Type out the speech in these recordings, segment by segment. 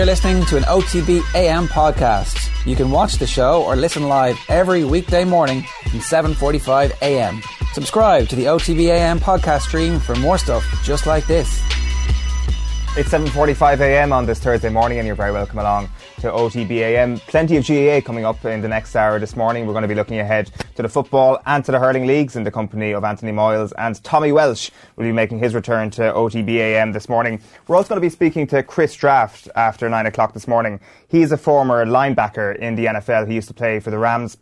You're listening to an OTB AM podcast. You can watch the show or listen live every weekday morning from 7:45 a.m. Subscribe to the OTB AM podcast stream for more stuff just like this. It's 7:45 a.m. on this Thursday morning, and you're very welcome along to OTB AM. Plenty of GAA coming up in the next hour this morning. We're going to be looking ahead to the football and to the hurling leagues in the company of Anthony Moyles and Tommy Walsh will be making his return to OTB AM this morning. We're also going to be speaking to Chris Draft after nine o'clock this morning. He's a former linebacker in the NFL. He used to play for the Rams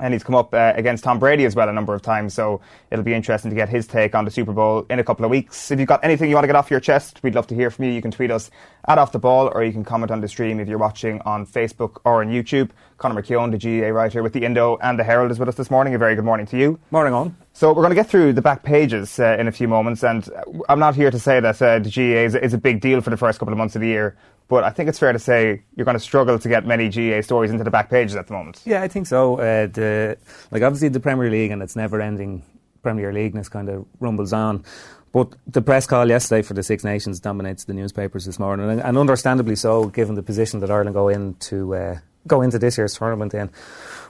and he's come up uh, against Tom Brady as well a number of times. So it'll be interesting to get his take on the Super Bowl in a couple of weeks. If you've got anything you want to get off your chest, we'd love to hear from you. You can tweet us at Off the Ball, or you can comment on the stream if you're watching on Facebook or on YouTube. Conor McKeown, the GAA writer with the Indo and the Herald, is with us this morning. A very good morning to you. Morning on. So we're going to get through the back pages uh, in a few moments, and I'm not here to say that uh, the GAA is, is a big deal for the first couple of months of the year. But I think it's fair to say you're going to struggle to get many GAA stories into the back pages at the moment. Yeah, I think so. Uh, the, like obviously the Premier League and its never-ending Premier Leagueness kind of rumbles on. But the press call yesterday for the Six Nations dominates the newspapers this morning, and, and understandably so, given the position that Ireland go into uh, go into this year's tournament in.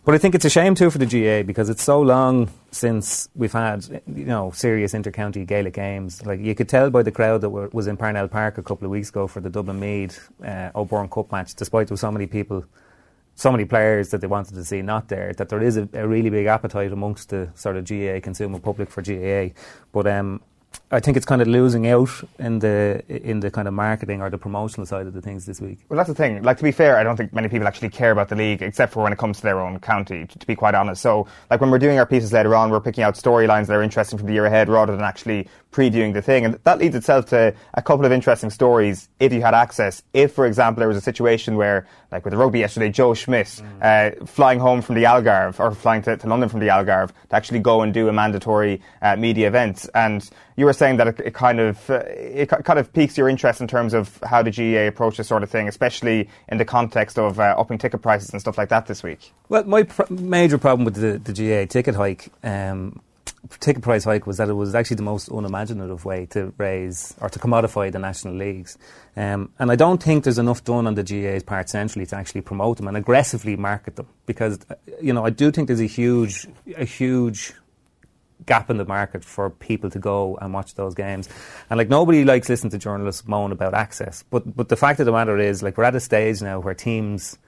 But I think it's a shame too for the GAA because it's so long since we've had you know serious intercounty Gaelic games. Like you could tell by the crowd that were, was in Parnell Park a couple of weeks ago for the Dublin Meath uh, Cup match, despite there were so many people, so many players that they wanted to see not there. That there is a, a really big appetite amongst the sort of GAA consumer public for GAA. But um, I think it's kind of losing out in the in the kind of marketing or the promotional side of the things this week. Well, that's the thing. Like to be fair, I don't think many people actually care about the league, except for when it comes to their own county. To, to be quite honest, so like when we're doing our pieces later on, we're picking out storylines that are interesting from the year ahead, rather than actually previewing the thing, and that leads itself to a couple of interesting stories if you had access. If, for example, there was a situation where, like with the rugby yesterday, Joe Schmidt mm. uh, flying home from the Algarve or flying to, to, London from the Algarve to actually go and do a mandatory uh, media event, and you were saying that it, it kind of uh, it kind of piques your interest in terms of how the GAA approach this sort of thing, especially in the context of uh, upping ticket prices and stuff like that this week. Well, my pr- major problem with the, the GAA ticket hike. Um, ticket price hike was that it was actually the most unimaginative way to raise or to commodify the national leagues. Um, and I don't think there's enough done on the GAA's part centrally to actually promote them and aggressively market them because, you know, I do think there's a huge, a huge gap in the market for people to go and watch those games. And like nobody likes listening to journalists moan about access. But but the fact of the matter is like we're at a stage now where teams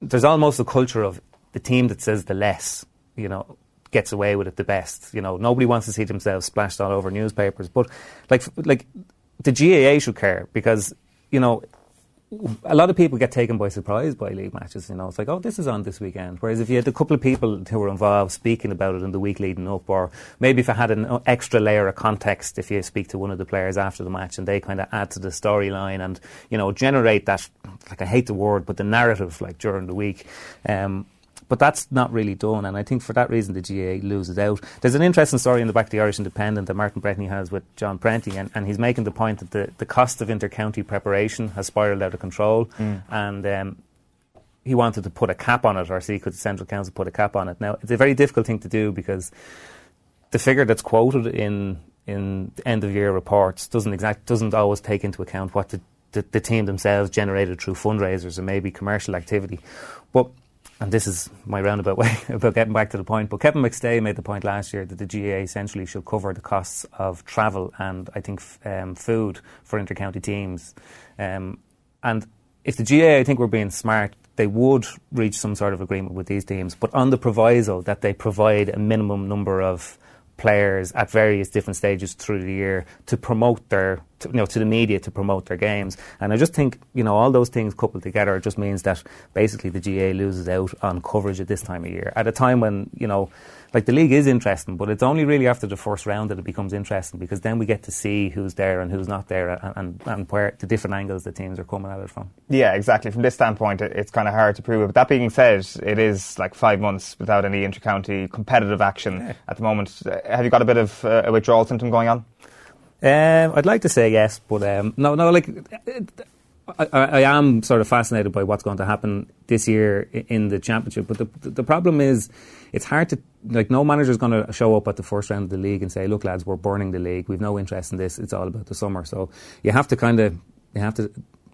there's almost a culture of the team that says the less, you know, gets away with it the best. You know, nobody wants to see themselves splashed all over newspapers. But like like the GAA should care because, you know, a lot of people get taken by surprise by league matches. You know, it's like, oh, this is on this weekend. Whereas if you had a couple of people who were involved speaking about it in the week leading up, or maybe if I had an extra layer of context, if you speak to one of the players after the match and they kind of add to the storyline and you know generate that, like I hate the word, but the narrative like during the week. Um, but that's not really done, and I think for that reason the GAA loses out. There's an interesting story in the back of the Irish Independent that Martin Breheny has with John Prenty, and, and he's making the point that the, the cost of inter-county preparation has spiralled out of control, mm. and um, he wanted to put a cap on it, or see could the Central Council put a cap on it. Now, it's a very difficult thing to do because the figure that's quoted in in end of year reports doesn't exact doesn't always take into account what the, the, the team themselves generated through fundraisers and maybe commercial activity. But and this is my roundabout way about getting back to the point, but Kevin McStay made the point last year that the GAA essentially should cover the costs of travel and I think um, food for intercounty teams. Um, and if the GAA, I think, were being smart, they would reach some sort of agreement with these teams, but on the proviso that they provide a minimum number of players at various different stages through the year to promote their, to, you know, to the media to promote their games. And I just think, you know, all those things coupled together just means that basically the GAA loses out on coverage at this time of year at a time when, you know, like the league is interesting, but it's only really after the first round that it becomes interesting because then we get to see who's there and who's not there and, and, and where the different angles the teams are coming at it from. Yeah, exactly. From this standpoint, it, it's kind of hard to prove it. But that being said, it is like five months without any intercounty competitive action yeah. at the moment. Uh, have you got a bit of uh, a withdrawal symptom going on? Um, I'd like to say yes, but um, no, no. Like I, I, am sort of fascinated by what's going to happen this year in the championship. But the, the problem is, it's hard to like. No manager is going to show up at the first round of the league and say, "Look, lads, we're burning the league. We've no interest in this. It's all about the summer." So you have to kind of you have to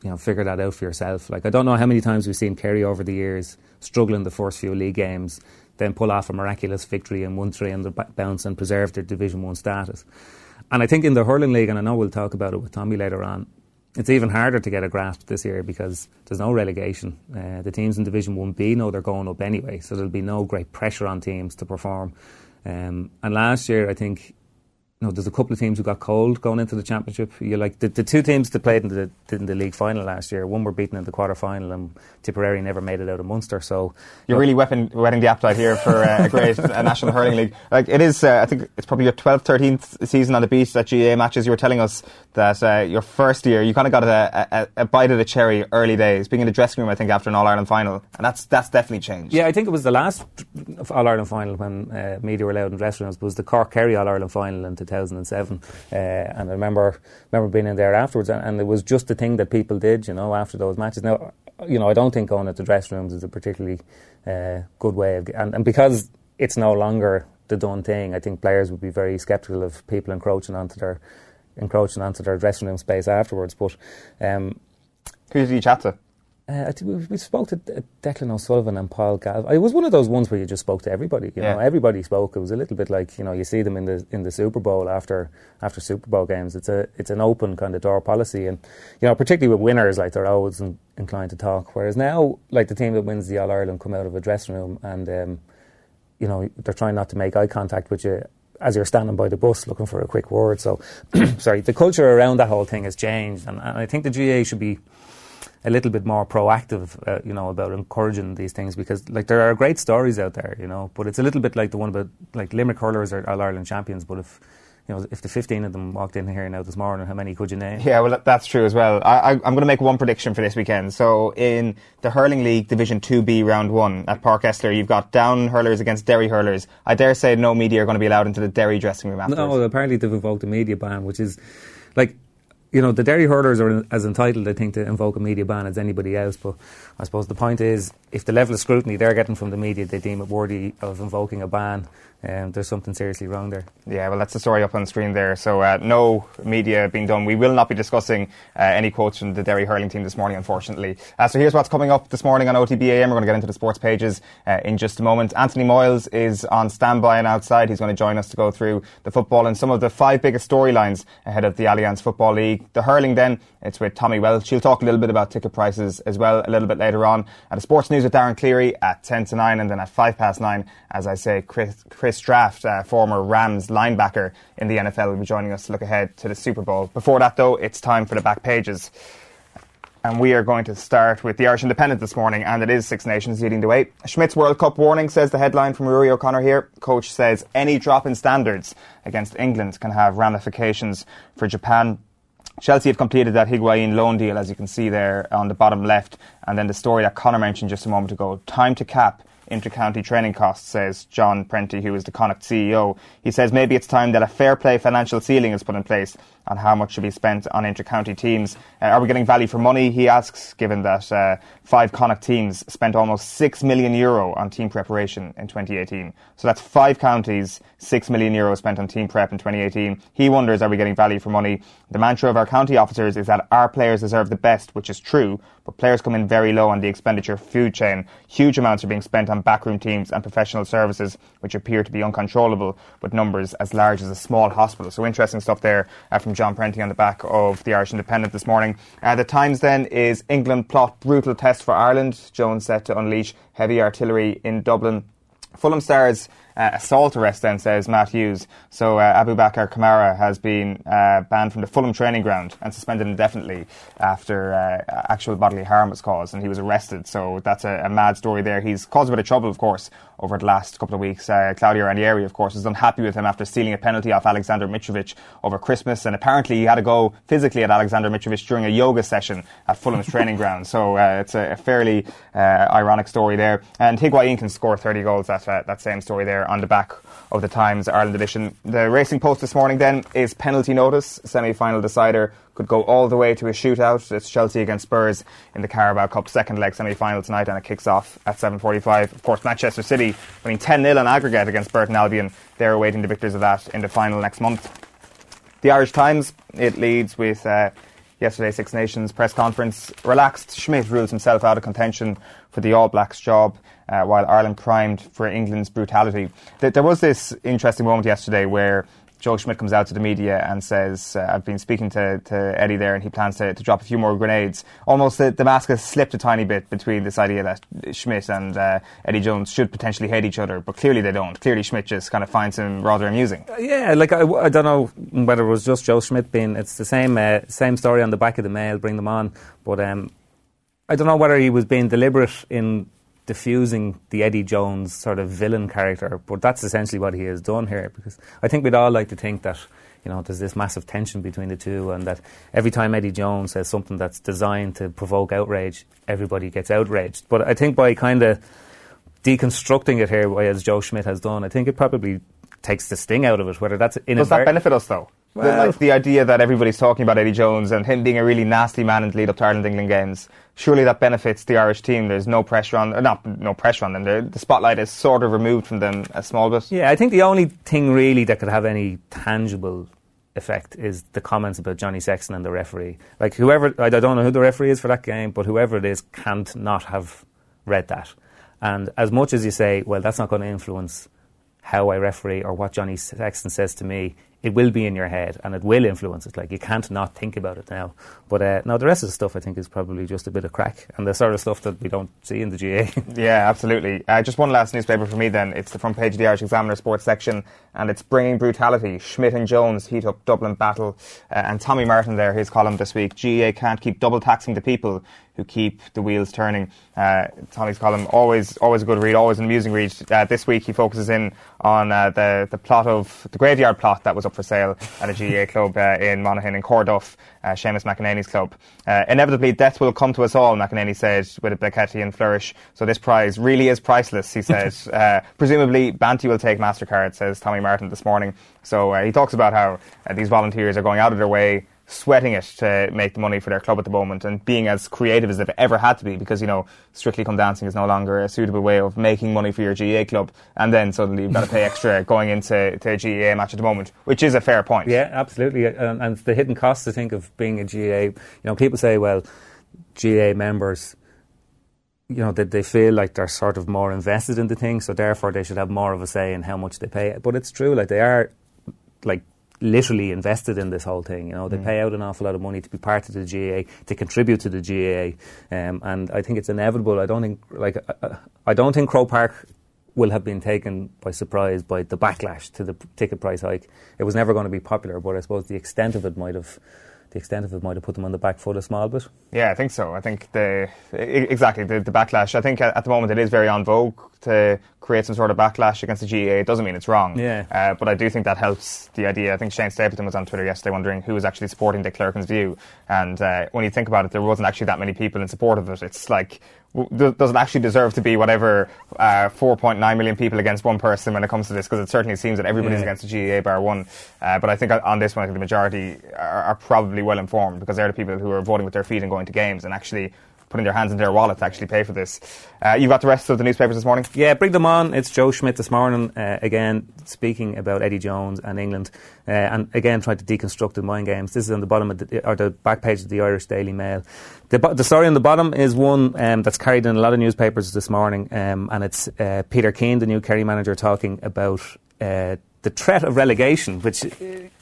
you know figure that out for yourself. Like I don't know how many times we've seen Kerry over the years struggle in the first few league games, then pull off a miraculous victory and one three the bounce and preserve their Division One status. And I think in the hurling league, and I know we'll talk about it with Tommy later on, it's even harder to get a grasp this year because there's no relegation. Uh, the teams in Division 1B know they're going up anyway, so there'll be no great pressure on teams to perform. Um, and last year, I think know, there's a couple of teams who got cold going into the championship. You like the, the two teams that played in the in the league final last year. One were beaten in the quarter final, and Tipperary never made it out of Munster. So you're really whetting, whetting the appetite here for uh, a great uh, national hurling league. Like it is, uh, I think it's probably your 12th, 13th season on the beach at GAA matches. You were telling us that uh, your first year, you kind of got a, a, a, bite of the cherry early days, being in the dressing room. I think after an All Ireland final, and that's that's definitely changed. Yeah, I think it was the last All Ireland final when uh, media were allowed in dressing rooms It was the Cork Kerry All Ireland final in 2007. Uh, and I remember remember being in there afterwards, and, and, it was just the thing that people did, you know, after those matches. Now, you know, I don't think going into the dressing rooms is a particularly uh, good way of, and, and because it's no longer the done thing, I think players would be very sceptical of people encroaching onto their encroaching onto their dressing room space afterwards. But um, who did you chat to? Uh, we, we, spoke to Declan O'Sullivan and Paul Gal. It was one of those ones where you just spoke to everybody. You yeah. know, everybody spoke. It was a little bit like you know you see them in the in the Super Bowl after after Super Bowl games. It's a it's an open kind of door policy, and you know particularly with winners, like they're always in, inclined to talk. Whereas now, like the team that wins the All Ireland come out of a dressing room and um, you know they're trying not to make eye contact with you as you're standing by the bus looking for a quick word. So, sorry, the culture around that whole thing has changed, and, and I think the GAA should be a little bit more proactive, uh, you know, about encouraging these things because, like, there are great stories out there, you know, but it's a little bit like the one about, like, Limerick hurlers are All Ireland champions, but if you know, if the 15 of them walked in here now this morning, how many could you name? Yeah, well, that's true as well. I, am going to make one prediction for this weekend. So, in the Hurling League Division 2B Round 1 at Páirc Esler, you've got Down hurlers against Derry hurlers. I dare say no media are going to be allowed into the Derry dressing room afterwards. No, apparently they've invoked a media ban, which is, like, you know, the Derry hurlers are as entitled, I think, to invoke a media ban as anybody else. But I suppose the point is, if the level of scrutiny they're getting from the media, they deem it worthy of invoking a ban, um, there's something seriously wrong there. Yeah, well, that's the story up on the screen there. So, uh, no media being done. We will not be discussing uh, any quotes from the Derry hurling team this morning, unfortunately. Uh, so, here's what's coming up this morning on OTBAM. We're going to get into the sports pages uh, in just a moment. Anthony Moyles is on standby and outside. He's going to join us to go through the football and some of the five biggest storylines ahead of the Allianz Football League. The hurling, then, it's with Tommy Walsh. She'll talk a little bit about ticket prices as well a little bit later on. And the sports news with Darren Cleary at 10 to 9, and then at 5 past 9, as I say, Chris, Chris Draft, uh, former Rams linebacker in the NFL, will be joining us to look ahead to the Super Bowl. Before that, though, it's time for the back pages. And we are going to start with the Irish Independent this morning, and it is Six Nations leading the way. Schmidt's World Cup warning, says the headline from Rory O'Conor here. Coach says any drop in standards against England can have ramifications for Japan. Chelsea have completed that Higuain loan deal, as you can see there on the bottom left. And then the story that Connor mentioned just a moment ago time to cap inter-county training costs, says John Prenty, who is the Connacht CEO. He says maybe it's time that a fair play financial ceiling is put in place on how much should be spent on inter-county teams. Uh, are we getting value for money? He asks, given that uh, five Connacht teams spent almost six million euro on team preparation in 2018. So that's five counties, six million euro spent on team prep in 2018. He wonders, are we getting value for money? The mantra of our county officers is that our players deserve the best, which is true, but players come in very low on the expenditure food chain. Huge amounts are being spent on backroom teams and professional services, which appear to be uncontrollable, with numbers as large as a small hospital. So interesting stuff there uh, from John Prenty on the back of the Irish Independent this morning. Uh, the Times then is England plot brutal test for Ireland. Jones set to unleash heavy artillery in Dublin. Fulham Stars uh, assault arrest then, says Matt Hughes. So uh, Aboubakar Kamara has been uh, banned from the Fulham training ground and suspended indefinitely after uh, actual bodily harm was caused and he was arrested. So that's a, a, mad story there. He's caused a bit of trouble, of course, over the last couple of weeks. Uh, Claudio Ranieri, of course, is unhappy with him after stealing a penalty off Alexander Mitrovic over Christmas and apparently he had to go physically at Alexander Mitrovic during a yoga session at Fulham's training ground. So uh, it's a, a fairly ironic story there. And Higuain can score 30 goals, that, that same story there on the back of the Times Ireland edition. The Racing Post this morning then is penalty notice. Semi final decider could go all the way to a shootout. It's Chelsea against Spurs in the Carabao Cup second leg semi final tonight and it kicks off at 7.45. Of course, Manchester City winning 10 0 on aggregate against Burton Albion. They're awaiting the victors of that in the final next month. The Irish Times, it leads with. Uh, Yesterday, Six Nations press conference relaxed. Schmidt rules himself out of contention for the All Blacks job, uh, while Ireland primed for England's brutality. There was this interesting moment yesterday where Joe Schmidt comes out to the media and says, uh, I've been speaking to, to Eddie there and he plans to, to drop a few more grenades. Almost the, the mask has slipped a tiny bit between this idea that Schmidt and uh, Eddie Jones should potentially hate each other, but clearly they don't. Clearly Schmidt just kind of finds him rather amusing. Uh, yeah, like I, I, don't know whether it was just Joe Schmidt being, it's the same, uh, same story on the back of the mail, bring them on, but um, I don't know whether he was being deliberate in diffusing the Eddie Jones sort of villain character, but that's essentially what he has done here. Because I think we'd all like to think that you know there's this massive tension between the two, and that every time Eddie Jones says something that's designed to provoke outrage, everybody gets outraged. But I think by kind of deconstructing it here, as Joe Schmidt has done, I think it probably takes the sting out of it. Whether that's does that benefit us though? Well, the, like the idea that everybody's talking about Eddie Jones and him being a really nasty man in the lead up to Ireland England games. Surely that benefits the Irish team. There's no pressure on, not no pressure on them. They're, the spotlight is sort of removed from them a small bit. Yeah, I think the only thing really that could have any tangible effect is the comments about Johnny Sexton and the referee. Like whoever, I don't know who the referee is for that game, but whoever it is can't not have read that. And as much as you say, well, that's not going to influence how I referee or what Johnny Sexton says to me, it will be in your head and it will influence it. Like you can't not think about it now. But uh, now the rest of the stuff I think is probably just a bit of crack and the sort of stuff that we don't see in the GAA. yeah, absolutely. Uh, just one last newspaper for me then. It's the front page of the Irish Examiner sports section and it's bringing brutality. Schmidt and Jones heat up Dublin battle uh, and Tommy Martin there, his column this week. GAA can't keep double taxing the people who keep the wheels turning. Uh, Tommy's column always always a good read, always an amusing read. Uh, this week he focuses in on uh, the the plot of the graveyard plot that was up for sale at a GAA club uh, in Monaghan in Corduff, uh, Seamus McEnaney's club. Uh, inevitably, death will come to us all, McEnaney said with a Beckettian flourish. So this prize really is priceless, he says. uh, presumably, Banty will take MasterCard, says Tommy Martin this morning. So uh, he talks about how uh, these volunteers are going out of their way sweating it to make the money for their club at the moment and being as creative as they've ever had to be because, you know, Strictly Come Dancing is no longer a suitable way of making money for your GAA club. And then suddenly you've got to pay extra going into to a GAA match at the moment, which is a fair point. Yeah, absolutely. And, and the hidden costs, I think, of being a GAA. You know, people say, well, GAA members you know, that they feel like they're sort of more invested in the thing, so therefore they should have more of a say in how much they pay. But it's true, like they are like literally invested in this whole thing. You know, they mm. pay out an awful lot of money to be part of the GAA, to contribute to the GAA, um, and I think it's inevitable. I don't think like I, I don't think Croke Park will have been taken by surprise by the backlash to the ticket price hike. It was never going to be popular, but I suppose the extent of it might have the extent of it might have put them on the back foot a small bit. Yeah, I think so. I think the exactly the, the backlash. I think at the moment it is very on vogue to create some sort of backlash against the GAA. It doesn't mean it's wrong. Yeah. Uh, but I do think that helps the idea. I think Shane Stapleton was on Twitter yesterday wondering who was actually supporting Dick Clerkin's view. And uh, when you think about it, there wasn't actually that many people in support of it. It's like does it actually deserve to be whatever uh, 4.9 million people against one person when it comes to this? Because it certainly seems that everybody's yeah. against the GAA bar one. Uh, but I think on this one, I think the majority are, are, probably well informed because they're the people who are voting with their feet and going to games and actually putting their hands in their wallet to actually pay for this. Uh, you've got the rest of the newspapers this morning? Yeah, bring them on. It's Joe Schmidt this morning, uh, again, speaking about Eddie Jones and England, uh, and again, trying to deconstruct the mind games. This is on the bottom of the, or the back page of the Irish Daily Mail. The, the story on the bottom is one um, that's carried in a lot of newspapers this morning, um, and it's uh, Peter Keane, the new Kerry manager, talking about uh, the threat of relegation, which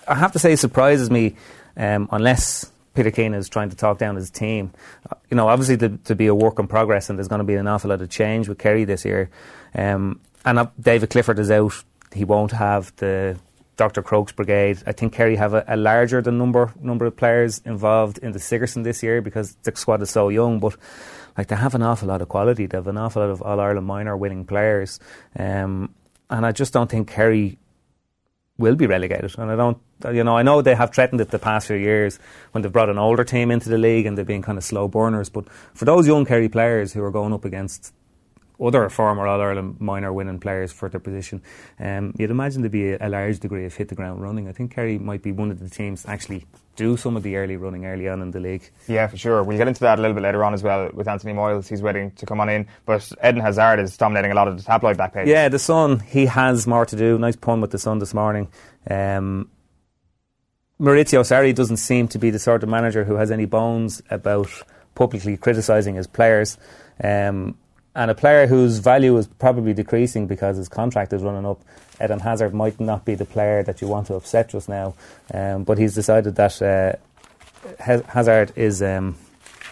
I have to say surprises me, um, unless Peter Keane is trying to talk down his team. Uh, you know, obviously to, to, be a work in progress, and there's going to be an awful lot of change with Kerry this year. Um, and uh, David Clifford is out; he won't have the Dr. Crokes brigade. I think Kerry have a, a, larger than number number of players involved in the Sigerson this year because the squad is so young. But like they have an awful lot of quality. They have an awful lot of All Ireland minor winning players, um, and I just don't think Kerry will be relegated. And I don't, you know, I know they have threatened it the past few years when they've brought an older team into the league and they've been kind of slow burners. But for those young Kerry players who are going up against other former All Ireland minor winning players for their position, um, you'd imagine there'd be a, a, large degree of hit the ground running. I think Kerry might be one of the teams actually do some of the early running early on in the league. Yeah, for sure. We'll get into that a little bit later on as well with Anthony Moyles. He's waiting to come on in. But Eden Hazard is dominating a lot of the tabloid back pages. Yeah, the Sun, he has more to do. Nice pun with the Sun this morning. Um, Maurizio Sarri doesn't seem to be the sort of manager who has any bones about publicly criticising his players. Um, and a player whose value is probably decreasing because his contract is running up, Eden Hazard might not be the player that you want to upset just now. Um, but he's decided that uh, Hazard is. Um,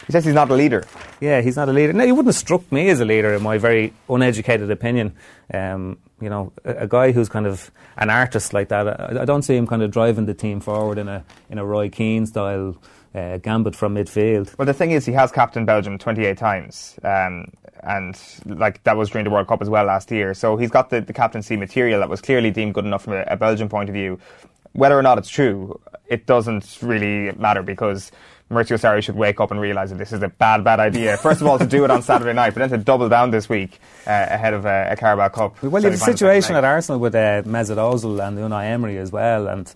he says he's not a leader. Yeah, he's not a leader. No, he wouldn't have struck me as a leader, in my very uneducated opinion. Um, you know, a, a, guy who's kind of an artist like that. I, I, don't see him kind of driving the team forward in a in a Roy Keane style uh, gambit from midfield. Well, the thing is, he has captained Belgium 28 times, um, and like that was during the World Cup as well last year. So he's got the, the captaincy material that was clearly deemed good enough from a, a Belgian point of view. Whether or not it's true, it doesn't really matter because Maurizio Sarri should wake up and realise that this is a bad, bad idea. First of all, to do it on Saturday night, but then to double down this week uh, ahead of uh, a Carabao Cup. Well, you have a situation at Arsenal with uh, Mesut Ozil and Unai Emery as well, and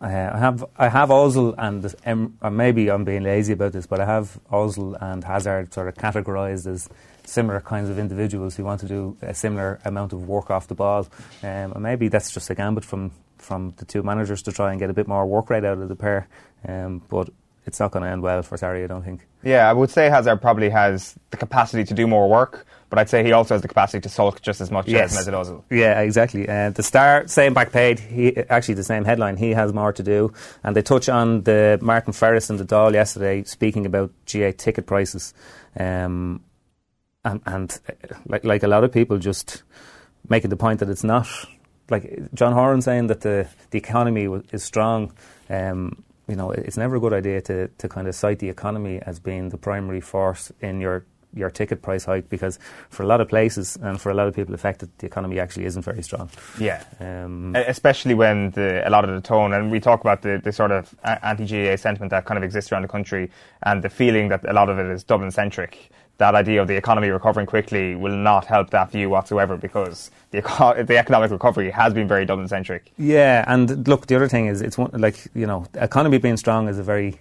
uh, I have I have Ozil and um, or maybe I'm being lazy about this, but I have Ozil and Hazard sort of categorised as similar kinds of individuals who want to do a similar amount of work off the ball, um, and maybe that's just a gambit from from the two managers to try and get a bit more work rate out of the pair. Um, but it's not going to end well for Sarri, I don't think. Yeah, I would say Hazard probably has the capacity to do more work, but I'd say he also has the capacity to sulk just as much yes. as Ozil. Yeah, exactly. Uh, the star, same back page, he, actually the same headline, he has more to do. And they touch on the Martin Ferris and the Dáil yesterday speaking about GAA ticket prices. Um, and, and uh, like, like a lot of people just making the point that it's not like John Horan saying that the, the economy is strong. Um, you know, it's never a good idea to, to kind of cite the economy as being the primary force in your your ticket price hike because for a lot of places and for a lot of people affected, the economy actually isn't very strong. Yeah, um, especially when the, a lot of the tone and we talk about the, the sort of anti-GAA sentiment that kind of exists around the country and the feeling that a lot of it is Dublin centric that idea of the economy recovering quickly will not help that view whatsoever because the, eco- the economic recovery has been very Dublin centric. Yeah, and look, the other thing is it's one, like you know, economy being strong is a very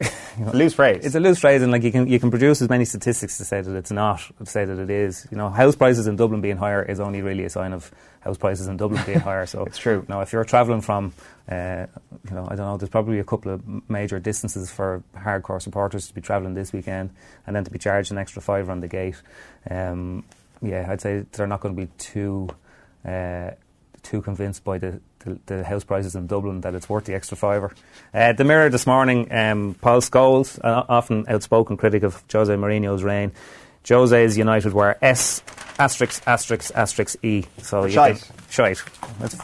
you know, loose phrase. It's a loose phrase, and like you can you can produce as many statistics to say that it's not, to say that it is. You know, house prices in Dublin being higher is only really a sign of house prices in Dublin being higher. So it's true. Now, if you're travelling from, uh, you know, I don't know, there's probably a couple of major distances for hardcore supporters to be travelling this weekend, and then to be charged an extra fiver on the gate. Um, yeah, I'd say they're not going to be too uh, too convinced by the the, the, house prices in Dublin that it's worth the extra fiver. Uh, the Mirror this morning, um, Paul Scholes, uh, often outspoken critic of Jose Mourinho's reign. Jose's United were S asterisk asterisk asterisk E. So shite. shite. That's,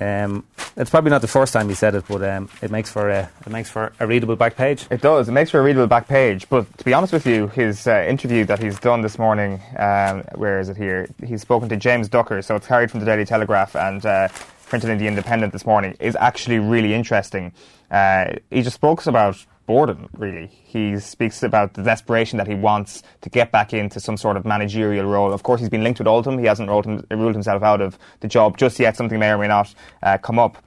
um, it's probably not the first time he said it, but um, it makes for a it makes for a readable back page. It does. It makes for a readable back page. But to be honest with you, his uh, interview that he's done this morning, um, where is it here? He's spoken to James Ducker, so it's carried from the Daily Telegraph and. Uh, printed in the Independent this morning is actually really interesting. Uh, he just spoke about boredom, really. He speaks about the desperation that he wants to get back into some sort of managerial role. Of course, he's been linked with Oldham. He hasn't ruled, ruled himself out of the job just yet. Something may or may not uh, come up.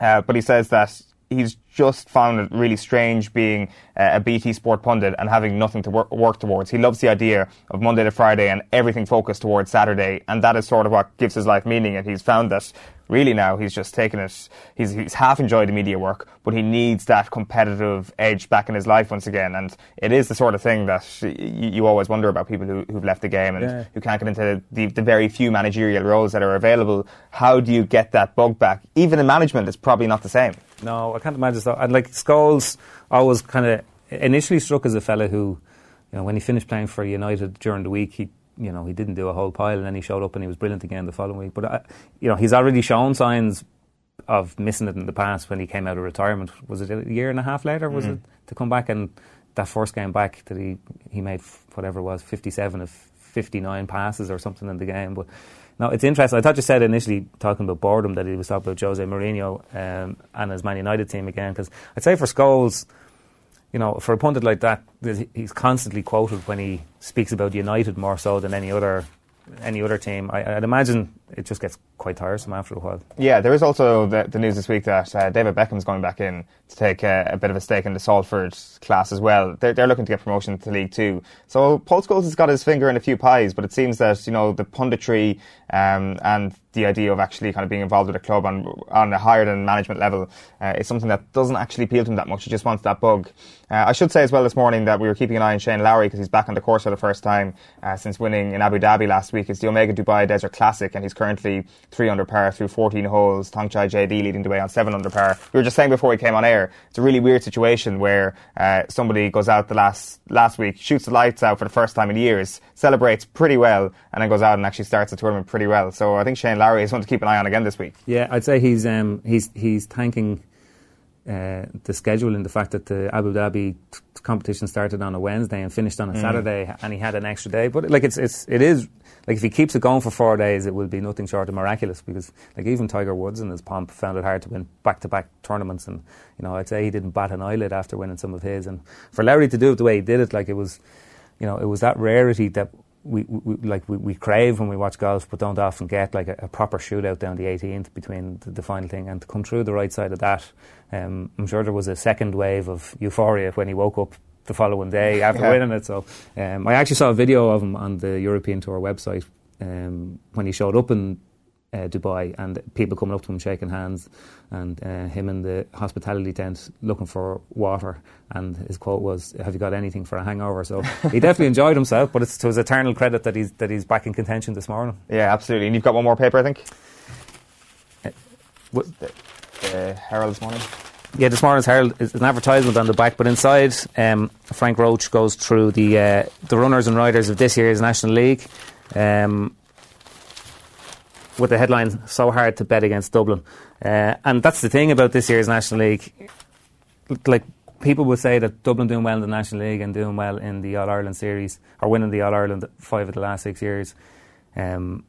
Uh, but he says that he's just found it really strange being uh, a BT Sport pundit and having nothing to work, work, towards. He loves the idea of Monday to Friday and everything focused towards Saturday, and that is sort of what gives his life meaning. And he's found that really now he's just taken it. He's, he's half enjoyed the media work, but he needs that competitive edge back in his life once again. And it is the sort of thing that you, you always wonder about people who, who've left the game and yeah. who can't get into the, the very few managerial roles that are available. How do you get that bug back? Even in management, it's probably not the same. No, I can't imagine And like Scholes always kind of initially struck as a fella who, you know, when he finished playing for United during the week, he you know, he didn't do a whole pile, and then he showed up and he was brilliant again the following week. But uh, you know, he's already shown signs of missing it in the past when he came out of retirement. Was it a year and a half later? Was mm-hmm. it to come back and that first game back that he he made whatever it was fifty seven of fifty nine passes or something in the game, but. No, it's interesting. I thought you said initially talking about boredom that he was talking about Jose Mourinho um, and his Man United team again. Because I'd say for Scholes, you know, for a pundit like that, he's constantly quoted when he speaks about United more so than any other any other team. I, would imagine it just gets quite tiresome after a while. Yeah, there is also the, the news this week that uh, David Beckham's going back in to take a, a, bit of a stake in the Salford class as well. They're, they're looking to get promotion to League Two. So Paul Scholes has got his finger in a few pies, but it seems that you know the punditry um, and the idea of actually kind of being involved with a club on on a higher than management level uh, is something that doesn't actually appeal to him that much. He just wants that bug. Uh, I should say as well this morning that we were keeping an eye on Shane Lowry because he's back on the course for the first time uh, since winning in Abu Dhabi last week. It's the Omega Dubai Desert Classic, and he's currently three under par through 14 holes. Thongchai Jaidee leading the way on seven under par. We were just saying before we came on air, it's a really weird situation where uh, somebody goes out the last last week, shoots the lights out for the first time in years, celebrates pretty well, and then goes out and actually starts the tournament pretty well. So I think Shane Lowry is one to keep an eye on again this week. Yeah, I'd say he's um, he's he's thanking uh, the schedule and the fact that the Abu Dhabi t- competition started on a Wednesday and finished on a mm. Saturday, and he had an extra day. But like it's it's it is like if he keeps it going for four days, it will be nothing short of miraculous. Because like even Tiger Woods in his pomp found it hard to win back to back tournaments, and you know I'd say he didn't bat an eyelid after winning some of his. And for Lowry to do it the way he did it, like it was, you know, it was that rarity that we, we, like we, we crave when we watch golf, but don't often get like a, a proper shootout down the 18th between the, the, final thing, and to come through the right side of that, um, I'm sure there was a second wave of euphoria when he woke up the following day after yeah. winning it. So um, I actually saw a video of him on the European Tour website um, when he showed up in uh, Dubai, and people coming up to him shaking hands, and uh, him in the hospitality tent looking for water. And his quote was, "Have you got anything for a hangover?" So he definitely enjoyed himself, but it's to his eternal credit that he's that he's back in contention this morning. Yeah, absolutely. And you've got one more paper, I think. Uh, what? The, the Herald this morning. Yeah, this morning's Herald is an advertisement on the back, but inside, um, Frank Roche goes through the uh, the runners and riders of this year's National League. Um, with the headline "So hard to bet against Dublin," uh, and that's the thing about this year's National League. Like people will say that Dublin doing well in the National League and doing well in the All Ireland series, or winning the All Ireland five of the last six years. Um,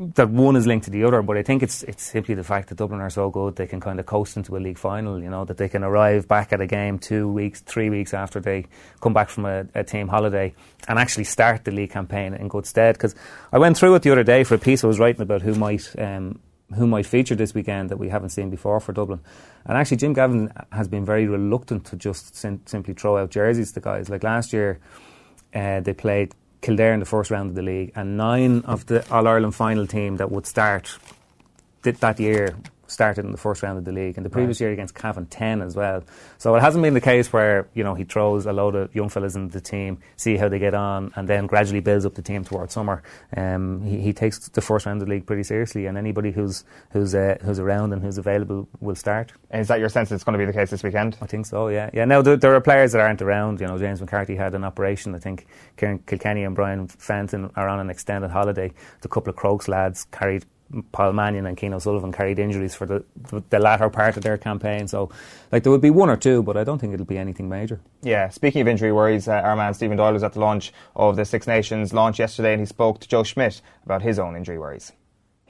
that one is linked to the other, but I think it's it's simply the fact that Dublin are so good they can kind of coast into a league final. You know that they can arrive back at a game two weeks, three weeks after they come back from a, a team holiday and actually start the league campaign in good stead. Because I went through it the other day for a piece I was writing about who might um, who might feature this weekend that we haven't seen before for Dublin. And actually, Jim Gavin has been very reluctant to just sim- simply throw out jerseys to guys. Like last year, uh, they played Kildare in the first round of the league, and nine of the All Ireland final team that would start that year started in the first round of the league, and the previous right. year against Cavan, 10 as well. So it hasn't been the case where, you know, he throws a load of young fellas into the team, see how they get on, and then gradually builds up the team towards summer. Um, he, he, takes the first round of the league pretty seriously, and anybody who's who's uh, who's around and who's available will start. And is that your sense it's going to be the case this weekend? I think so, yeah. Yeah, now there, there are players that aren't around. You know, James McCarthy had an operation. I think Ciarán Kilkenny and Brian Fenton are on an extended holiday. The couple of Crokes lads carried Paul Mannion and Cian O'Sullivan carried injuries for the, the latter part of their campaign. So, like, there would be one or two, but I don't think it'll be anything major. Yeah, speaking of injury worries, uh, our man Stephen Doyle was at the launch of the Six Nations launch yesterday and he spoke to Joe Schmidt about his own injury worries.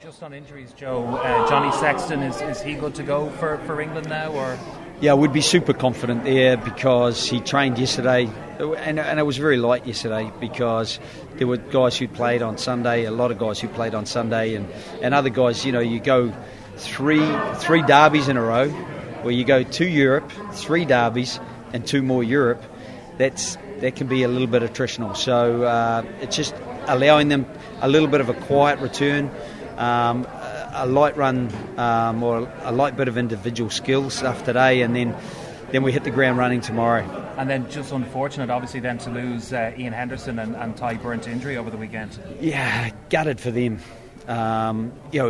Just on injuries, Joe, uh, Johnny Sexton, is, is he good to go for, for England now? or? Yeah, would be super confident there because he trained yesterday, and, and it was very light yesterday because there were guys who played on Sunday, a lot of guys who played on Sunday, and, and other guys. You know, you go three three derbies in a row, where you go to Europe, three derbies, and two more Europe. That's that can be a little bit attritional. So uh, it's just allowing them a little bit of a quiet return um, a light run um, or a light bit of individual skill stuff today, and then then we hit the ground running tomorrow. And then just unfortunate, obviously, then to lose uh, Iain Henderson and, and Tadhg Beirne to injury over the weekend. Yeah, gutted for them. Um, you know,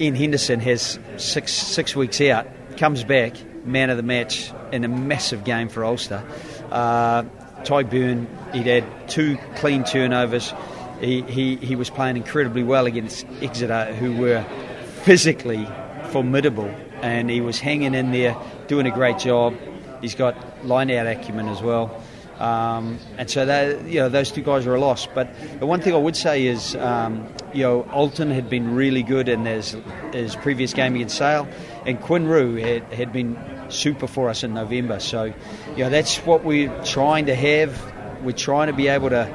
Iain Henderson has six six weeks out, comes back, man of the match in a massive game for Ulster. Uh, Tadhg Beirne, he'd had two clean turnovers he, he, he was playing incredibly well against Exeter, who were physically formidable, and he was hanging in there, doing a great job. He's got line out acumen as well. Um, and so that, you know, those two guys are a loss. But the one thing I would say is, um, you know, Ultan had been really good in his, his previous game against Sale, and Quinn Roux had, had been super for us in November. So, you know, that's what we're trying to have. We're trying to be able to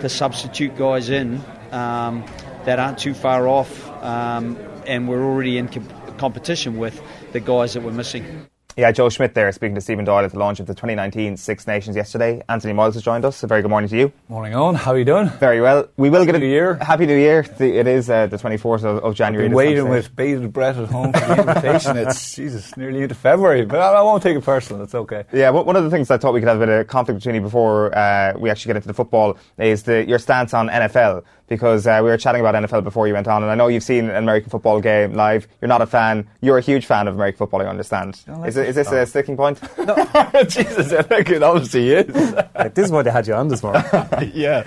to substitute guys in um, that aren't too far off, um, and we're already in comp- competition with the guys that we're missing. Yeah, Joe Schmidt there speaking to Stephen Doyle at the launch of the 2019 Six Nations yesterday. Anthony Moyles has joined us. A very good morning to you. Morning on. How are you doing? Very well. We will get Happy a New Year. Happy New Year. The, it is uh, the 24th of, of January. Been this time waiting today. with bated breath at home for the invitation. it's Jesus, nearly into February, but I, I won't take it personal. It's okay. Yeah, one one of the things I thought we could have a bit of conflict between you before uh, we actually get into the football is the, your stance on NFL. Because uh, we were chatting about NFL before you went on, and I know you've seen an American football game live. You're not a fan. You're a huge fan of American football, I understand. Is, it, is this a sticking point? No, Jesus, I think it obviously is. Like, this is why they had you on this morning. yeah.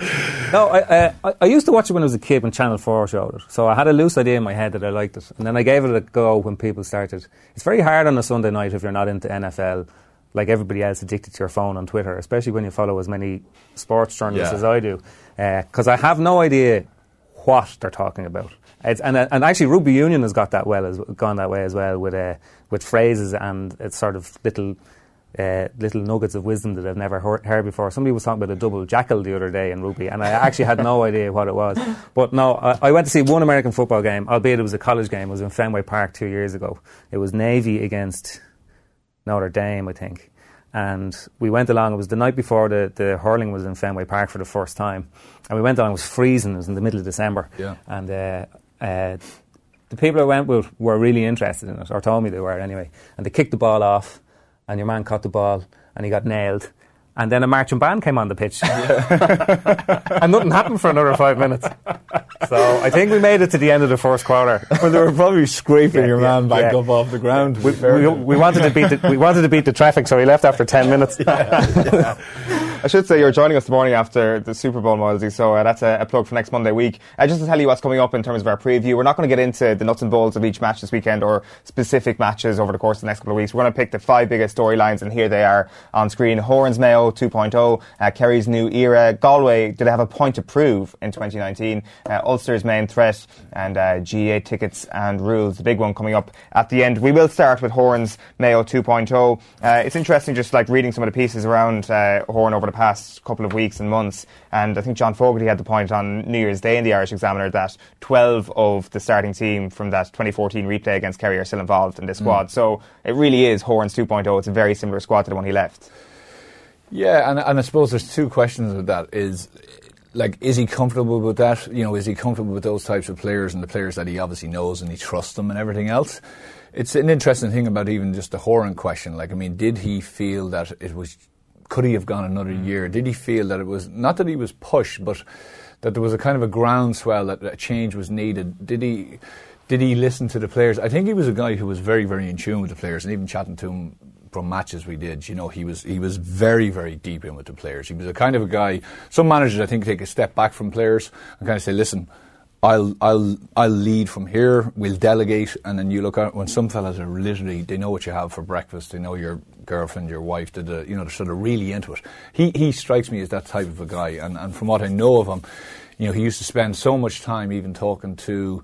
No, I, uh, I, I used to watch it when I was a kid when Channel 4 showed it. So I had a loose idea in my head that I liked it. And then I gave it a go when people started. It's very hard on a Sunday night if you're not into NFL, like everybody else addicted to your phone on Twitter, especially when you follow as many sports journalists Yeah. as I do. Because I have no idea what they're talking about. It's, and, uh, and actually, rugby union has got that well, as, gone that way as well with uh, with phrases and it's sort of little uh, little nuggets of wisdom that I've never heard, heard before. Somebody was talking about a double jackal the other day in rugby, and I actually had no idea what it was. But no, I, I went to see one American football game, albeit it was a college game. It was in Fenway Park two years ago. It was Navy against Notre Dame, I think. And we went along. It was the night before the, the hurling was in Fenway Park for the first time, and we went along. It was freezing. It was in the middle of December, Yeah. and uh, uh, the people I went with were really interested in it, or told me they were anyway. And they kicked the ball off, and your man caught the ball, and he got nailed. And then a marching band came on the pitch, and nothing happened for another five minutes. So I think we made it to the end of the first quarter. Well, they were probably scraping Yeah, your yeah, man back yeah. up off the ground. We, we, we wanted to beat the, we wanted to beat the traffic, so he left after ten minutes. I should say you're joining us this morning after the Super Bowl, Moylesy, so uh, that's a, a plug for next Monday week. Uh, just to tell you what's coming up in terms of our preview, we're not going to get into the nuts and bolts of each match this weekend or specific matches over the course of the next couple of weeks. We're going to pick the five biggest storylines, and here they are on screen. Horan's Mayo 2.0, uh, Kerry's new era, Galway, did they have a point to prove in 2019? Uh, Ulster's main threat, and uh, GAA tickets and rules, the big one coming up at the end. We will start with Horan's Mayo 2.0. Uh, it's interesting just like reading some of the pieces around uh, Horan over the past couple of weeks and months. And I think John Fogarty had the point on New Year's Day in the Irish Examiner that 12 of the starting team from that 2014 replay against Kerry are still involved in this hmm. squad. So it really is Horan's 2.0. It's a very similar squad to the one he left. Yeah, and, and I suppose there's two questions with that. Is like, is he comfortable with that? You know, is he comfortable with those types of players and the players that he obviously knows and he trusts them and everything else? It's an interesting thing about even just the Horan question. Like, I mean, did he feel that it was? Could he have gone another mm. year? Did he feel that it was not that he was pushed, but that there was a kind of a groundswell that a change was needed? Did he? Did he listen to the players? I think he was a guy who was very, very in tune with the players, and even chatting to him from matches we did, you know, he was he was very, very deep in with the players. He was a kind of a guy. Some managers, I think, take a step back from players and kind of say, "Listen, I'll I'll I'll lead from here. We'll delegate, and then you look at when some fellas are literally they know what you have for breakfast. They know your girlfriend, your wife. Did you know they're sort of really into it. He he strikes me as that type of a guy, and and from what I know of him, you know, he used to spend so much time even talking to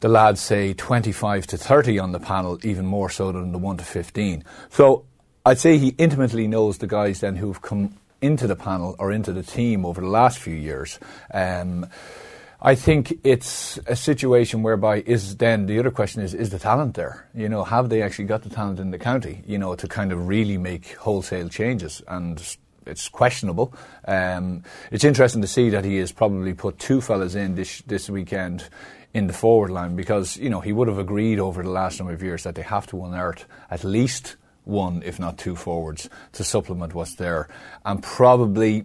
the lads say 25 to 30 on the panel, even more so than the 1 to 15. So I'd say he intimately knows the guys then who've come into the panel or into the team over the last few years. Um, I think it's a situation whereby is then the other question is is the talent there? You know, have they actually got the talent in the county? You know, to kind of really make wholesale changes and it's questionable. Um, it's interesting to see that he has probably put two fellas in this this weekend in the forward line because you know he would have agreed over the last number of years that they have to unearth at least one, if not two forwards, to supplement what's there, and probably.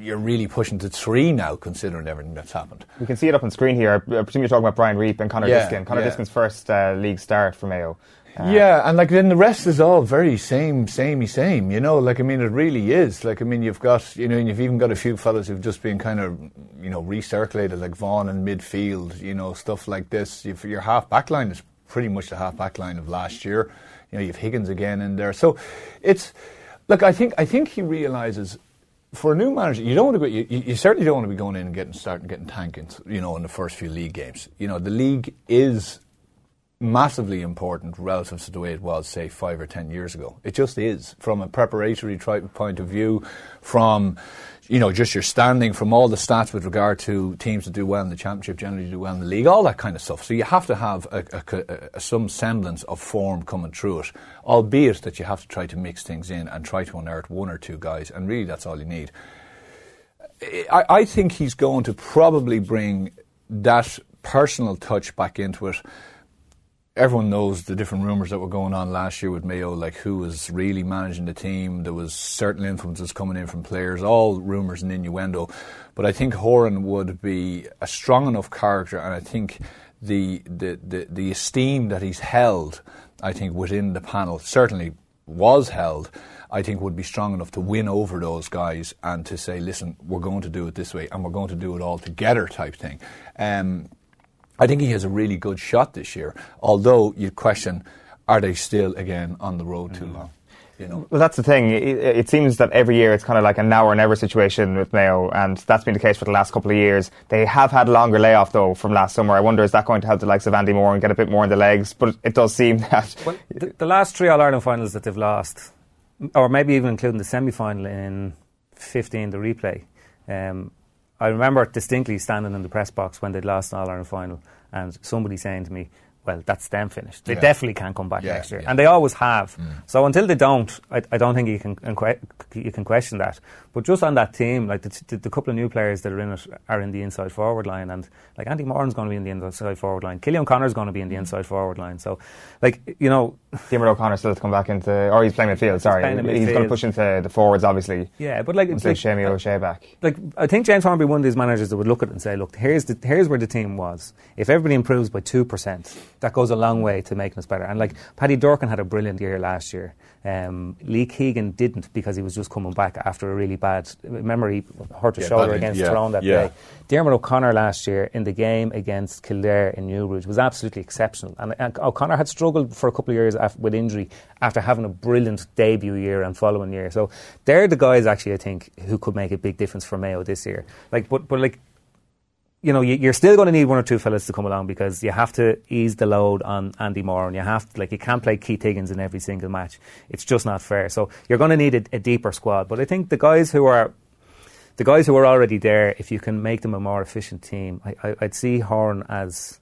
You're really pushing to three now, considering everything that's happened. We can see it up on screen here. I presume you're talking about Brian Reap and Conor Yeah, Diskin. Conor yeah. Diskin's first uh, league start for Mayo. Uh, yeah, and like then the rest is all very same, samey, same. You know, like I mean, it really is. Like I mean, you've got you know, and you've even got a few fellas who've just been kind of you know recirculated, like Vaughan in midfield. You know, stuff like this. You've, your half back line is pretty much the half back line of last year. You know, you've Higgins again in there. So it's look. I think I think he realizes. For a new manager, you don't want to go. You, you certainly don't want to be going in and getting starting getting tanking. You know, in the first few league games. You know, the league is massively important relative to the way it was, say, five or ten years ago. It just is, from a preparatory point of view, from you know just your standing, from all the stats with regard to teams that do well in the championship, generally do well in the league, all that kind of stuff. So you have to have a, a, a, some semblance of form coming through it, albeit that you have to try to mix things in and try to unearth one or two guys, and really that's all you need. I, I think he's going to probably bring that personal touch back into it everyone knows the different rumours that were going on last year with Mayo, like who was really managing the team. There was certain influences coming in from players, all rumours and innuendo. But I think Horan would be a strong enough character, and I think the the, the, the esteem that he's held, I think within the panel certainly was held. I think would be strong enough to win over those guys and to say, listen, we're going to do it this way and we're going to do it all together type thing. Um, I think he has a really good shot this year, although you question are they still again on the road too mm. long? You know. Well, that's the thing. It, it, seems that every year it's kind of like a now or never situation with Mayo, and that's been the case for the last couple of years. They have had a longer layoff though from last summer. I wonder is that going to help the likes of Andy Moran and get a bit more in the legs? But it does seem that well, the, the, last three All Ireland finals that they've lost, or maybe even including the semi final in 15, the replay. Um, I remember distinctly standing in the press box when they'd lost an All Ireland final and somebody saying to me, well, that's them finished. They yeah. definitely can't come back yeah, next year, yeah. and they always have. Mm. So until they don't, I, I, don't think you can you can question that. But just on that team, like the, the, the, couple of new players that are in it are in the inside forward line, and like Andy Moran's going to be in the inside forward line. Cillian O'Connor's going to be in the mm. inside forward line. So, like you know, Diarmuid O'Connor still has to come back into, or he's playing midfield. Sorry, he's, he's going to push into the forwards, obviously. Yeah, but like, it's like Seamie O'Shea back. Like I think James Hornby one of these managers that would look at it and say, look, here's the, here's where the team was. If everybody improves by two percent, that goes a long way to making us better. And like Paddy Durcan had a brilliant year last year. Um, Lee Keegan didn't because he was just coming back after a really bad memory, hurt his yeah, shoulder against yeah, Tyrone that yeah. day. Diarmuid O'Connor last year in the game against Kildare in Newbridge was absolutely exceptional. And, and O'Connor had struggled for a couple of years after, with injury after having a brilliant debut year and following year. So they're the guys actually I think who could make a big difference for Mayo this year. Like, but but like you know, you're still going to need one or two fellas to come along because you have to ease the load on Andy Moran, and you have to, like you can't play Keith Higgins in every single match. It's just not fair. So you're going to need a, a deeper squad. But I think the guys who are the guys who are already there, if you can make them a more efficient team, I, would see Horan as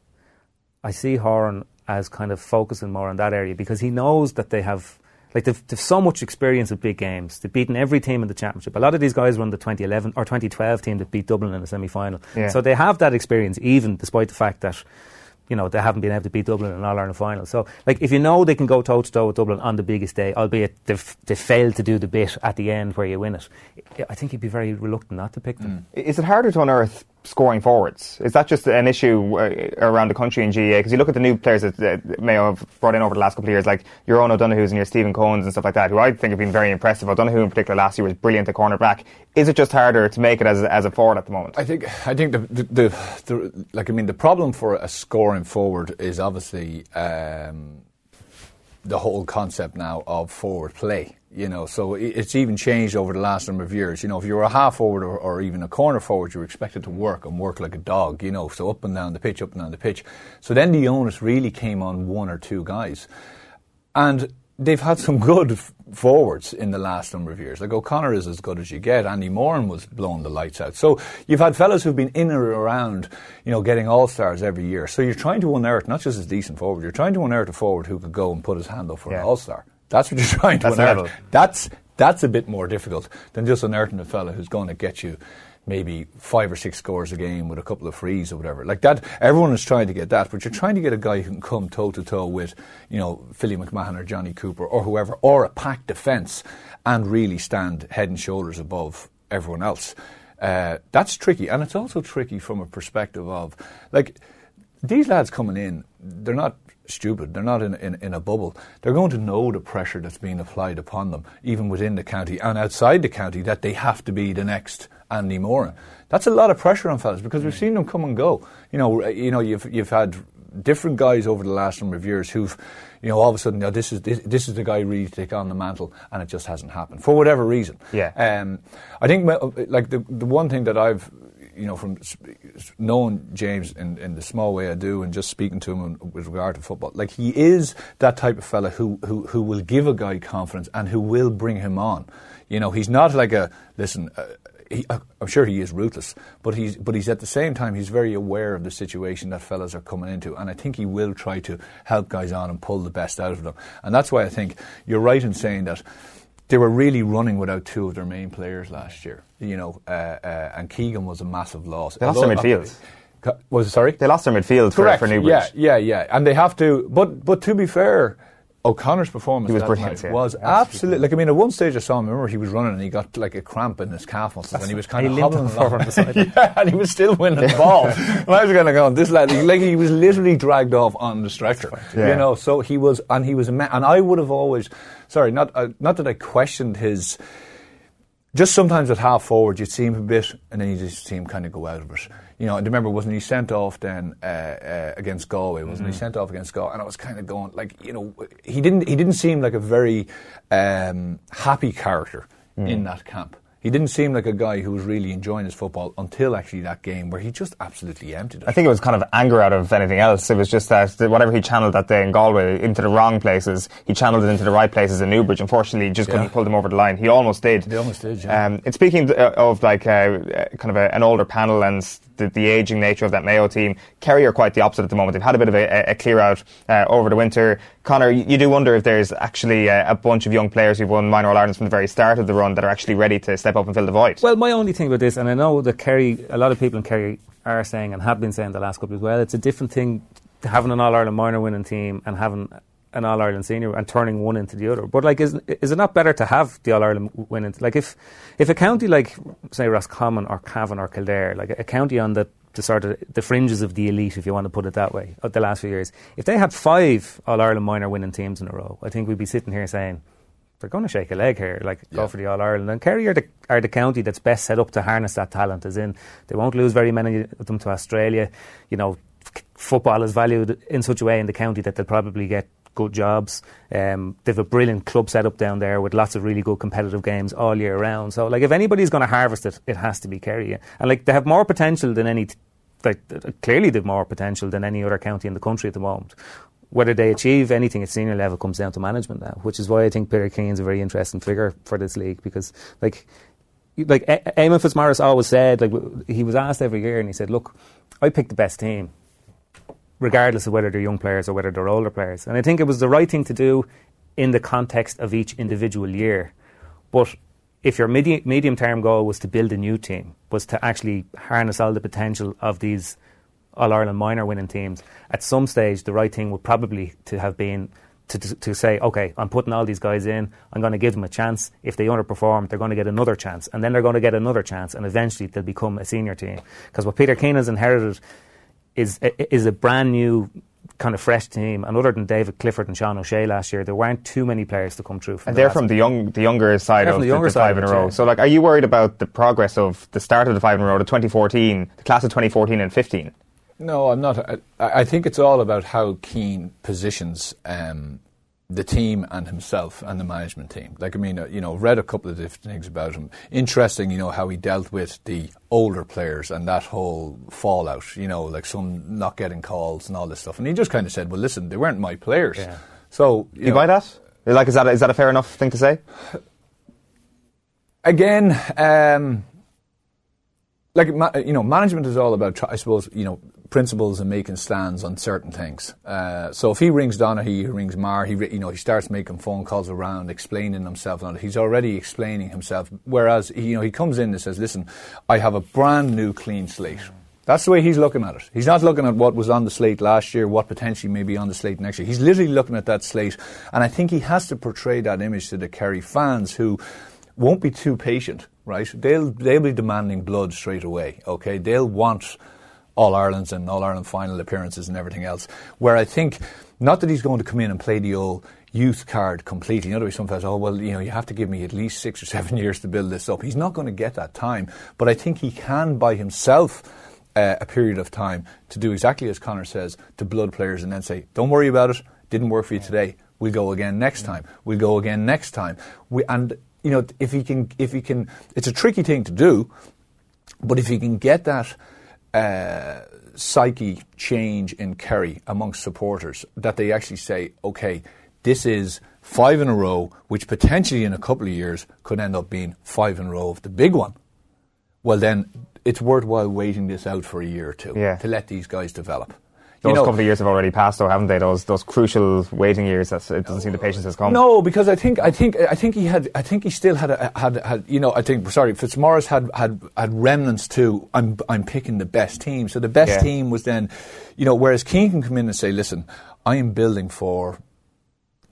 I see Horan as kind of focusing more on that area because he knows that they have like they've, they've so much experience of big games. They've beaten every team in the championship. A lot of these guys run the 2011 or 2012 team that beat Dublin in the semi final. Yeah. So they have that experience, even despite the fact that you know, they haven't been able to beat Dublin in an All Ireland final. So, like, if you know they can go toe to toe with Dublin on the biggest day, albeit they've, they failed to do the bit at the end where you win it, I think you'd be very reluctant not to pick them. Mm. Is it harder to unearth scoring forwards? Is that just an issue uh, around the country in GAA? Because you look at the new players that Mayo have brought in over the last couple of years, like your Eoin O'Donoghue's and your Stephen Coen's and stuff like that, who I think have been very impressive. O'Donoghue in particular last year was brilliant at cornerback. Is it just harder to make it as, as a forward at the moment? I think I think the, the, the, the like I mean the problem for a scoring forward is obviously um, the whole concept now of forward play you know, so it's even changed over the last number of years. You know, if you were a half forward or, or, even a corner forward, you were expected to work and work like a dog, you know, so up and down the pitch, up and down the pitch. So then the onus really came on one or two guys. And they've had some good forwards in the last number of years. Like O'Connor is as good as you get. Andy Moran was blowing the lights out. So you've had fellas who've been in or around, you know, getting all stars every year. So you're trying to unearth not just a decent forward, you're trying to unearth a forward who could go and put his hand up for yeah. an all star. That's what you're trying to that's unearth. That's that's a bit more difficult than just unearthing a fella who's going to get you maybe five or six scores a game with a couple of frees or whatever. Like that, everyone is trying to get that, but you're trying to get a guy who can come toe to toe with, you know, Philly McMahon or Johnny Cooper or whoever, or a packed defence and really stand head and shoulders above everyone else. Uh, that's tricky, and it's also tricky from a perspective of like these lads coming in, they're not stupid. They're not in, in, in, a bubble. They're going to know the pressure that's being applied upon them, even within the county and outside the county, that they have to be the next Andy Moran. That's a lot of pressure on fellas because we've seen them come and go. You know, you know, you've you've had different guys over the last number of years who've, you know, all of a sudden, you know, this is this, this is the guy really to take on the mantle, and it just hasn't happened for whatever reason. Yeah. Um, I think like the the one thing that I've you know, from knowing James in, in the small way I do, and just speaking to him with regard to football, like he is that type of fella who who who will give a guy confidence and who will bring him on. You know, he's not like a listen. Uh, he, I'm sure he is ruthless, but he's but he's at the same time he's very aware of the situation that fellas are coming into, and I think he will try to help guys on and pull the best out of them, and that's why I think you're right in saying that they were really running without two of their main players last year. You know, uh, uh, and Keegan was a massive loss. They lost their midfield. Was it, sorry? They lost their midfield Correct. for, for Newbridge. Yeah, yeah, yeah, and they have to. But but to be fair, O'Connor's performance He was brilliant, yeah. was absolutely like I mean at one stage I saw him remember he was running and he got like a cramp in his calf muscles and he was kind of hobbling on the floor along. the side. yeah, and he was still winning the ball. and I was kind of going this lad like he was literally dragged off on the stretcher. Yeah. You know, so he was and he was and I would have always sorry not uh, not that I questioned his just sometimes at half forward, you'd see him a bit, and then you just see him kind of go out of it. You know, and remember, wasn't he sent off then uh, uh, against Galway? Wasn't he sent off against Galway? And I was kind of going like, you know, he didn't he didn't seem like a very um, happy character in that camp. He didn't seem like a guy who was really enjoying his football until actually that game where he just absolutely emptied it. I think it was kind of anger out of anything else. It was just that whatever he channeled that day in Galway into the wrong places, he channeled it into the right places in Newbridge. Unfortunately, just couldn't Yeah. pull them over the line. He almost did. He almost did, yeah. Um, and speaking uh, of like uh, uh, kind of a, an older panel and the, the aging nature of that Mayo team, Kerry are quite the opposite at the moment. They've had a bit of a, a clear out uh, over the winter. Connor, you, do wonder if there's actually a bunch of young players who've won minor All Irelands from the very start of the run that are actually ready to step up and fill the void. Well, my only thing with this, and I know that Kerry, a lot of people in Kerry are saying and have been saying the last couple as well, it's a different thing having an All Ireland minor winning team and having an All Ireland senior and turning one into the other. But like, is is it not better to have the All Ireland winning? Like, if if a county like say Roscommon or Cavan or Kildare, like a county on the the sort of the fringes of the elite, if you want to put it that way, of the last few years, if they had five All Ireland minor winning teams in a row, I think we'd be sitting here saying they're going to shake a leg here, like go for the All Ireland. And Kerry are the, are the county that's best set up to harness that talent. As in, they won't lose very many of them to Australia. You know, f- football is valued in such a way in the county that they'll probably get good jobs. Um, they've a brilliant club set up down there with lots of really good competitive games all year round. So, like, if anybody's going to harvest it, it has to be Kerry. And like, they have more potential than any. Like, clearly, they've more potential than any other county in the country at the moment whether they achieve anything at senior level comes down to management now, which is why I think Peter Keane's a very interesting figure for this league because, like, like Eamon Fitzmaurice always said, like he was asked every year, and he said, "Look, I pick the best team, regardless of whether they're young players or whether they're older players." And I think it was the right thing to do in the context of each individual year. But if your medi- medium term goal was to build a new team, was to actually harness all the potential of these All Ireland minor winning teams, at some stage the right thing would probably to have been to, to, to say, okay, I'm putting all these guys in, I'm going to give them a chance. If they underperform, they're going to get another chance, and then they're going to get another chance, and eventually they'll become a senior team. Because what Peter Keane has inherited is is a brand new kind of fresh team. And other than David Clifford and Sean O'Shea last year, there weren't too many players to come through. From And the they're from the young, the younger side They're of from the the, younger the side five in a row. yeah. So, like, are you worried about the progress of the start of the five in a row, the 2014, the class of 2014 and 15? No, I'm not. I, I think it's all about how Keane positions um, the team and himself and the management team. Like, I mean, uh, you know, read a couple of different things about him. Interesting, you know, how he dealt with the older players and that whole fallout, you know, like some not getting calls and all this stuff. And he just kind of said, well, listen, they weren't my players. Yeah. So, Do you buy that? Like, is that, is that a fair enough thing to say? again, um, like you know, management is all about, I suppose, you know, principles and making stands on certain things. Uh, so if he rings Donaghy, he rings Marr, he you know he starts making phone calls around, explaining himself. And he's already explaining himself. Whereas he, you know he comes in and says, "Listen, I have a brand new clean slate." That's the way he's looking at it. He's not looking at what was on the slate last year, what potentially may be on the slate next year. He's literally looking at that slate, and I think he has to portray that image to the Kerry fans who won't be too patient, right? They'll they'll be demanding blood straight away. Okay, they'll want all Ireland's and all Ireland final appearances and everything else. Where I think not that he's going to come in and play the old youth card completely. You know, some fellas, oh well, you know, you have to give me at least six or seven years to build this up. He's not going to get that time, but I think he can buy himself. Uh, a period of time to do exactly as Connor says to blood players and then say, don't worry about it, didn't work for you today, we'll go again next time, we'll go again next time. We, and, you know, if he can, if he can, it's a tricky thing to do, But if he can get that uh, psyche change in Kerry amongst supporters, that they actually say, okay, this is five in a row, which potentially in a couple of years could end up being five in a row of the big one. Well, then it's worthwhile waiting this out for a year or two Yeah. to let these guys develop. Those You know- couple of years have already passed, though, haven't they? Those those crucial waiting years. That's, it doesn't seem the patience has come. No, because I think I think I think he had I think he still had a, had had you know I think sorry Fitzmaurice had had had remnants too. I'm I'm picking the best team, so the best Yeah. team was then, you know. Whereas Keane can come in and say, listen, I am building for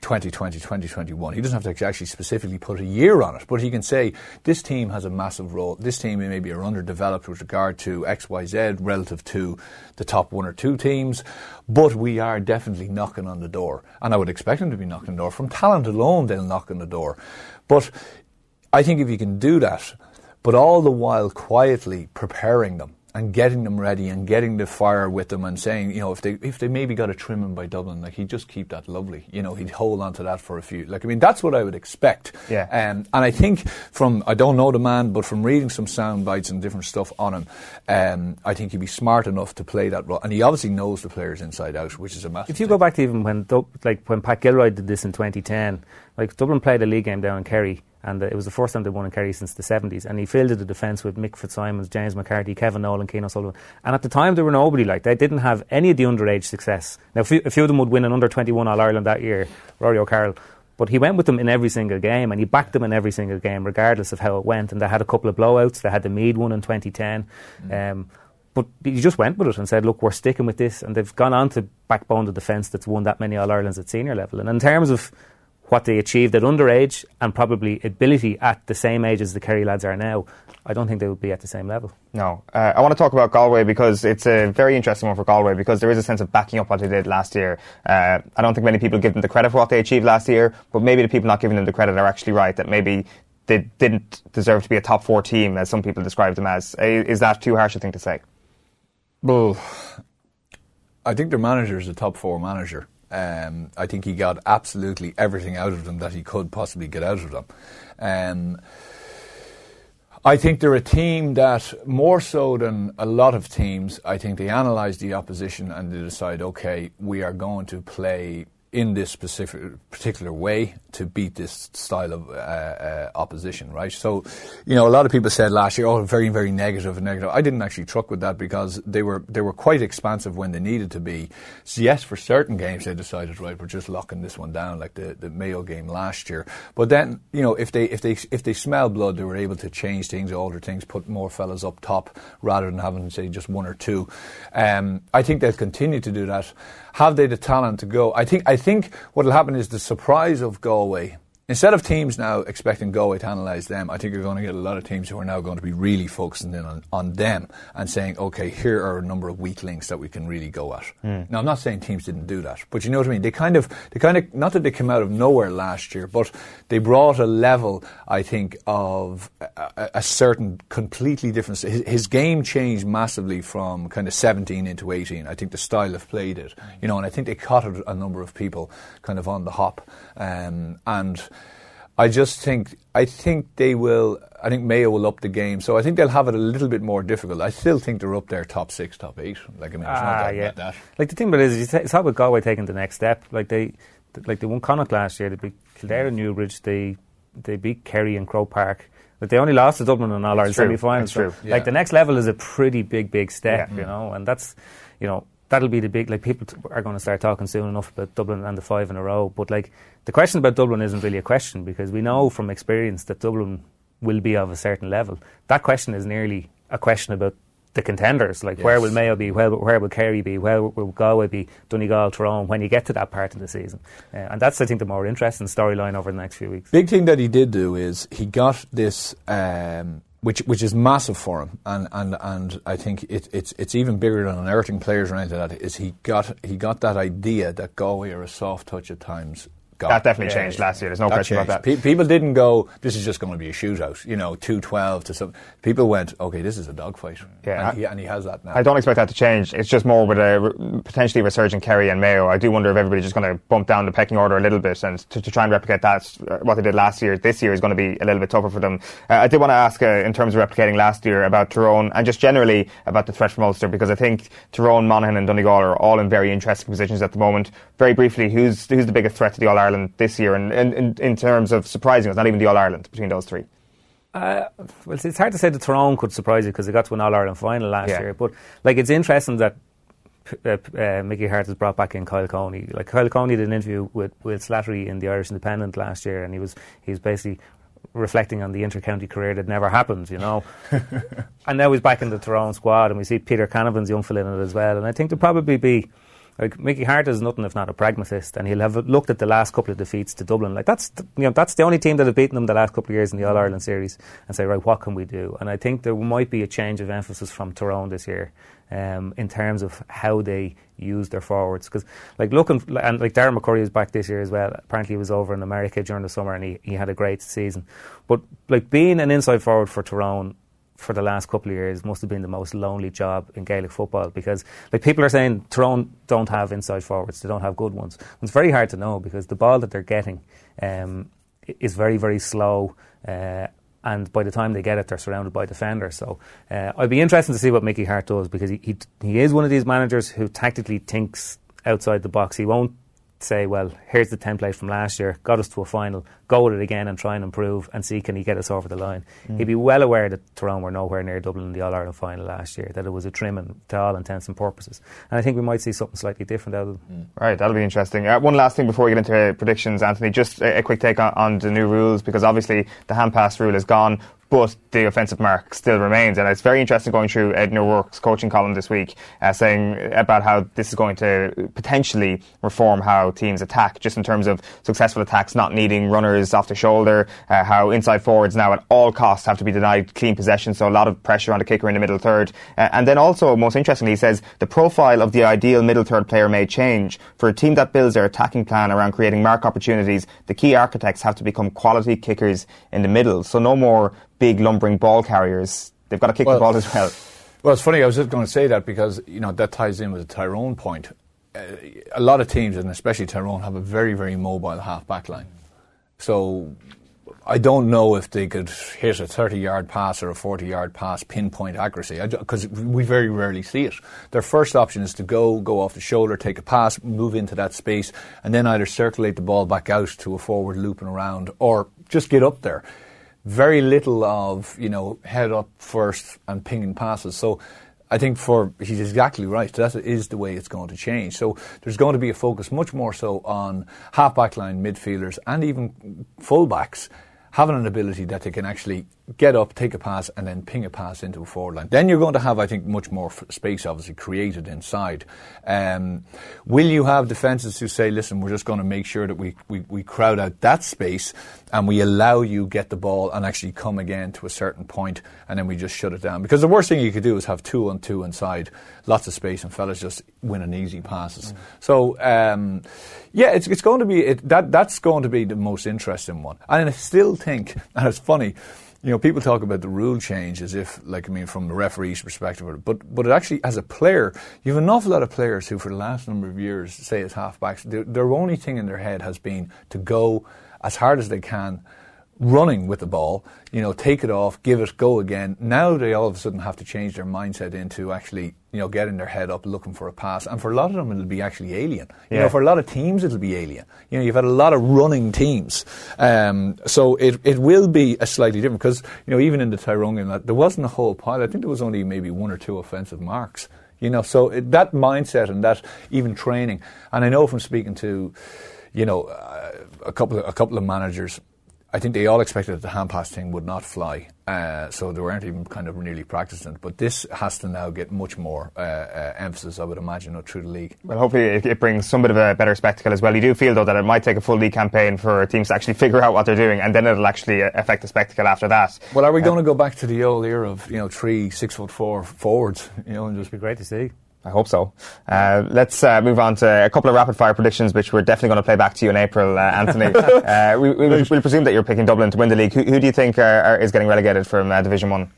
2020, 2021. He doesn't have to actually specifically put a year on it, but he can say this team has a massive role. This team maybe are underdeveloped with regard to X, Y, Z relative to the top one or two teams, but we are definitely knocking on the door. And I would expect them to be knocking on the door. From talent alone, they'll knock on the door. But I think if you can do that, but all the while quietly preparing them and getting them ready and getting the fire with them and saying, you know, if they if they maybe got a trim him by Dublin, like he'd just keep that lovely. You know, he'd hold on to that for a few. Like I mean, that's what I would expect. Yeah. Um, and I think from I don't know the man, but from reading some sound bites and different stuff on him, um, I think he'd be smart enough to play that role. And he obviously knows the players inside out, which is a massive. If you thing. go back to even when like when Pat Gilroy did this in 2010, like Dublin played a league game down in Kerry, and uh, it was the first time they won in Kerry since the 70s. And he fielded the defence with Mick Fitzsimons, James McCarthy, Kevin Nolan, Cian O'Sullivan. And at the time, there were nobody like they didn't have any of the underage success. Now, a few, a few of them would win an under 21 All Ireland that year, Rory O'Carroll. But he went with them in every single game, and he backed them in every single game, regardless of how it went. And they had a couple of blowouts. They had the Meath one in 2010. Um, but he just went with it and said, look, we're sticking with this. And they've gone on to backbone the defence that's won that many All Irelands at senior level. And in terms of what they achieved at underage and probably ability at the same age as the Kerry lads are now, I don't think they would be at the same level. No. Uh, I want to talk about Galway because it's a very interesting one for Galway because there is a sense of backing up what they did last year. Uh, I don't think many people give them the credit for what they achieved last year, but maybe the people not giving them the credit are actually right that maybe they didn't deserve to be a top four team as some people described them as. Is that too harsh a thing to say? Well, I think their manager is a top four manager. Um, I think he got absolutely everything out of them that he could possibly get out of them. Um, I think they're a team that, more so than a lot of teams, I think they analyse the opposition and they decide, okay, we are going to play in this specific particular way to beat this style of uh, uh, opposition, right? So, you know, a lot of people said last year, "Oh, very, very negative, negative." I didn't actually truck with that because they were they were quite expansive when they needed to be. So yes, for certain games they decided, right, we're just locking this one down, like the, the Mayo game last year. But then, you know, if they if they if they smell blood, they were able to change things, alter things, put more fellas up top rather than having say just one or two. Um, I think they'll continue to do that. Have they the talent to go? I think I think what will happen is the surprise of Galway. Instead of teams now expecting Galway to analyse them, I think you're going to get a lot of teams who are now going to be really focusing in on, on them and saying, okay, here are a number of weak links that we can really go at. Now, I'm not saying teams didn't do that, but you know what I mean? They kind of, they kind of, not that they came out of nowhere last year, but they brought a level, I think, of a, a, certain completely different. His, his game changed massively from kind of 17 into 18. I think the style of play did, you know, and I think they caught a, a number of people kind of on the hop. Um, and I just think I think they will. I think Mayo will up the game, so I think they'll have it a little bit more difficult. I still think they're up there, top six, top eight. Like I mean, no Ah, doubt yeah. about that. Like the thing about it is, it's how about Galway taking the next step. Like they, like they won Connacht last year. They beat Kildare and Newbridge. They, they beat Kerry and Croke Park. But they only lost to Dublin in All Ireland true. semi-finals. That's true. So, Yeah. Like the next level is a pretty big, big step. Yeah. You know, and that's, you know, that'll be the big. Like people t- are going to start talking soon enough about Dublin and the five in a row. But like the question about Dublin isn't really a question because we know from experience that Dublin will be of a certain level. That question is nearly a question about the contenders. Like where will Mayo be? Where, where will Kerry be? Where will Galway be? Donegal, Tyrone? When you get to that part of the season, uh, and that's I think the more interesting storyline over the next few weeks. Big thing that he did do is he got this, um, which which is massive for him, and and, and I think it, it's it's even bigger than unearthing players or anything like that. Is he got he got that idea that Galway are a soft touch at times gone. That definitely Yeah, changed yeah. last year. There's no That question about that. Pe- people didn't go, this is just going to be a shootout, you know, 212 to some. People went, okay, this is a dogfight. Yeah, And he, and he has that now. I don't expect that to change. It's just more with a re- potentially resurgent Kerry and Mayo. I do wonder if everybody's just going to bump down the pecking order a little bit and to, to try and replicate that, uh, what they did last year. This year is going to be a little bit tougher for them. Uh, I did want to ask, uh, in terms of replicating last year, about Tyrone and just generally about the threat from Ulster because I think Tyrone, Monaghan, and Donegal are all in very interesting positions at the moment. Very briefly, who's who's the biggest threat to the All Ireland this year, and in, in, in terms of surprising us, not even the All Ireland between those three. Uh, well, it's hard to say that Tyrone could surprise you because they got to an All Ireland final last Yeah. year. But like, it's interesting that uh, uh, Mickey Harte has brought back in Kyle Coney. Like Kyle Coney did an interview with with Slattery in the Irish Independent last year, and he was he was basically reflecting on the inter-county career that never happened, you know. and now he's back in the Tyrone squad, and we see Peter Canavan's young fella in it as well. And I think there'll probably be like Mickey Harte is nothing if not a pragmatist, and he'll have looked at the last couple of defeats to Dublin. Like that's the, you know that's the only team that have beaten them the last couple of years in the All Ireland series, and say right, what can we do? And I think there might be a change of emphasis from Tyrone this year um, in terms of how they use their forwards. Because like looking and like Darren McCurry is back this year as well. Apparently he was over in America during the summer and he, he had a great season. But like being an inside forward for Tyrone for the last couple of years must have been the most lonely job in Gaelic football because like people are saying Tyrone don't have inside forwards, they don't have good ones. It's very hard to know because the ball that they're getting um, is very very slow. Uh, and by the time they get it, they're surrounded by defenders. So uh, I'd be interested to see what Mickey Harte does because he, he he is one of these managers who tactically thinks outside the box. He won't say, well, here's the template from last year, got us to a final, go with it again and try and improve and see can he get us over the line. He'd be well aware that Tyrone were nowhere near Dublin in the All Ireland final last year, that it was a trimming to all intents and purposes. And I think we might see something slightly different out of them. Right, that'll be interesting. Uh, one last thing before we get into uh, predictions, Anthony. Just a, a quick take on, on the new rules because obviously the hand pass rule is gone, but the offensive mark still remains. And it's very interesting going through Edna Work's coaching column this week, uh, saying about how this is going to potentially reform how teams attack, just in terms of successful attacks not needing runners off the shoulder, uh, how inside forwards now at all costs have to be denied clean possession, so a lot of pressure on the kicker in the middle third. Uh, and then also, most interestingly, he says the profile of the ideal middle third player may change. For a team that builds their attacking plan around creating mark opportunities, the key architects have to become quality kickers in the middle. So no more big lumbering ball carriers. They've got to kick Well- the ball as well. Well, it's funny. I was just going to say that because you know that ties in with the Tyrone point. Uh, a lot of teams, and especially Tyrone, have a very, very mobile half back line. So I don't know if they could hit a 30 yard pass or a 40 yard pass pinpoint accuracy because we very rarely see it. Their first option is to go, go off the shoulder, take a pass, move into that space, and then either circulate the ball back out to a forward looping around or just get up there. Very little of, you know, head up first and pinging passes. So I think for he's exactly right. That is the way it's going to change. So there's going to be a focus much more so on half back line midfielders and even fullbacks having an ability that they can actually get up, take a pass, and then ping a pass into a forward line. Then you're going to have, I think, much more f- space obviously created inside. Um, will you have defences who say, listen, we're just going to make sure that we, we, we crowd out that space and we allow you get the ball and actually come again to a certain point and then we just shut it down? Because the worst thing you could do is have two on two inside, lots of space, and fellas just winning easy passes. So, um, yeah, it's, it's going to be, it, that, that's going to be the most interesting one. And I still think, and it's funny, you know, people talk about the rule change as if, like, I mean, from the referee's perspective, but but it actually, as a player, you have an awful lot of players who, for the last number of years, say as halfbacks, their, their only thing in their head has been to go as hard as they can, running with the ball, you know, take it off, give it, go again. Now they all of a sudden have to change their mindset into actually, you know, getting their head up, looking for a pass. And for a lot of them, it'll be actually alien. You Yeah. know, for a lot of teams, it'll be alien. You know, you've had a lot of running teams. Um, so it, it will be a slightly different, because, you know, even in the Tyrone game, there wasn't a whole pile. I think there was only maybe one or two offensive marks. You know, so it, that mindset and that even training, and I know from speaking to, you know, uh, a couple of, a couple of managers, I think they all expected that the hand pass thing would not fly, uh, so they weren't even kind of really practicing it. But this has to now get much more uh, uh, emphasis, I would imagine, through the league. Well, hopefully it, it brings some bit of a better spectacle as well. You do feel though that it might take a full league campaign for teams to actually figure out what they're doing, and then it'll actually uh, affect the spectacle after that. Well, are we going to go back to the old era of you know three six foot four forwards? You know, and just It'd be great to see. I hope so. Uh, let's uh, move on to a couple of rapid fire predictions, which we're definitely going to play back to you in April, uh, Anthony. uh, we, we, will presume that you're picking Dublin to win the league. Who, who do you think are, are, is getting relegated from uh, Division One?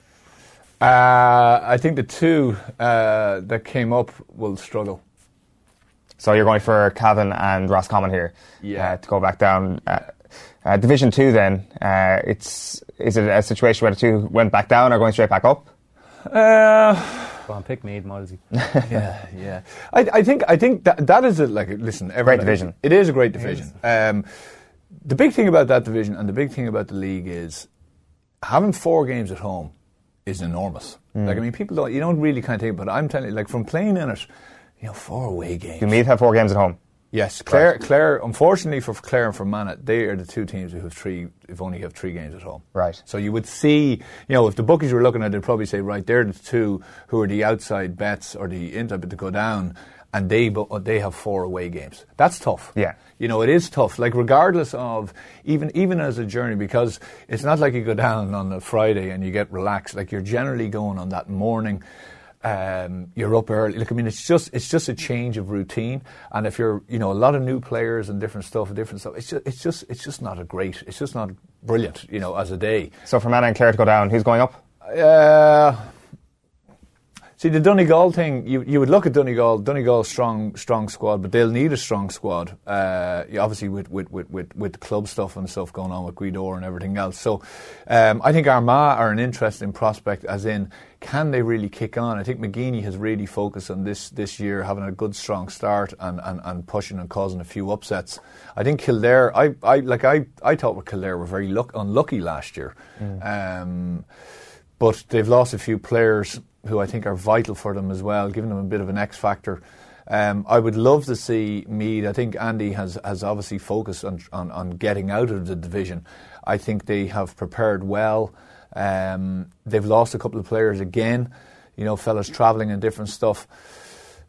Uh, I think the two uh, that came up will struggle. So you're going for Cavan and Roscommon here Yeah. to go back down. Division Two, then it's is it a situation where the two went back down or going straight back up? Go on, pick Meath, Moylesy. yeah, yeah. I, I think I think that that is a, like listen, every, Great division. It is a great division. Um, the big thing about that division and the big thing about the league is having four games at home is enormous. Mm. Like I mean, people don't you don't really kind of think, but I'm telling you, like from playing in it, you know, four away games. Do Meath have four games at home? Yes, Clare. Clare. Unfortunately for Clare and for Fermanagh, they are the two teams who have three. If only have three games at home. Right. So you would see, you know, if the bookies were looking at, it, they'd probably say, right, they're the two who are the outside bets or the inside bet to go down, and they bo- uh, they have four away games. That's tough. Yeah. You know, it is tough. Like regardless of even even as a journey, because it's not like you go down on a Friday and you get relaxed. Like you're generally going on that morning. Um, you're up early. Look, I mean, it's just it's just a change of routine. And if you're, you know, a lot of new players and different stuff, different stuff, it's just it's just it's just not a great. It's just not brilliant, you know, as a day. So for Fermanagh and Clare to go down, who's going up? Uh, see the Donegal thing. You you would look at Donegal. Donegal's strong strong squad, but they'll need a strong squad. Uh, obviously with, with, with, with, with the club stuff and stuff going on with Guido and everything else. So um, I think Armagh are an interesting prospect. As in, can they really kick on? I think McGeeney has really focused on this this year, having a good strong start and, and, and pushing and causing a few upsets. I think Kildare. I, I like I I thought with Kildare were very luck, unlucky last year. Um, but they've lost a few players who I think are vital for them as well, giving them a bit of an X factor. Um, I would love to see Meath. I think Andy has, has obviously focused on, on, on getting out of the division. I think they have prepared well. Um, they've lost a couple of players again, you know, fellas travelling and different stuff.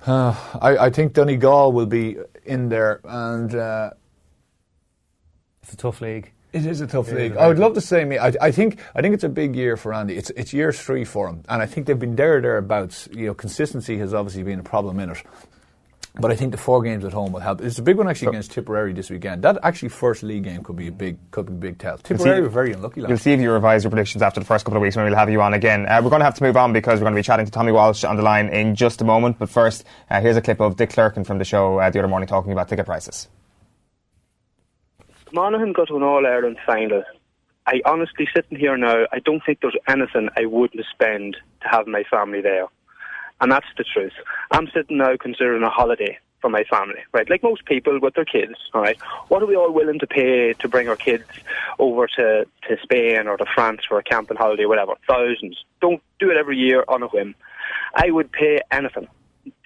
Uh, I, I think Donegal will be in there, and uh, It's a tough league. It is a tough It league. a I would love to say me. I, I think I think it's a big year for Andy. It's it's year three for him, and I think they've been there thereabouts. You know, consistency has obviously been a problem in it. But I think the four games at home will help. It's a big one actually against Tipperary this weekend. That actually first league game could be a big could be a big tell. Tipperary were very unlucky last You'll see if you revise your predictions after the first couple of weeks when we'll have you on again. Uh, we're going to have to move on because we're going to be chatting to Tommy Walsh on the line in just a moment. But first, uh, here's a clip of Dick Clerkin from the show uh, the other morning talking about ticket prices. Monaghan got an All Ireland final. I honestly, sitting here now, I don't think there's anything I wouldn't spend to have my family there. And that's the truth. I'm sitting now considering a holiday for my family, right? Like most people with their kids, all right? What are we all willing to pay to bring our kids over to, to Spain or to France for a camping holiday, whatever? Thousands. Don't do it every year on a whim. I would pay anything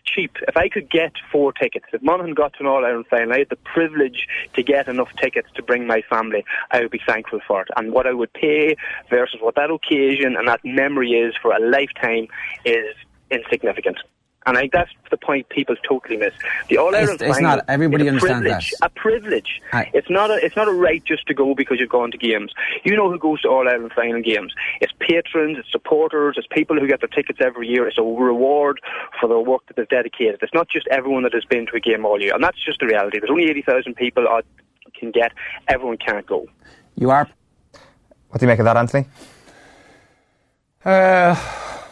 cheap. If I could get four tickets, if Monaghan got to an All Ireland final, I had the privilege to get enough tickets to bring my family, I would be thankful for it. And what I would pay versus what that occasion and that memory is for a lifetime is insignificant. And I think that's the point people totally miss. The All It's- Ireland it's final not. Everybody is a understands privilege, that. A privilege. Aye. It's not a it's not a right just to go because you're going to games. You know who goes to All Ireland final games. It's patrons, it's supporters, it's people who get their tickets every year. It's a reward for the work that they've dedicated. It's not just everyone that has been to a game all year, and that's just the reality. There's only eighty thousand people out can get. Everyone can't go. You are. What do you make of that, Anthony? Uh,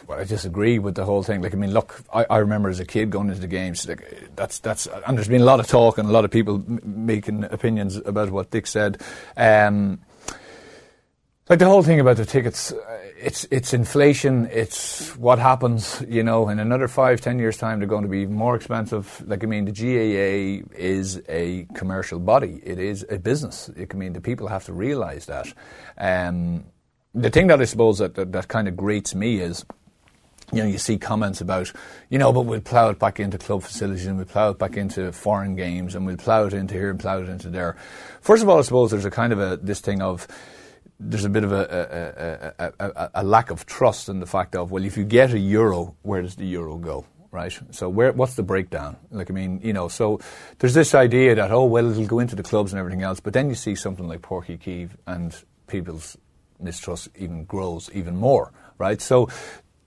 well, I disagree with the whole thing. Like, I mean, look, I, I remember as a kid going into the games. Like, that's that's, and there's been a lot of talk and a lot of people m- making opinions about what Dick said. Um, like the whole thing about the tickets, uh, it's it's inflation. It's what happens. You know, in another five, ten years' time, they're going to be more expensive. Like I mean, the GAA is a commercial body. It is a business. I mean, the people have to realise that. Um, the thing that I suppose that, that, that kind of grates me is you know, you see comments about, you know, but we'll plough it back into club facilities and we'll plough it back into foreign games and we'll plough it into here and plough it into there. First of all, I suppose there's a kind of a this thing of there's a bit of a, a, a, a, lack of trust in the fact of well, if you get a euro, where does the euro go? Right. So where what's the breakdown? Like I mean, you know, so there's this idea that oh well, it'll go into the clubs and everything else, but then you see something like Páirc Uí Chaoimh and people's mistrust even grows even more. Right. So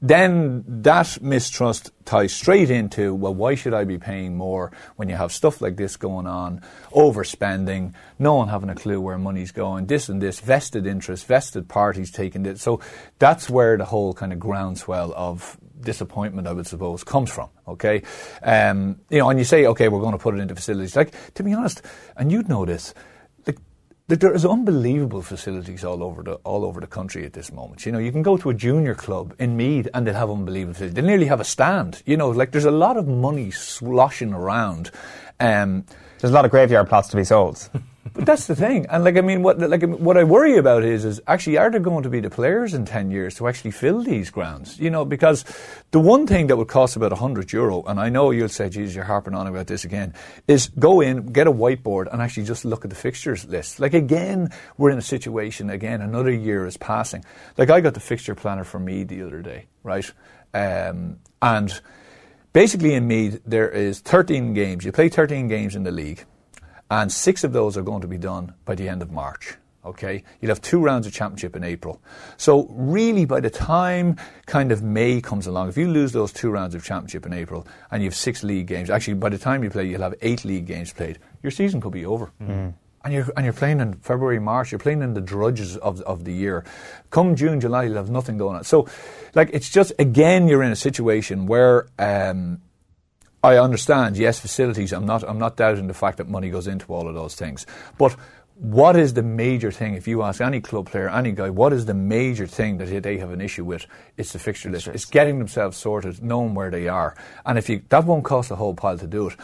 then that mistrust ties straight into, well, why should I be paying more when you have stuff like this going on, overspending, no one having a clue where money's going, this and this, vested interest, vested parties taking it. So that's where the whole kind of groundswell of disappointment, I would suppose, comes from. Okay, um, you know, and you say, okay, we're going to put it into facilities. Like to be honest, and you'd know this, there is unbelievable facilities all over the all over the country at this moment. You know, you can go to a junior club in Meath and they'll have unbelievable facilities. They nearly have a stand. You know, like there's a lot of money sloshing around. Um, there's a lot of graveyard plots to be sold. But that's the thing, and like I mean, what like what I worry about is is actually are there going to be the players in ten years to actually fill these grounds? You know, because the one thing that would cost about hundred euro, and I know you'll say, "Jesus, you're harping on about this again," is go in, get a whiteboard, and actually just look at the fixtures list. Like again, we're in a situation again. Another year is passing. Like I got the fixture planner for me the other day, right, um, and basically in Meath there is 13 games. You play 13 games in the league and six of those are going to be done by the end of March. Okay, you'll have two rounds of championship in April. So really, by the time kind of May comes along, if you lose those two rounds of championship in April and you have six league games, actually by the time you play, you'll have eight league games played. Your season could be over. Mm. And you're, and you're playing in February, March, you're playing in the drudges of, of the year. Come June, July, you'll have nothing going on. So, like, it's just, again, you're in a situation where um, I understand, yes, facilities. I'm not. I'm not doubting the fact that money goes into all of those things. But what is the major thing? If you ask any club player, any guy, what is the major thing that they have an issue with? It's the fixture list. It's getting themselves sorted, knowing where they are. And if you that won't cost a whole pile to do it.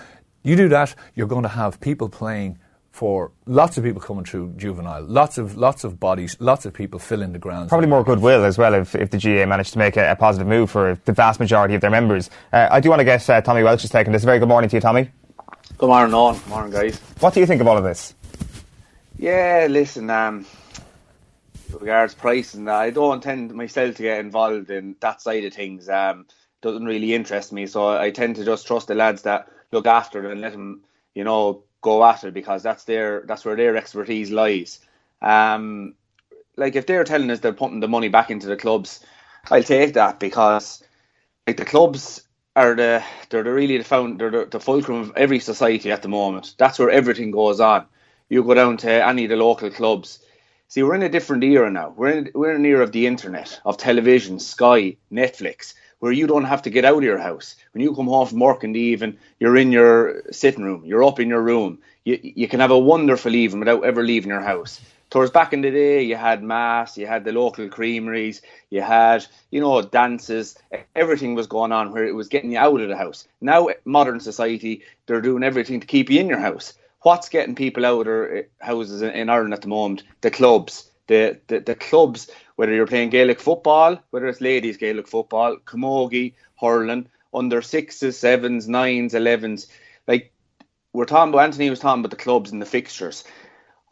You do that, you're going to have people playing for lots of people coming through juvenile, lots of lots of bodies, lots of people filling the grounds. Probably more goodwill as well if, if the GAA managed to make a, a positive move for the vast majority of their members. Uh, I do want to get uh, Tommy Walsh's take on this. Very good morning to you, Tommy. Good morning, Owen. Good morning, guys. What do you think of all of this? Yeah, listen, um, regards pricing, I don't tend myself to get involved in that side of things. Um, doesn't really interest me, so I tend to just trust the lads that look after it and let them, you know, go at it because that's their that's where their expertise lies. Um, like if they're telling us they're putting the money back into the clubs, I'll take that because like the clubs are the they're the really the found they're the, the fulcrum of every society at the moment. That's where everything goes on. You go down to any of the local clubs. See, we're in a different era now. We're in we're in an era of the internet, of television, Sky, Netflix where you don't have to get out of your house. When you come home from work in the evening, you're in your sitting room, you're up in your room. You, you can have a wonderful evening without ever leaving your house. Towards back in the day, you had mass, you had the local creameries, you had, you know, dances. Everything was going on where it was getting you out of the house. Now, modern society, they're doing everything to keep you in your house. What's getting people out of their houses in Ireland at the moment? The clubs. The, the, the clubs whether you're playing Gaelic football, whether it's ladies Gaelic football, camogie, hurling, under sixes, sevens, nines, elevens. Like we're talking about, Anthony was talking about the clubs and the fixtures.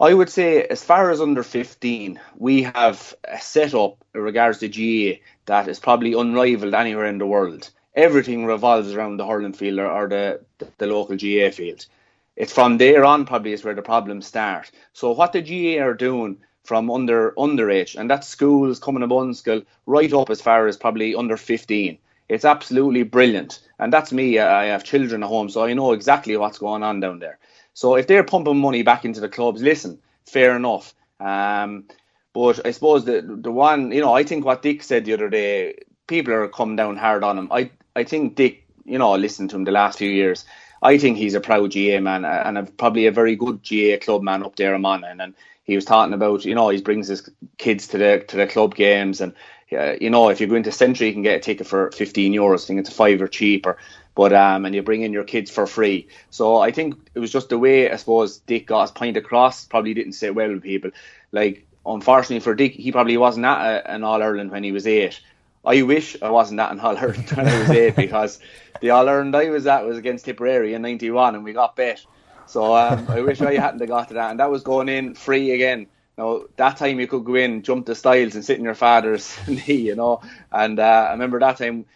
I would say, as far as under 15, we have a setup in regards to GAA that is probably unrivaled anywhere in the world. Everything revolves around the hurling field or, or the, the, the local GAA field. It's from there on probably is where the problems start. So what the GAA are doing from under underage, and that's schools coming above school right up as far as probably under 15. It's absolutely brilliant, and that's me. I have children at home, so I know exactly what's going on down there. So if they're pumping money back into the clubs, listen, fair enough. Um, but I suppose the the one, you know, I think what Dick said the other day, people are coming down hard on him. I I think Dick, you know, listened to him the last few years. I think he's a proud GAA man and a, probably a very good GAA club man up there, man. And, and he was talking about, you know, he brings his kids to the to the club games, and uh, you know, if you go into Century, you can get a ticket for 15 euros. I think it's a five or cheaper, but um, and you bring in your kids for free. So I think it was just the way I suppose Dick got his point across. Probably didn't sit well with people. Like unfortunately for Dick, he probably wasn't at a, an All Ireland when he was eight. I wish I wasn't at an All Ireland when I was eight because the All Ireland I was at was against Tipperary in '91 and we got bet. So um, I wish I hadn't have got to that. And that was going in free again. Now that time you could go in, jump the stiles, and sit in your father's knee, you know. And uh, I remember that time.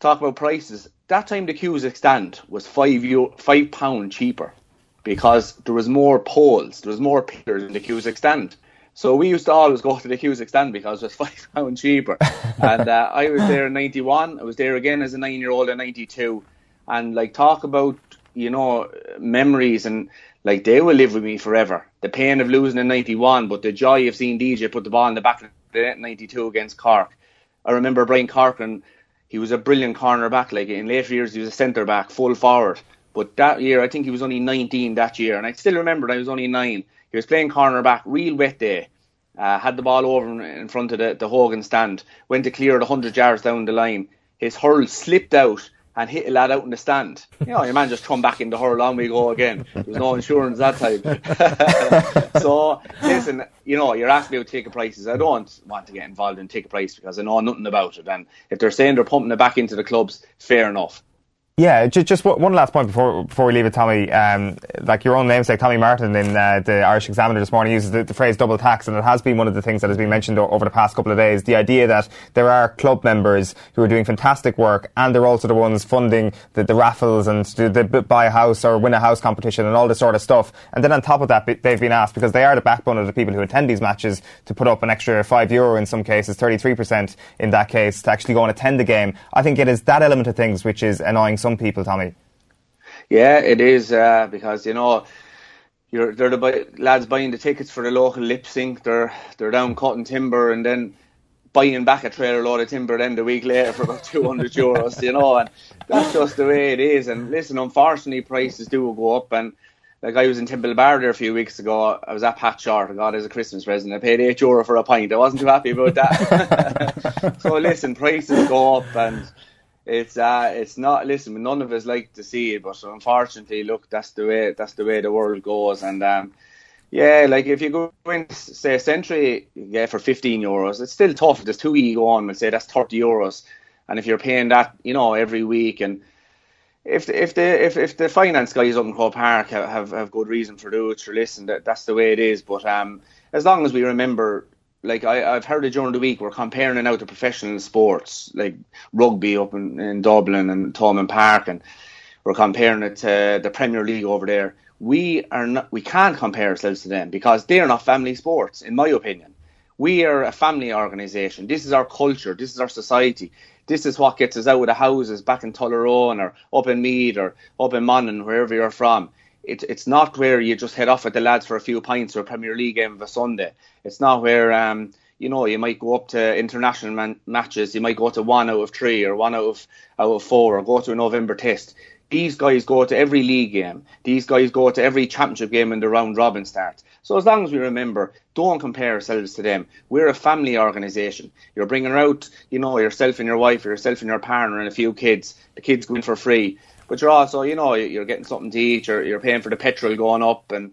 Talk about prices. That time the Cusack stand was five euro, five pound cheaper because there was more poles, there was more pillars in the Cusack stand. So we used to always go to the Cusack stand because it was five pound cheaper. and uh, I was there in '91. I was there again as a nine-year-old in '92. And like talk about you know memories and like they will live with me forever. The pain of losing in '91, but the joy of seeing DJ put the ball in the back of the net in '92 against Cork. I remember Brian Corcoran. He was a brilliant corner back. Like in later years, he was a centre back, full forward. But that year, I think he was only 19 that year, and I still remember I was only nine. He was playing corner back, real wet day. Uh, had the ball over in front of the, the Hogan stand, went to clear it 100 yards down the line. His hurl slipped out and hit a lad out in the stand. You know, your man just come back in the hurl, on we go again. There was no insurance that time. so, listen, you know, you're asking about ticket prices. I don't want to get involved in ticket price because I know nothing about it. And if they're saying they're pumping it back into the clubs, fair enough. Yeah, just, just one last point before before we leave it, Tommy. Um, like your own namesake, Tommy Martin, in uh, the Irish Examiner this morning uses the, the, phrase double tax, and it has been one of the things that has been mentioned over the past couple of days. The idea that there are club members who are doing fantastic work, and they're also the ones funding the, the raffles and the, the buy a house or win a house competition and all this sort of stuff. And then on top of that, they've been asked because they are the backbone of the people who attend these matches to put up an extra five euro in some cases, thirty three percent in that case, to actually go and attend the game. I think it is that element of things which is annoying some people, Tommy. Yeah, it is uh, because you know you're they're the buy, lads buying the tickets for the local lip sync. They're they're down cutting timber and then buying back a trailer load of timber then the week later for about 200 euros, you know, and that's just the way it is. And listen, unfortunately, prices do go up. And like I was in Temple Bar there a few weeks ago, I was at Pat Shortt, I got as a Christmas present. I paid 8 euro for a pint. I wasn't too happy about that. so listen, prices go up and it's uh it's not listen none of us like to see it but unfortunately look that's the way that's the way the world goes. And um yeah like if you go in say a century yeah for 15 euros it's still tough. There's two e go on and say that's 30 euros. And if you're paying that you know every week and if the, if the if, if the finance guys up in Croke Park have, have, have good reason for doing it, sure, listen, that, that's the way it is. But um, as long as we remember like I, I've heard it during the week, we're comparing it now to professional sports like rugby up in, in Dublin and Thomond Park, and we're comparing it to the Premier League over there. We are not, we can't compare ourselves to them because they are not family sports, in my opinion. We are a family organisation. This is our culture. This is our society. This is what gets us out of the houses back in Tullaroan or up in Meath or up in Monaghan, wherever you're from it's it's not where you just head off with the lads for a few pints or a Premier League game of a Sunday. It's not where um, you know you might go up to international man- matches. You might go to one out of three or one out of out of four or go to a November Test. These guys go to every league game. These guys go to every championship game when the round robin starts. So as long as we remember, don't compare ourselves to them. We're a family organisation. You're bringing out, you know, yourself and your wife, yourself and your partner, and a few kids. The kids go in for free but you're also, you know, you're getting something to eat. You're, you're paying for the petrol going up and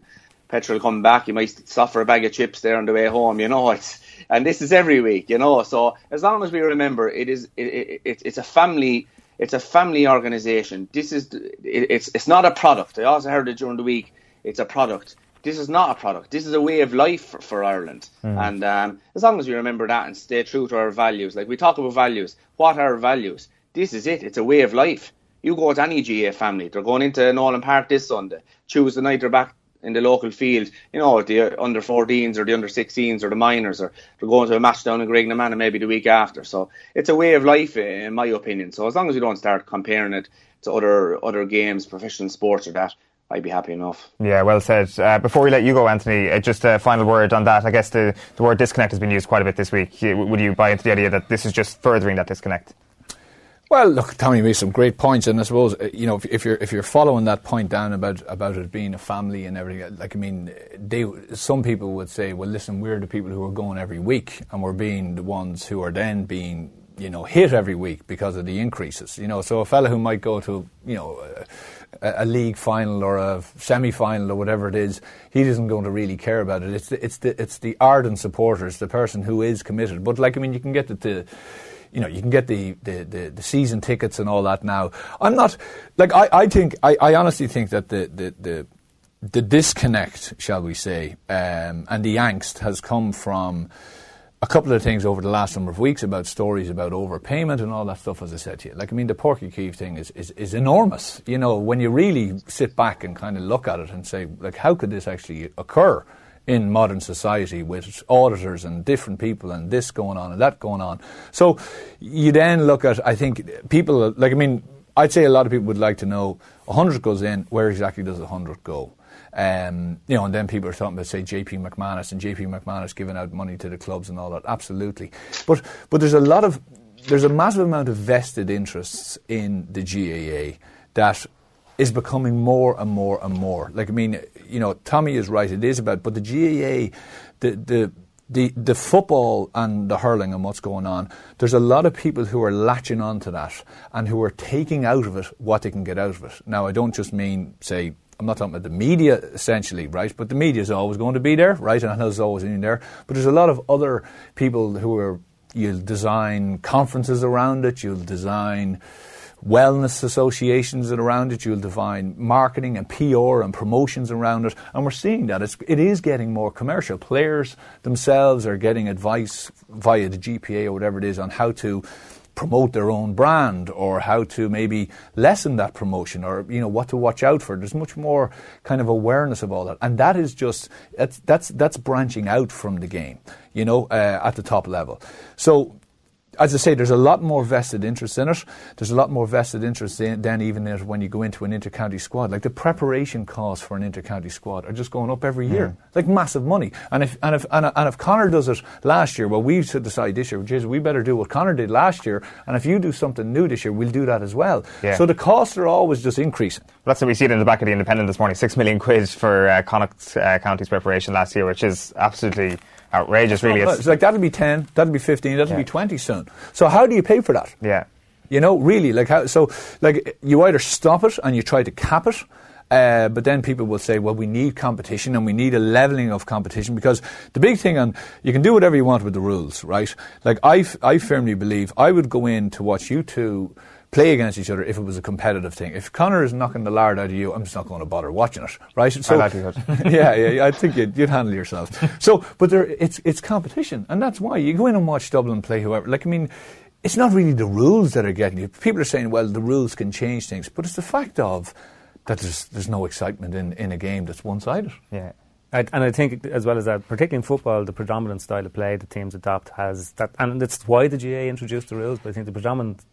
petrol coming back. You might suffer a bag of chips there on the way home. You know, it's and this is every week. You know, so as long as we remember, it is it, it, it's a family. It's a family organisation. This is it, it's it's not a product. I also heard it during the week. It's a product. This is not a product. This is a way of life for, for Ireland. Mm. And um, as long as we remember that and stay true to our values, like we talk about values, what are our values? This is it. It's a way of life. You go to any GAA family, they're going into Nolan Park this Sunday. Tuesday night they're back in the local field, you know, the under 14s or the under 16s or the minors, or they're going to a match down in Graiguenamanagh maybe the week after. So it's a way of life, in my opinion. So as long as we don't start comparing it to other other games, professional sports or that, I'd be happy enough. Yeah, well said. Uh, before we let you go, Anthony, uh, just a final word on that. I guess the, the word disconnect has been used quite a bit this week. Would you buy into the idea that this is just furthering that disconnect? Well, look, Tommy made some great points, and I suppose uh, you know if, if, you're if you're following that point down about about it being a family and everything, like I mean, they some people would say, well, listen, we're the people who are going every week, and we're being the ones who are then being you know hit every week because of the increases. You know, so a fella who might go to you know. A, a league final or a semi-final or whatever it is, he isn't going to really care about it. It's the, it's the it's the ardent supporters, the person who is committed. But like I mean, you can get the, the you know, you can get the, the, the, the, season tickets and all that now. I'm not, like, I, I think, I, I honestly think that the, the, the, the disconnect, shall we say, um, and the angst has come from a couple of things over the last number of weeks about stories about overpayment and all that stuff, as I said to you. Like, I mean, the Páirc Uí Chaoimh thing is, is, is enormous. You know, when you really sit back and kind of look at it and say, like, how could this actually occur? In modern society with auditors and different people and this going on and that going on. So you then look at, I think, people, like, I mean, I'd say a lot of people would like to know 100 goes in, where exactly does 100 go? Um, you know, and then people are talking about, say, JP McManus and JP McManus giving out money to the clubs and all that. Absolutely, but but there's a lot of there's a massive amount of vested interests in the GAA that is becoming more and more and more. Like I mean, you know, Tommy is right. It is about, but the GAA, the the the, the football and the hurling and what's going on, there's a lot of people who are latching onto that and who are taking out of it what they can get out of it. Now, I don't just mean, say, I'm not talking about the media essentially, right? But the media is always going to be there, right? And it's always in there. But there's a lot of other people who are, you'll design conferences around it, you'll design wellness associations and around it. You'll define marketing and PR and promotions around it. And we're seeing that. It's, it is getting more commercial. Players themselves are getting advice via the GPA or whatever it is on how to promote their own brand or how to maybe lessen that promotion or you know what to watch out for there's much more kind of awareness of all that and that is just that's that's that's branching out from the game you know uh, at the top level so as I say, there's a lot more vested interest in it. There's a lot more vested interest in, than even in when you go into an inter-county squad. Like the preparation costs for an inter-county squad are just going up every year, mm. like massive money. And if and if and, and, if Conor does it last year, well, we should decide this year, Jesus, we better do what Connor did last year. And if you do something new this year, we'll do that as well. Yeah. So the costs are always just increasing. Well, that's what we see it in the back of the Independent this morning. Six million quid for uh, Connacht uh, County's preparation last year, which is absolutely outrageous, really. It's, it's, like that'll be 10, that'll be 15, that'll yeah. be 20 soon. So how do you pay for that? Yeah. You know, really, like how, so, like you either stop it and you try to cap it, uh, but then people will say, well, we need competition and we need a leveling of competition because the big thing on, you can do whatever you want with the rules, right? Like I, I firmly believe I would go in to watch you two play against each other if it was a competitive thing. If Conor is knocking the lard out of you, I'm just not going to bother watching it, right? So, like yeah, yeah, I think you'd, you'd, handle yourself. So, but there, it's it's competition, and that's why you go in and watch Dublin play whoever. Like, I mean, it's not really the rules that are getting you. People are saying, well, the rules can change things, but it's the fact of that there's there's no excitement in, in a game that's one sided. Yeah. I, and I think, as well as that, particularly in football, the predominant style of play the teams adopt has that, and that's why the GAA introduced the rules. But I think the predominant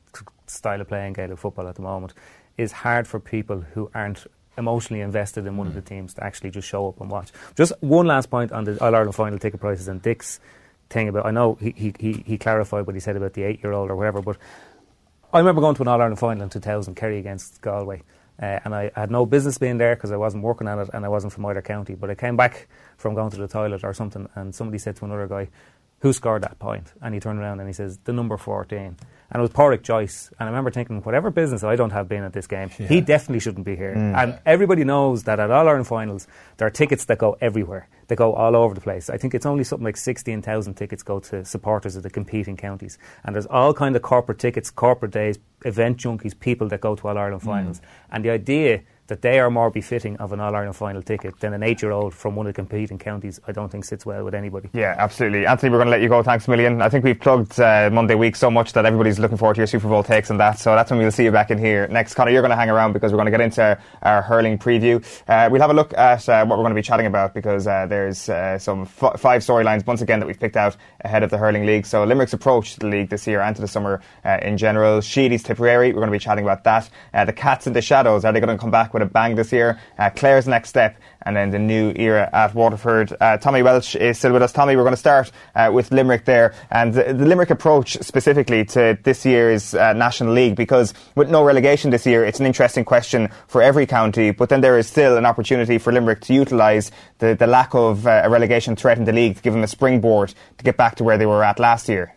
style of playing Gaelic football at the moment is hard for people who aren't emotionally invested in one mm. of the teams to actually just show up and watch. Just one last point on the All Ireland final ticket prices and Dick's thing about. I know he he he, he clarified what he said about the eight year old or whatever, but I remember going to an All Ireland final in 2000, Kerry against Galway. Uh, and I had no business being there because I wasn't working on it and I wasn't from either county. But I came back from going to the toilet or something, and somebody said to another guy, Who scored that point? And he turned around and he says, The number 14 and it was Pádraic Joyce. And I remember thinking, whatever business I don't have been at this game, yeah. he definitely shouldn't be here. Mm. And everybody knows that at All Ireland finals, there are tickets that go everywhere. They go all over the place. I think it's only something like 16,000 tickets go to supporters of the competing counties. And there's all kind of corporate tickets, corporate days, event junkies, people that go to All Ireland finals. Mm. And the idea that they are more befitting of an All Ireland final ticket than an eight year old from one of the competing counties, I don't think sits well with anybody. Yeah, absolutely. Anthony, we're going to let you go. Thanks a million. I think we've plugged uh, Monday week so much that everybody's looking forward to your Super Bowl takes on that. So that's when we'll see you back in here next. Conor, you're going to hang around because we're going to get into our, our hurling preview. Uh, we'll have a look at uh, what we're going to be chatting about because uh, there's uh, some f- five storylines once again that we've picked out ahead of the hurling league. So Limerick's approach to the league this year and to the summer uh, in general. Sheedy's Tipperary, we're going to be chatting about that. the Cats in the Shadows, are they going to come back with a bang this year? uh, Clare's next step, and then the new era at Waterford. Uh, Tommy Walsh is still with us. Tommy, we're going to start uh, with Limerick there, and the, the, Limerick approach specifically to this year's uh, National League, because with no relegation this year, it's an interesting question for every county, but then there is still an opportunity for Limerick to utilise the, the lack of uh, a relegation threat in the league to give them a springboard to get back to where they were at last year.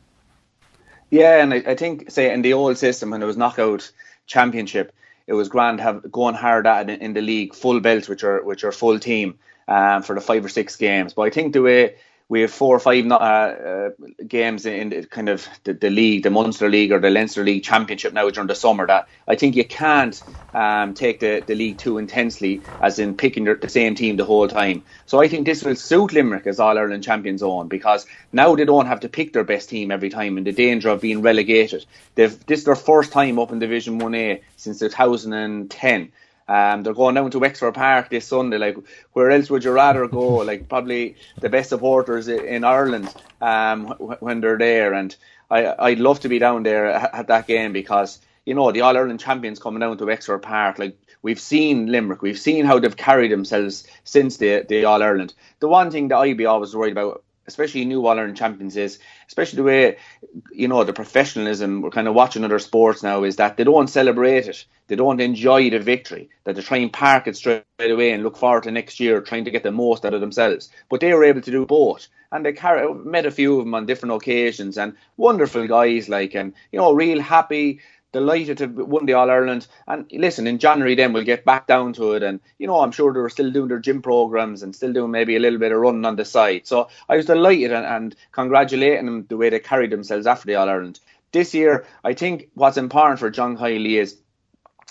Yeah, and I, I think, say, in the old system, when it was knockout championship, it was grand have going hard at it in the league, full belts, which are which are full team um, for the five or six games. But I think the way we have four or five uh, uh, games in the, kind of the, the, league, the Munster League or the Leinster League Championship now during the summer. That I think you can't um, take the, the league too intensely, as in picking the, the same team the whole time. So I think this will suit Limerick as All Ireland champions on because now they don't have to pick their best team every time in the danger of being relegated. They've this is their first time up in Division One A since 2010. Um, they're going down to Wexford Park this Sunday. Like, where else would you rather go? like, probably the best supporters in Ireland um, when they're there. And I, I'd love to be down there at that game because you know the All Ireland champions coming down to Wexford Park. Like we've seen Limerick, we've seen how they've carried themselves since the the All Ireland. The one thing that I'd be always worried about especially new Ireland champions, is especially the way you know the professionalism we're kind of watching other sports now is that they don't celebrate it, they don't enjoy the victory, that they try and park it straight away and look forward to next year trying to get the most out of themselves. But they were able to do both, and they carry, met a few of them on different occasions, and wonderful guys like and you know real happy delighted to win the All Ireland. And listen, in January then we'll get back down to it. And you know, I'm sure they were still doing their gym programs and still doing maybe a little bit of running on the side. So I was delighted and, and congratulating them the way they carried themselves after the All Ireland. This year, I think what's important for John Kiely is.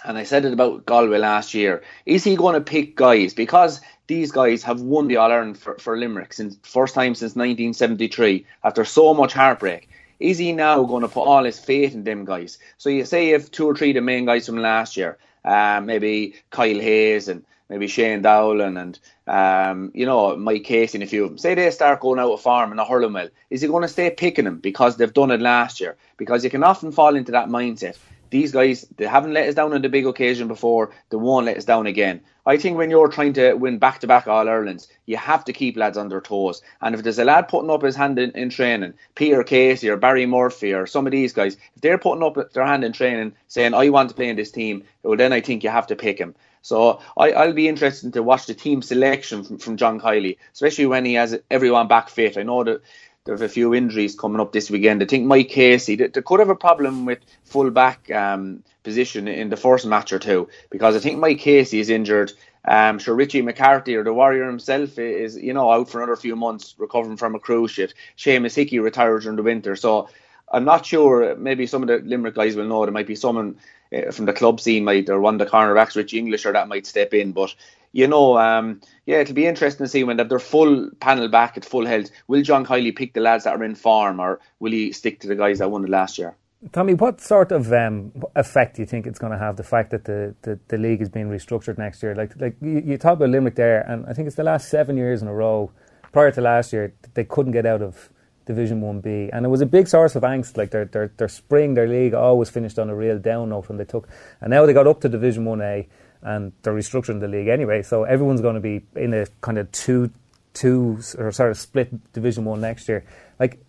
And I said it about Galway last year. Is he going to pick guys? Because these guys have won the All Ireland for, for Limerick since first time since 1973 after so much heartbreak is he now going to put all his faith in them guys? So you say if two or three of the main guys from last year, uh, maybe Kyle Hayes and maybe Shane Dowling and um, you know Mike Casey and a few of them. Say they start going out of farm and a hurling well, is he going to stay picking them because they've done it last year? Because you can often fall into that mindset these guys they haven't let us down on the big occasion before they won't let us down again. I think when you're trying to win back-to-back all irelands you have to keep lads on their toes. And if there's a lad putting up his hand in, in training peter casey or barry murphy or some of these guys if they're putting up their hand in training saying i want to play in this team well then i think you have to pick him. So I, will be interested to watch the team selection from, from John Kiely, especially when he has everyone back fit. I know that there's a few injuries coming up this weekend. I think Mike Casey, they, they could have a problem with full back um, position in the first match or two because I think Mike Casey is injured. Um, sure, Richie McCarthy or the Warrior himself is, you know, out for another few months recovering from a cruciate. Seamus Hickey retired during the winter, so I'm not sure. Maybe some of the Limerick guys will know there might be someone uh, from the club scene, might or one of the cornerbacks, Richie English, or that might step in. But you know, um, yeah, it'll be interesting to see when they're full panel back at full health. Will John Kiely pick the lads that are in form, or will he stick to the guys that won it last year? Tommy, what sort of um, effect do you think it's going to have the fact that the, the, the, league is being restructured next year? Like like you, you talk about Limerick there, and I think it's the last seven years in a row. Prior to last year, they couldn't get out of Division One B, and it was a big source of angst. Like their their their spring, their league always finished on a real down note when they took, and now they got up to Division One A and they're restructuring the league anyway. So everyone's going to be in a kind of two, two or sort of split Division One next year. Like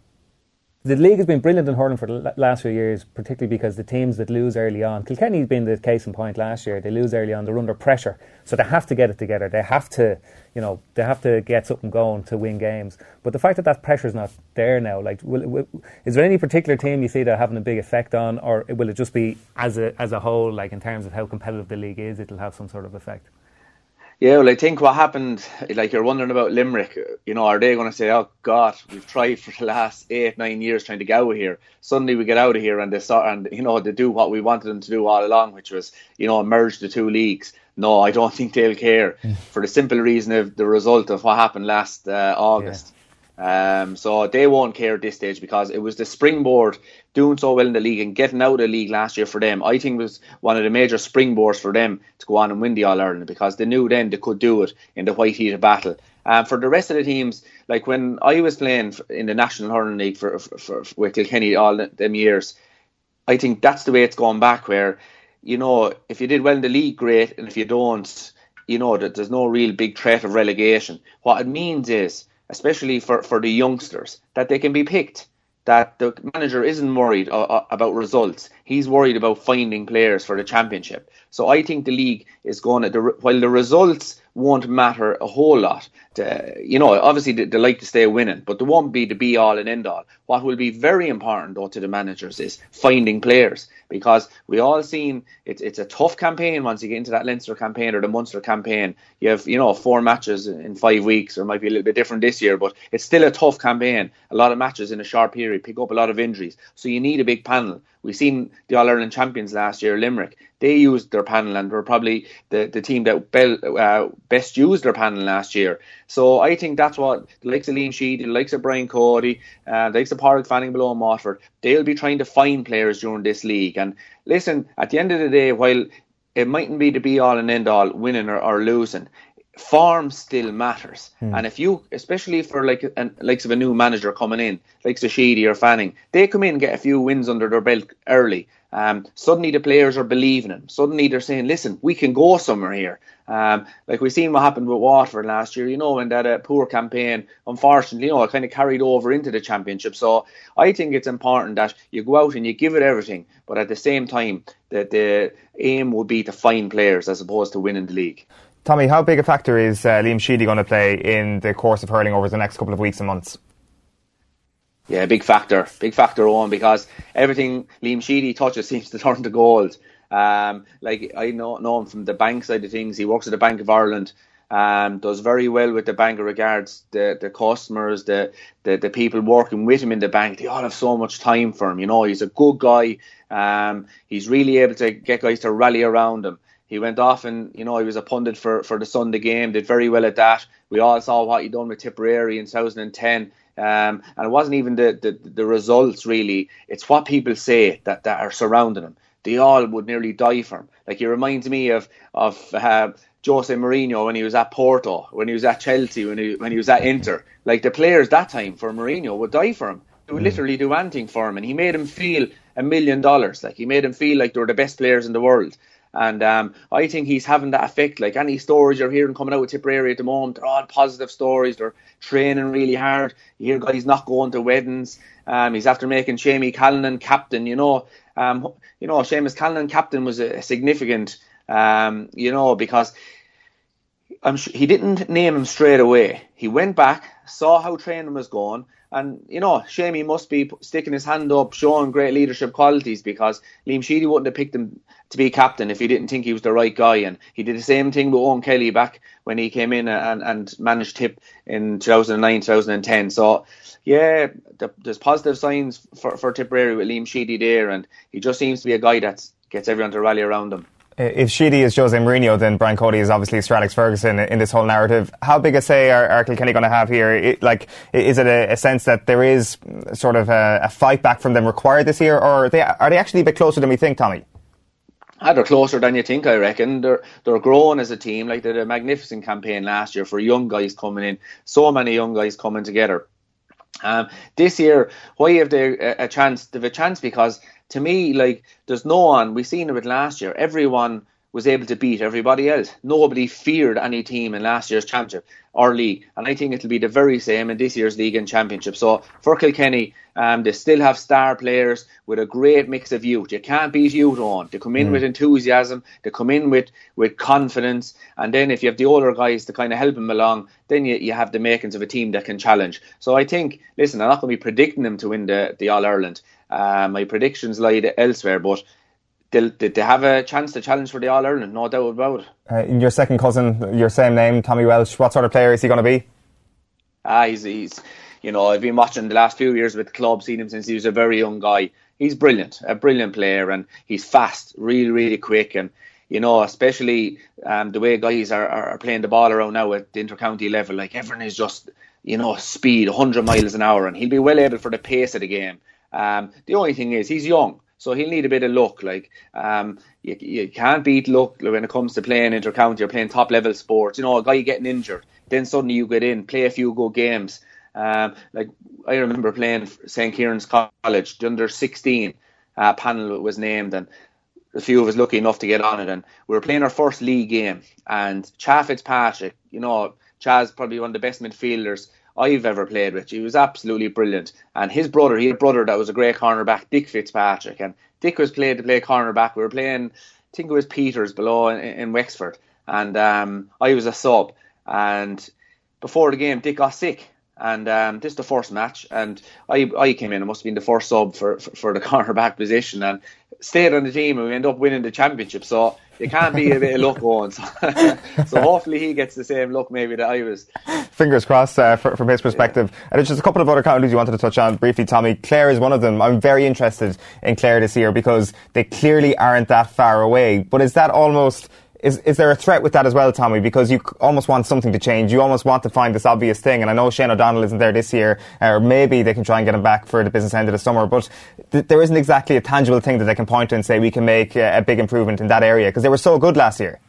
the league has been brilliant in hurling for the last few years, particularly because the teams that lose early on, Kilkenny's been the case in point last year. They lose early on, they're under pressure, so they have to get it together. They have to, you know, they have to get something going to win games. But the fact that that pressure is not there now, like, will, will, is there any particular team you see that having a big effect on, or will it just be as a as a whole, like in terms of how competitive the league is, it'll have some sort of effect? Yeah, well, I think what happened, like you're wondering about Limerick, you know, are they going to say, oh, God, we've tried for the last eight, nine years trying to get out of here. Suddenly we get out of here and they start, and, you know, they do what we wanted them to do all along, which was, you know, merge the two leagues. No, I don't think they'll care mm. for the simple reason of the result of what happened last uh, August. Yeah. Um, so they won't care at this stage because it was the springboard doing so well in the league and getting out of the league last year for them, I think was one of the major springboards for them to go on and win the All Ireland because they knew then they could do it in the white heat of battle. Um, for the rest of the teams, like when I was playing in the National Hurling League for, for, for, with Kilkenny all them years, I think that's the way it's gone back. Where you know if you did well in the league, great, and if you don't, you know that there's no real big threat of relegation. What it means is, especially for for the youngsters, that they can be picked that the manager isn't worried uh, uh, about results. He's worried about finding players for the championship. So I think the league is going to, while the results won't matter a whole lot. You know, obviously they, they, like to stay winning, but they won't be the be all and end all. What will be very important though to the managers is finding players because we all seen it's it's a tough campaign once you get into that Leinster campaign or the Munster campaign. You have you know four matches in five weeks, or might be a little bit different this year, but it's still a tough campaign. A lot of matches in a short period, pick up a lot of injuries, so you need a big panel. We've seen the All Ireland champions last year, Limerick. They used their panel and were probably the, the team that be, uh, best used their panel last year. So I think that's what the likes of Liam Sheedy, the likes of Brian Cody, uh, the likes of Páraic Fanning below Waterford, they'll be trying to find players during this league. And listen, at the end of the day, while it mightn't be the be all and end all winning or, or losing. Form still matters, Hmm. and if you, especially for like an likes of a new manager coming in, likes of Sheedy or Fanning, they come in and get a few wins under their belt early. Um, suddenly the players are believing him. Suddenly they're saying, "Listen, we can go somewhere here." Um, like we've seen what happened with Waterford last year, you know, and that uh, poor campaign. Unfortunately, you know, it kind of carried over into the championship. So I think it's important that you go out and you give it everything, but at the same time, that the aim would be to find players as opposed to winning the league. Tommy, how big a factor is uh, Liam Sheedy going to play in the course of hurling over the next couple of weeks and months? Yeah, big factor, big factor on because everything Liam Sheedy touches seems to turn to gold. Um, like I know, know him from the bank side of things. He works at the Bank of Ireland. Um, does very well with the bank regards the the customers, the, the the people working with him in the bank. They all have so much time for him. You know, he's a good guy. Um, he's really able to get guys to rally around him. He went off and you know he was a pundit for, for the Sunday game. Did very well at that. We all saw what he done with Tipperary in 2010. Um, and it wasn't even the, the, the results really. It's what people say that, that are surrounding him. They all would nearly die for him. Like he reminds me of of uh, Jose Mourinho when he was at Porto, when he was at Chelsea, when he when he was at Inter. Like the players that time for Mourinho would die for him. They would literally do anything for him, and he made him feel a million dollars. Like he made him feel like they were the best players in the world. And um, I think he's having that effect. Like any stories you're hearing coming out with Tipperary at the moment, they're all positive stories. They're training really hard. You hear guys not going to weddings. Um, he's after making Seamie Callanan captain. You know, um, you know, Seamus Callanan captain was a, a significant. Um, you know, because I'm sure he didn't name him straight away. He went back, saw how training was going, and you know, Seamie must be sticking his hand up, showing great leadership qualities because Liam Sheedy wouldn't have picked him to be captain if he didn't think he was the right guy. And he did the same thing with Eoin Kelly back when he came in and, and managed Tip in 2009, 2010. So, yeah, there's positive signs for, for Tipperary with Liam Sheedy there, and he just seems to be a guy that gets everyone to rally around him. If Sheedy is Jose Mourinho, then Brian Cody is obviously Sir Alex Ferguson in this whole narrative. How big a say are, are Kilkenny going to have here? It, like, is it a, a, sense that there is sort of a, a, fight back from them required this year, or are they, are they actually a bit closer than we think, Tommy? Ah, they're closer than you think, I reckon. They're they're growing as a team. Like they did a magnificent campaign last year for young guys coming in. So many young guys coming together. Um, this year, why have they a, a chance? They have a chance because to me, like there's no one. We seen it last year. Everyone was able to beat everybody else. Nobody feared any team in last year's championship or league, and I think it'll be the very same in this year's league and championship. So for Kilkenny, um, they still have star players with a great mix of youth. You can't beat youth on. They come in mm. with enthusiasm. They come in with, with confidence, and then if you have the older guys to kind of help them along, then you, you have the makings of a team that can challenge. So I think, listen, I'm not going to be predicting them to win the the All Ireland. Uh, my predictions lie elsewhere, but they'll, they have a chance to challenge for the All Ireland, no doubt about it. Uh, your second cousin, your same name, Tommy Walsh. What sort of player is he going to be? Ah, he's, he's, you know, I've been watching the last few years with the club, seen him since he was a very young guy. He's brilliant, a brilliant player, and he's fast, really, really quick, and you know, especially um, the way guys are, are playing the ball around now at the intercounty level, like everyone is just, you know, speed, 100 miles an hour, and he'll be well able for the pace of the game. Um, the only thing is, he's young. So he'll need a bit of luck. Like um, you, you can't beat luck when it comes to playing intercounty or playing top level sports. You know, a guy getting injured, then suddenly you get in, play a few good games. Um, like I remember playing St Kieran's College, the under 16 uh, panel was named, and a few of us lucky enough to get on it. And we were playing our first league game, and Cha Fitzpatrick, you know, Cha's probably one of the best midfielders I've ever played with. He was absolutely brilliant. And his brother, he had a brother that was a great cornerback, Dick Fitzpatrick. And Dick was played to play cornerback. We were playing, I think it was Peters below in, in Wexford. And um, I was a sub. And before the game, Dick got sick. And um, this is the first match, and I I came in. It must have been the first sub for, for, for the cornerback position, and stayed on the team, and we end up winning the championship. So you can't be a bit of luck going. So, so hopefully he gets the same luck maybe that I was. Fingers crossed uh, for, from his perspective. Yeah. And just a couple of other counties you wanted to touch on briefly, Tommy. Clare is one of them. I'm very interested in Clare this year because they clearly aren't that far away. But is that almost is, is there a threat with that as well, Tommy? Because you almost want something to change. You almost want to find this obvious thing. And I know Shane O'Donnell isn't there this year, or maybe they can try and get him back for the business end of the summer. But th- there isn't exactly a tangible thing that they can point to and say we can make a, a big improvement in that area because they were so good last year.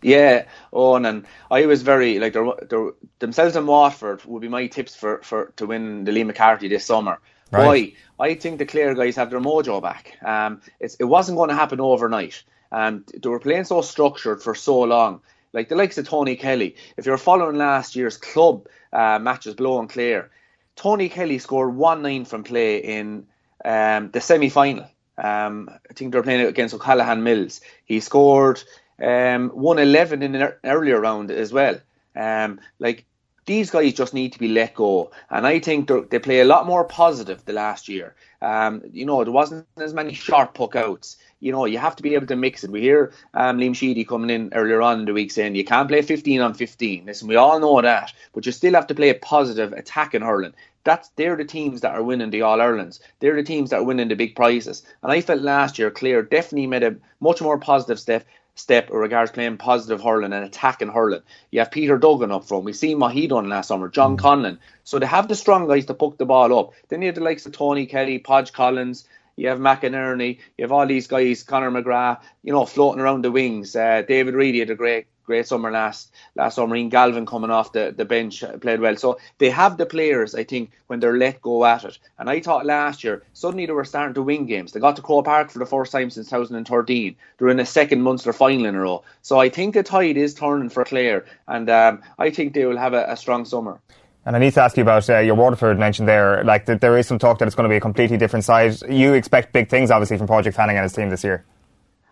Yeah, Owen, and I was very like they're, they're, themselves and Waterford would be my tips for, for to win the Liam MacCarthy this summer. Right. Why? I think the Clare guys have their mojo back. Um, it wasn't going to happen overnight. Um, they were playing so structured for so long. Like the likes of Tony Kelly. If you're following last year's club uh, matches blow and Clare, Tony Kelly scored 1 9 from play in um, the semi final. Um, I think they were playing against O'Callaghan Mills. He scored um, 111 in an earlier round as well. Um, like these guys just need to be let go. And I think they play a lot more positive the last year. Um, you know, there wasn't as many sharp puck outs. You know, you have to be able to mix it. We hear um, Liam Sheedy coming in earlier on in the week saying you can't play 15 on 15. Listen, we all know that, but you still have to play a positive attacking hurling. That's they're the teams that are winning the All Irelands. They're the teams that are winning the big prizes. And I felt last year Clare definitely made a much more positive step step with regards playing positive hurling and attacking hurling. You have Peter Duggan up front. We've seen what he done last summer, John mm. Conlon. So they have the strong guys to puck the ball up. Then you have the likes of Tony Kelly, Podge Collins, you have McInerney, you have all these guys, Conor McGrath, you know, floating around the wings. Uh, David Reidy had a great great summer last last summer. Ian Galvin coming off the, the bench uh, played well. So they have the players, I think, when they're let go at it. And I thought last year, suddenly they were starting to win games. They got to Croke Park for the first time since 2013. They're in a second Munster final in a row. So I think the tide is turning for Clare. And um, I think they will have a, a strong summer. And I need to ask you about uh, your Waterford mentioned there. Like, there is some talk that it's going to be a completely different side. You expect big things, obviously, from Páraic Fanning and his team this year.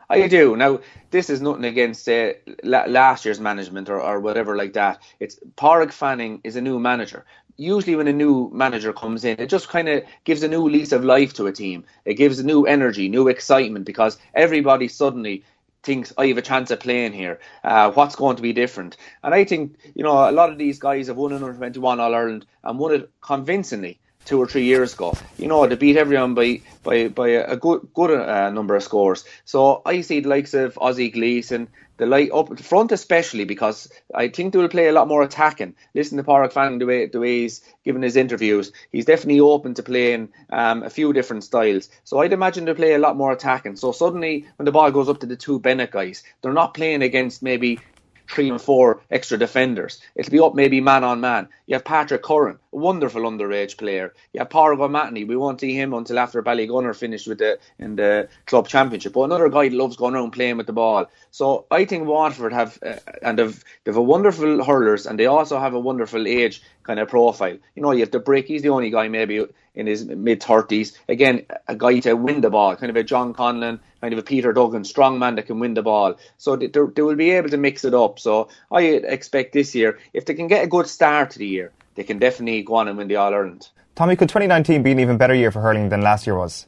I do. Now, this is nothing against uh, last year's management or, or whatever like that. It's Páraic Fanning is a new manager. Usually, when a new manager comes in, it just kind of gives a new lease of life to a team. It gives a new energy, new excitement because everybody suddenly thinks I have a chance of playing here. Uh, what's going to be different? And I think you know a lot of these guys have won under 21 All Ireland and won it convincingly two or three years ago. You know, they beat everyone by by by a good good uh, number of scores. So I see the likes of Ozzie Gleeson, the light up front especially because I think they will play a lot more attacking. Listen to Páraic Fanning the way the way he's given his interviews. He's definitely open to playing um, a few different styles. So I'd imagine they play a lot more attacking. So suddenly when the ball goes up to the two Bennett guys, they're not playing against maybe three and four extra defenders. It'll be up maybe man on man. You have Patrick Curran, wonderful underage player. Have Pádraig O'Mahony. We won't see him until after Ballygunner finished with the in the club championship. But another guy loves going around playing with the ball. So I think Waterford have uh, and they've they've a wonderful hurlers and they also have a wonderful age kind of profile. You know, you have the brick. He's the only guy maybe in his mid thirties. Again, a guy to win the ball, kind of a John Conlon, kind of a Peter Duggan, strong man that can win the ball. So they, they will be able to mix it up. So I expect this year, if they can get a good start to the year, they can definitely go on and win the All Ireland. Tommy, could 2019 be an even better year for hurling than last year was?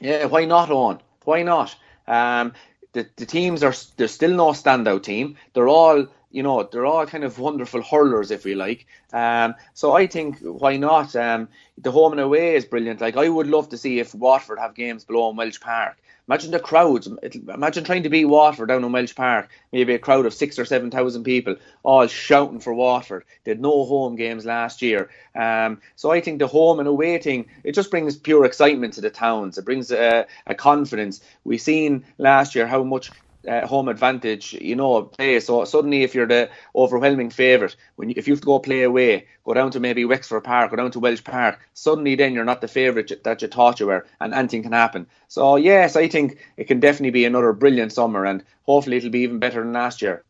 Yeah, why not, on? Why not? Um, the, the teams are there's still no standout team. They're all you know, they're all kind of wonderful hurlers, if we like. Um, so I think why not? Um, the home and away is brilliant. Like I would love to see if Waterford have games below in Walsh Park. Imagine the crowds. Imagine trying to beat Waterford down in Walsh Park. Maybe a crowd of six or seven thousand people all shouting for Waterford. They had no home games last year. Um, so I think the home and away thing it just brings pure excitement to the towns. It brings a, a confidence. We've seen last year how much uh, home advantage, you know, play. So suddenly, if you're the overwhelming favourite, when you, if you have to go play away, go down to maybe Wexford Park, go down to Walsh Park, suddenly then you're not the favourite that you thought you were, and anything can happen. So yes, I think it can definitely be another brilliant summer, and hopefully it'll be even better than last year.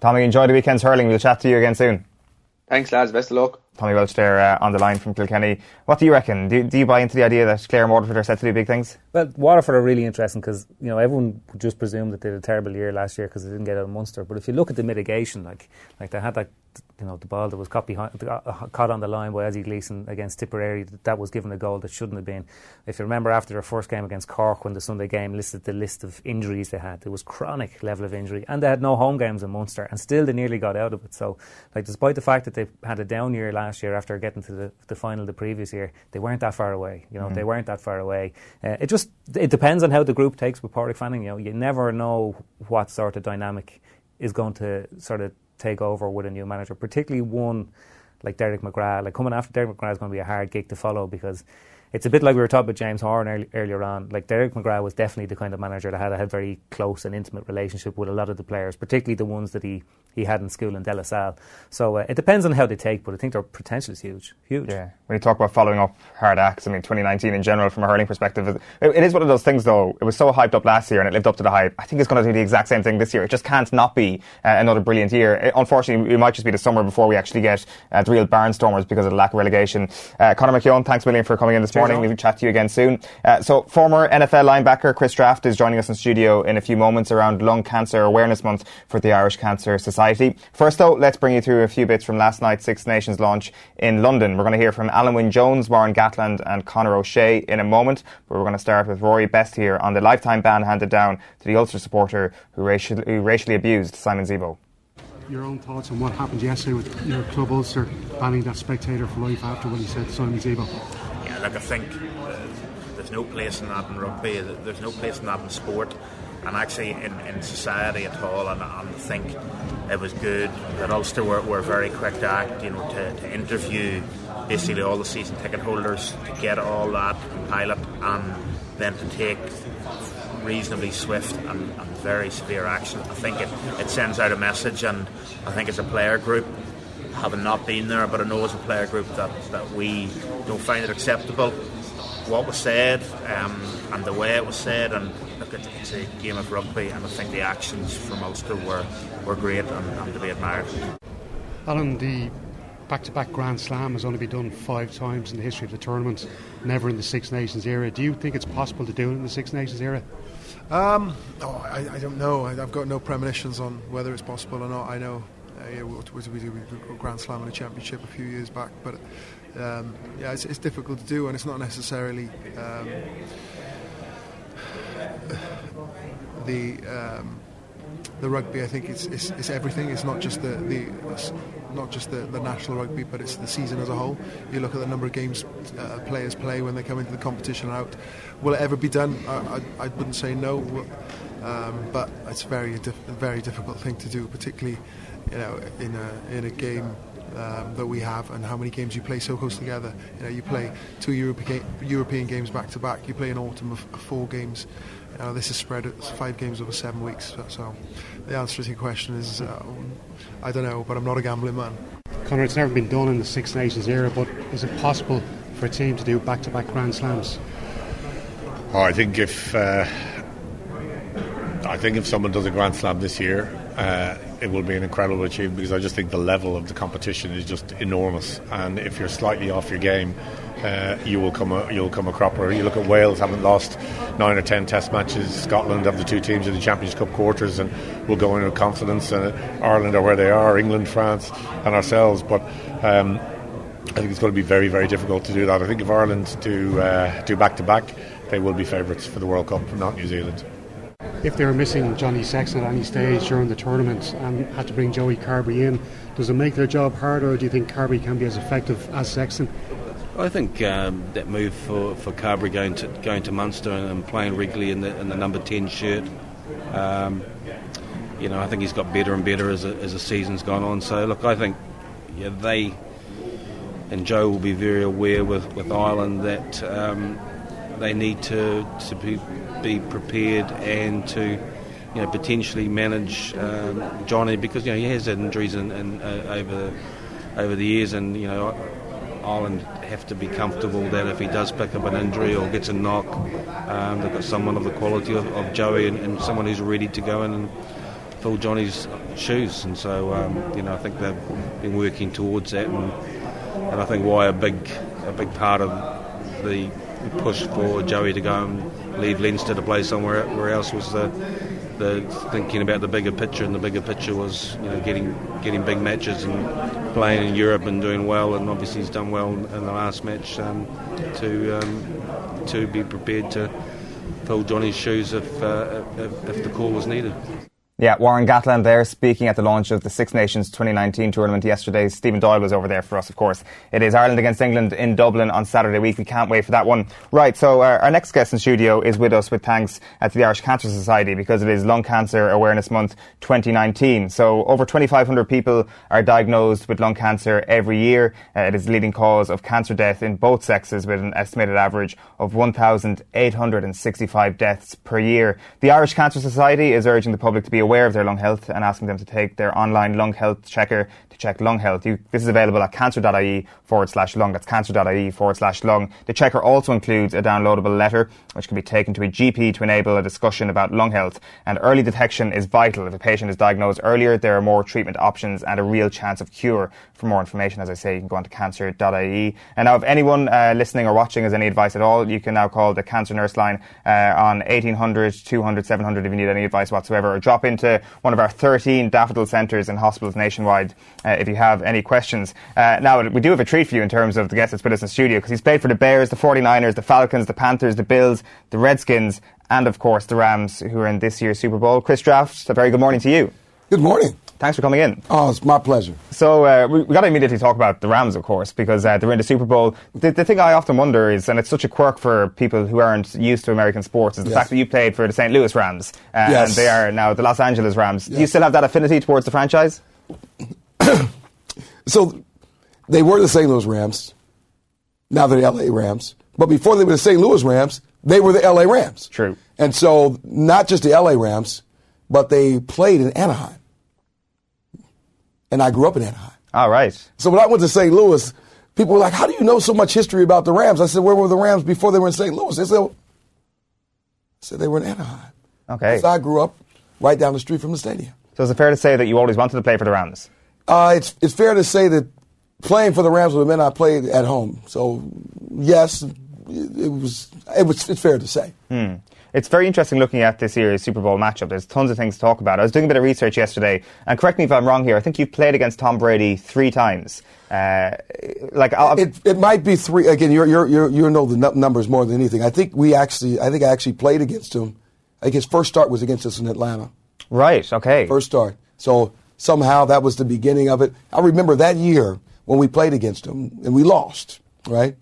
Tommy, enjoy the weekend's hurling. We'll chat to you again soon. Thanks, lads. Best of luck. Tommy Walsh there uh, on the line from Kilkenny. What do you reckon? Do, do, you buy into the idea that Clare and Waterford are set to do big things? Well, Waterford are really interesting because you know everyone just presume that they had a terrible year last year because they didn't get out of Munster. But if you look at the mitigation, like like they had that you know the ball that was caught behind, uh, caught on the line by Ozzie Gleeson against Tipperary, that was given a goal that shouldn't have been. If you remember after their first game against Cork, when the Sunday game listed the list of injuries they had, it was chronic level of injury, and they had no home games in Munster, and still they nearly got out of it. So, like despite the fact that they had a down year last last year after getting to the, the final the previous year, they weren't that far away. You know, mm-hmm. they weren't that far away. Uh, it just it depends on how the group takes with Páraic Fanning. You know, you never know what sort of dynamic is going to sort of take over with a new manager, particularly one like Derek McGrath. Like coming after Derek McGrath is going to be a hard gig to follow because it's a bit like we were talking about James Horan early, earlier on. Like Derek McGrath was definitely the kind of manager that had a very close and intimate relationship with a lot of the players, particularly the ones that he, he had in school in De La Salle. So uh, it depends on how they take, but I think their potential is huge, huge. Yeah. When you talk about following up hard acts, I mean, 2019 in general, from a hurling perspective, it, it is one of those things. Though it was so hyped up last year and it lived up to the hype. I think it's going to do the exact same thing this year. It just can't not be uh, another brilliant year. It, unfortunately, it might just be the summer before we actually get uh, the real barnstormers because of the lack of relegation. Uh, Conor McKeown, thanks million for coming in this morning. We'll chat to you again again soon. Uh, so, former NFL linebacker Chris Draft is joining us in studio in a few moments around Lung Cancer Awareness Month for the Irish Cancer Society. First, though, let's bring you through a few bits from last night's Six Nations launch in London. We're going to hear from Alun Wyn Jones, Warren Gatland, and Conor O'Shea in a moment, but we're going to start with Rory Best here on the lifetime ban handed down to the Ulster supporter who, racially, who racially abused Simon Zebo your own thoughts on what happened yesterday with your club Ulster banning that spectator for life after what he said to Simon Zebo? Look, I think uh, there's no place in that in rugby. There's no place in that in sport, and actually in, in society at all. And, and I think it was good that Ulster were, were very quick to act. You know, to, to interview basically all the season ticket holders to get all that pilot and then to take reasonably swift and, and, very severe action. I think it, it sends out a message, and I think as a player group, having not been there, but I know as a player group that, that we don't find it acceptable what was said um, and the way it was said. And look, it's a game of rugby, and I think the actions from Ulster were, were great and, and to be admired. Alun, the back-to-back Grand Slam has only been done five times in the history of the tournament, never in the Six Nations era. Do you think it's possible to do it in the Six Nations era? Um, oh, I, I, don't know. I, have got no premonitions on whether it's possible or not. I know uh, yeah, we, we, we Grand Slam and a championship a few years back, but um, yeah, it's, it's, difficult to do, and it's not necessarily um, the um, the rugby. I think it's, it's, it's everything. It's not just the, the not just the, the, national rugby, but it's the season as a whole. You look at the number of games uh, players play when they come into the competition out. Will it ever be done? I, I, I wouldn't say no, um, but it's a very diff- very difficult thing to do, particularly you know in a in a game um, that we have and how many games you play so close together. You know, you play two European European games back to back. You play an autumn of, four games. You know, this is spread five games over seven weeks. So, so the answer to your question is, uh, I don't know, but I'm not a gambling man. Conor, it's never been done in the Six Nations era, but is it possible for a team to do back-to-back Grand Slams? Oh, I think if uh, I think if someone does a Grand Slam this year, uh, it will be an incredible achievement because I just think the level of the competition is just enormous. And if you're slightly off your game, uh, you will come a, you'll come a cropper. You look at Wales haven't lost nine or ten Test matches. Scotland have the two teams in the Champions Cup quarters and will go in with confidence. And Ireland are where they are. England, France, and ourselves. But um, I think it's going to be very very difficult to do that. I think if Ireland do uh, do back to back, they will be favourites for the World Cup, not New Zealand if they were missing Johnny Sexton at any stage during the tournament and had to bring Joey Carbery in, does it make their job harder, or do you think Carbery can be as effective as Sexton? I think um, that move for, for Carbery going to going to Munster and, playing regularly in the in the number ten shirt, um, you know, I think he's got better and better as, a, as the season's gone on. So look, I think yeah, they and Joe will be very aware with, with Ireland that um, they need to to be be prepared and to you know potentially manage um, Johnny because you know he has had injuries in, in, uh, over over the years and you know Ireland have to be comfortable that if he does pick up an injury or gets a knock um, they've got someone of the quality of, of Joey and, and, someone who's ready to go in and fill Johnny's shoes. And so um, you know I think they've been working towards that and, and I think why a big a big part of the push for Joey to go and leave Leinster to play somewhere where else was the the thinking about the bigger picture, and the bigger picture was you know getting getting big matches and playing in Europe and doing well, and obviously he's done well in the last match um, to um, to be prepared to fill Johnny's shoes if, uh, if, if the call was needed. Yeah, Warren Gatland there speaking at the launch of the Six Nations 2019 tournament yesterday. Stephen Doyle was over there for us, of course. It is Ireland against England in Dublin on Saturday week. We can't wait for that one. Right, so our, uh, our next guest in studio is with us with thanks to the Irish Cancer Society because it is Lung Cancer Awareness Month 2019. So over 2,500 people are diagnosed with lung cancer every year. Uh, it is the leading cause of cancer death in both sexes with an estimated average of 1,865 deaths per year. The Irish Cancer Society is urging the public to be aware of their lung health and asking them to take their online lung health checker check lung health. You, this is available at cancer.ie forward slash lung. That's cancer.ie forward slash lung. The checker also includes a downloadable letter which can be taken to a GP to enable a discussion about lung health. And early detection is vital. If a patient is diagnosed earlier, there are more treatment options and a real chance of cure. For more information, as I say, you can go on to cancer.ie. And now, if anyone uh, listening or watching has any advice at all, you can now call the Cancer Nurse line uh, on 1800 200 700 if you need any advice whatsoever, or drop into one of our 13 daffodil centres and hospitals nationwide uh, if you have any questions. Uh, now, we do have a treat for you in terms of the guest that's with us in the studio because he's played for the Bears, the 49ers, the Falcons, the Panthers, the Bills, the Redskins, and of course the Rams, who are in this year's Super Bowl. Chris Draft, a very good morning to you. Good morning. Thanks for coming in. Oh, it's my pleasure. So uh, we, we got to immediately talk about the Rams, of course, because uh, they're in the Super Bowl. The, the, thing I often wonder is, and it's such a quirk for people who aren't used to American sports, is the yes. fact that you played for the St. Louis Rams, uh, yes. and they are now the Los Angeles Rams. Yes. Do you still have that affinity towards the franchise? so they were the St. Louis Rams. Now they're the LA Rams. But before they were the St. Louis Rams, they were the LA Rams. True. And so not just the LA Rams, but they played in Anaheim. And I grew up in Anaheim. All right. So when I went to St. Louis, people were like, How do you know so much history about the Rams? I said, Where were the Rams before they were in St. Louis? They said, I said they were in Anaheim. Okay. So I grew up right down the street from the stadium. So is it fair to say that you always wanted to play for the Rams? Uh, it's, it's fair to say that playing for the Rams would have meant I played at home. So, yes, it, it was, it was it's fair to say. Hmm. It's very interesting looking at this year's Super Bowl matchup. There's tons of things to talk about. I was doing a bit of research yesterday, and correct me if I'm wrong here. I think you've played against Tom Brady three times. Uh, like I'll, it, it might be three. Again, you're, you're, you're, you know the numbers more than anything. I think we actually, I think I actually played against him. I think his first start was against us in Atlanta. Right. Okay. First start. So somehow that was the beginning of it. I remember that year when we played against them and we lost. Right.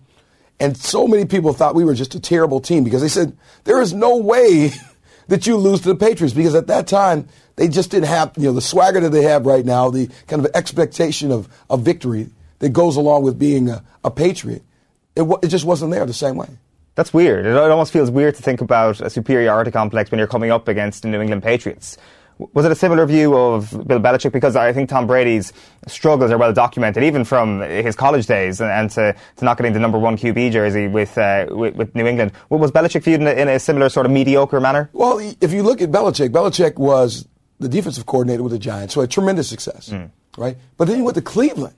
And so many people thought we were just a terrible team because they said, there is no way that you lose to the Patriots because at that time they just didn't have, you know, the swagger that they have right now, the kind of expectation of, of victory that goes along with being a, a Patriot. It, it just wasn't there the same way. That's weird. It almost feels weird to think about a superiority complex when you're coming up against the New England Patriots. Was it a similar view of Bill Belichick? Because I think Tom Brady's struggles are well documented, even from his college days, and, and to, to not getting the number one QB jersey with, uh, with, with, New England. Was Belichick viewed in a, in a, similar sort of mediocre manner? Well, if you look at Belichick, Belichick was the defensive coordinator with the Giants, so a tremendous success, mm. right? But then he went to Cleveland.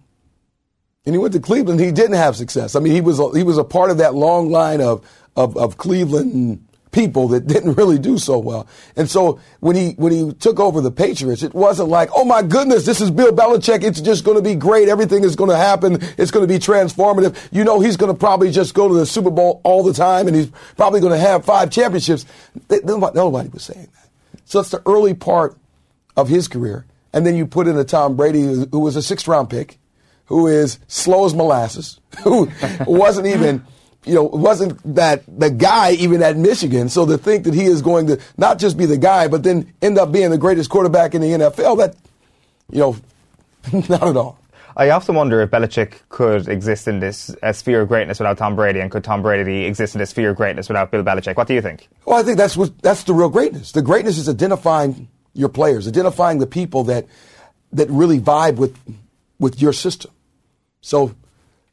And he went to Cleveland. He didn't have success. I mean, he was a, he was a part of that long line of of, of Cleveland people that didn't really do so well. And so when he when he took over the Patriots, it wasn't like, oh my goodness, this is Bill Belichick. It's just going to be great. Everything is going to happen. It's going to be transformative. You know, he's going to probably just go to the Super Bowl all the time, and he's probably going to have five championships. Nobody, nobody was saying that. So it's the early part of his career, and then you put in a Tom Brady who was a sixth round pick, who is slow as molasses, who wasn't even you know, wasn't that the guy even at Michigan. So to think that he is going to not just be the guy, but then end up being the greatest quarterback in the NFL, that, you know, not at all. I often wonder if Belichick could exist in this uh, sphere of greatness without Tom Brady, and could Tom Brady exist in this sphere of greatness without Bill Belichick? What do you think? Well, I think that's what that's the real greatness. The greatness is identifying your players, identifying the people that that really vibe with with your system. So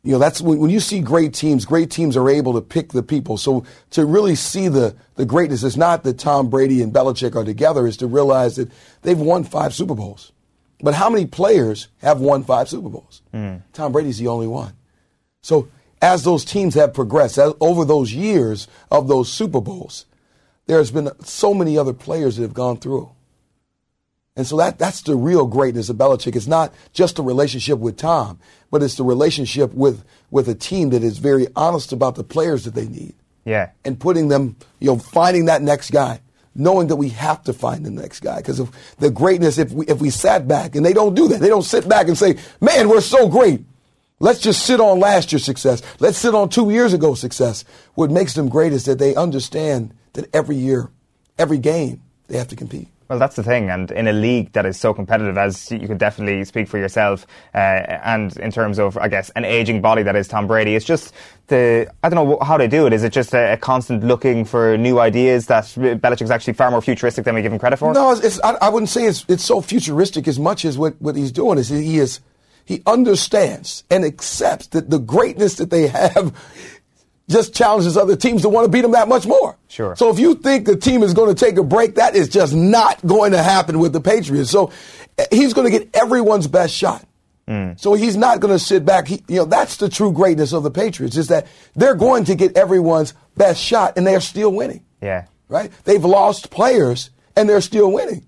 you know, that's when, when you see great teams, great teams are able to pick the people. So to really see the, the greatness, it's not that Tom Brady and Belichick are together, is to realize that they've won five Super Bowls. But how many players have won five Super Bowls? Mm. Tom Brady's the only one. So as those teams have progressed, as, over those years of those Super Bowls, there's been so many other players that have gone through. And so that, that's the real greatness of Belichick. It's not just a relationship with Tom, but it's the relationship with, with a team that is very honest about the players that they need. Yeah. And putting them, you know, finding that next guy. knowing that we have to find the next guy because of the greatness. If we if we sat back and they don't do that, they don't sit back and say, "Man, we're so great." Let's just sit on last year's success. Let's sit on two years ago success. What makes them great is that they understand that every year, every game, they have to compete. Well, that's the thing, and in a league that is so competitive, as you could definitely speak for yourself, uh, and in terms of, I guess, an aging body that is Tom Brady, it's just the I don't know how they do it. Is it just a, a constant looking for new ideas that Belichick's actually far more futuristic than we give him credit for? No, I, I, wouldn't say it's, it's so futuristic as much as what, what he's doing is he is he understands and accepts that the greatness that they have just challenges other teams to want to beat them that much more. Sure. So if you think the team is going to take a break, that is just not going to happen with the Patriots. So eh, he's going to get everyone's best shot. Mm. So he's not going to sit back. He, you know, that's the true greatness of the Patriots is that they're going to get everyone's best shot and they're still winning. Yeah. Right? They've lost players and they're still winning.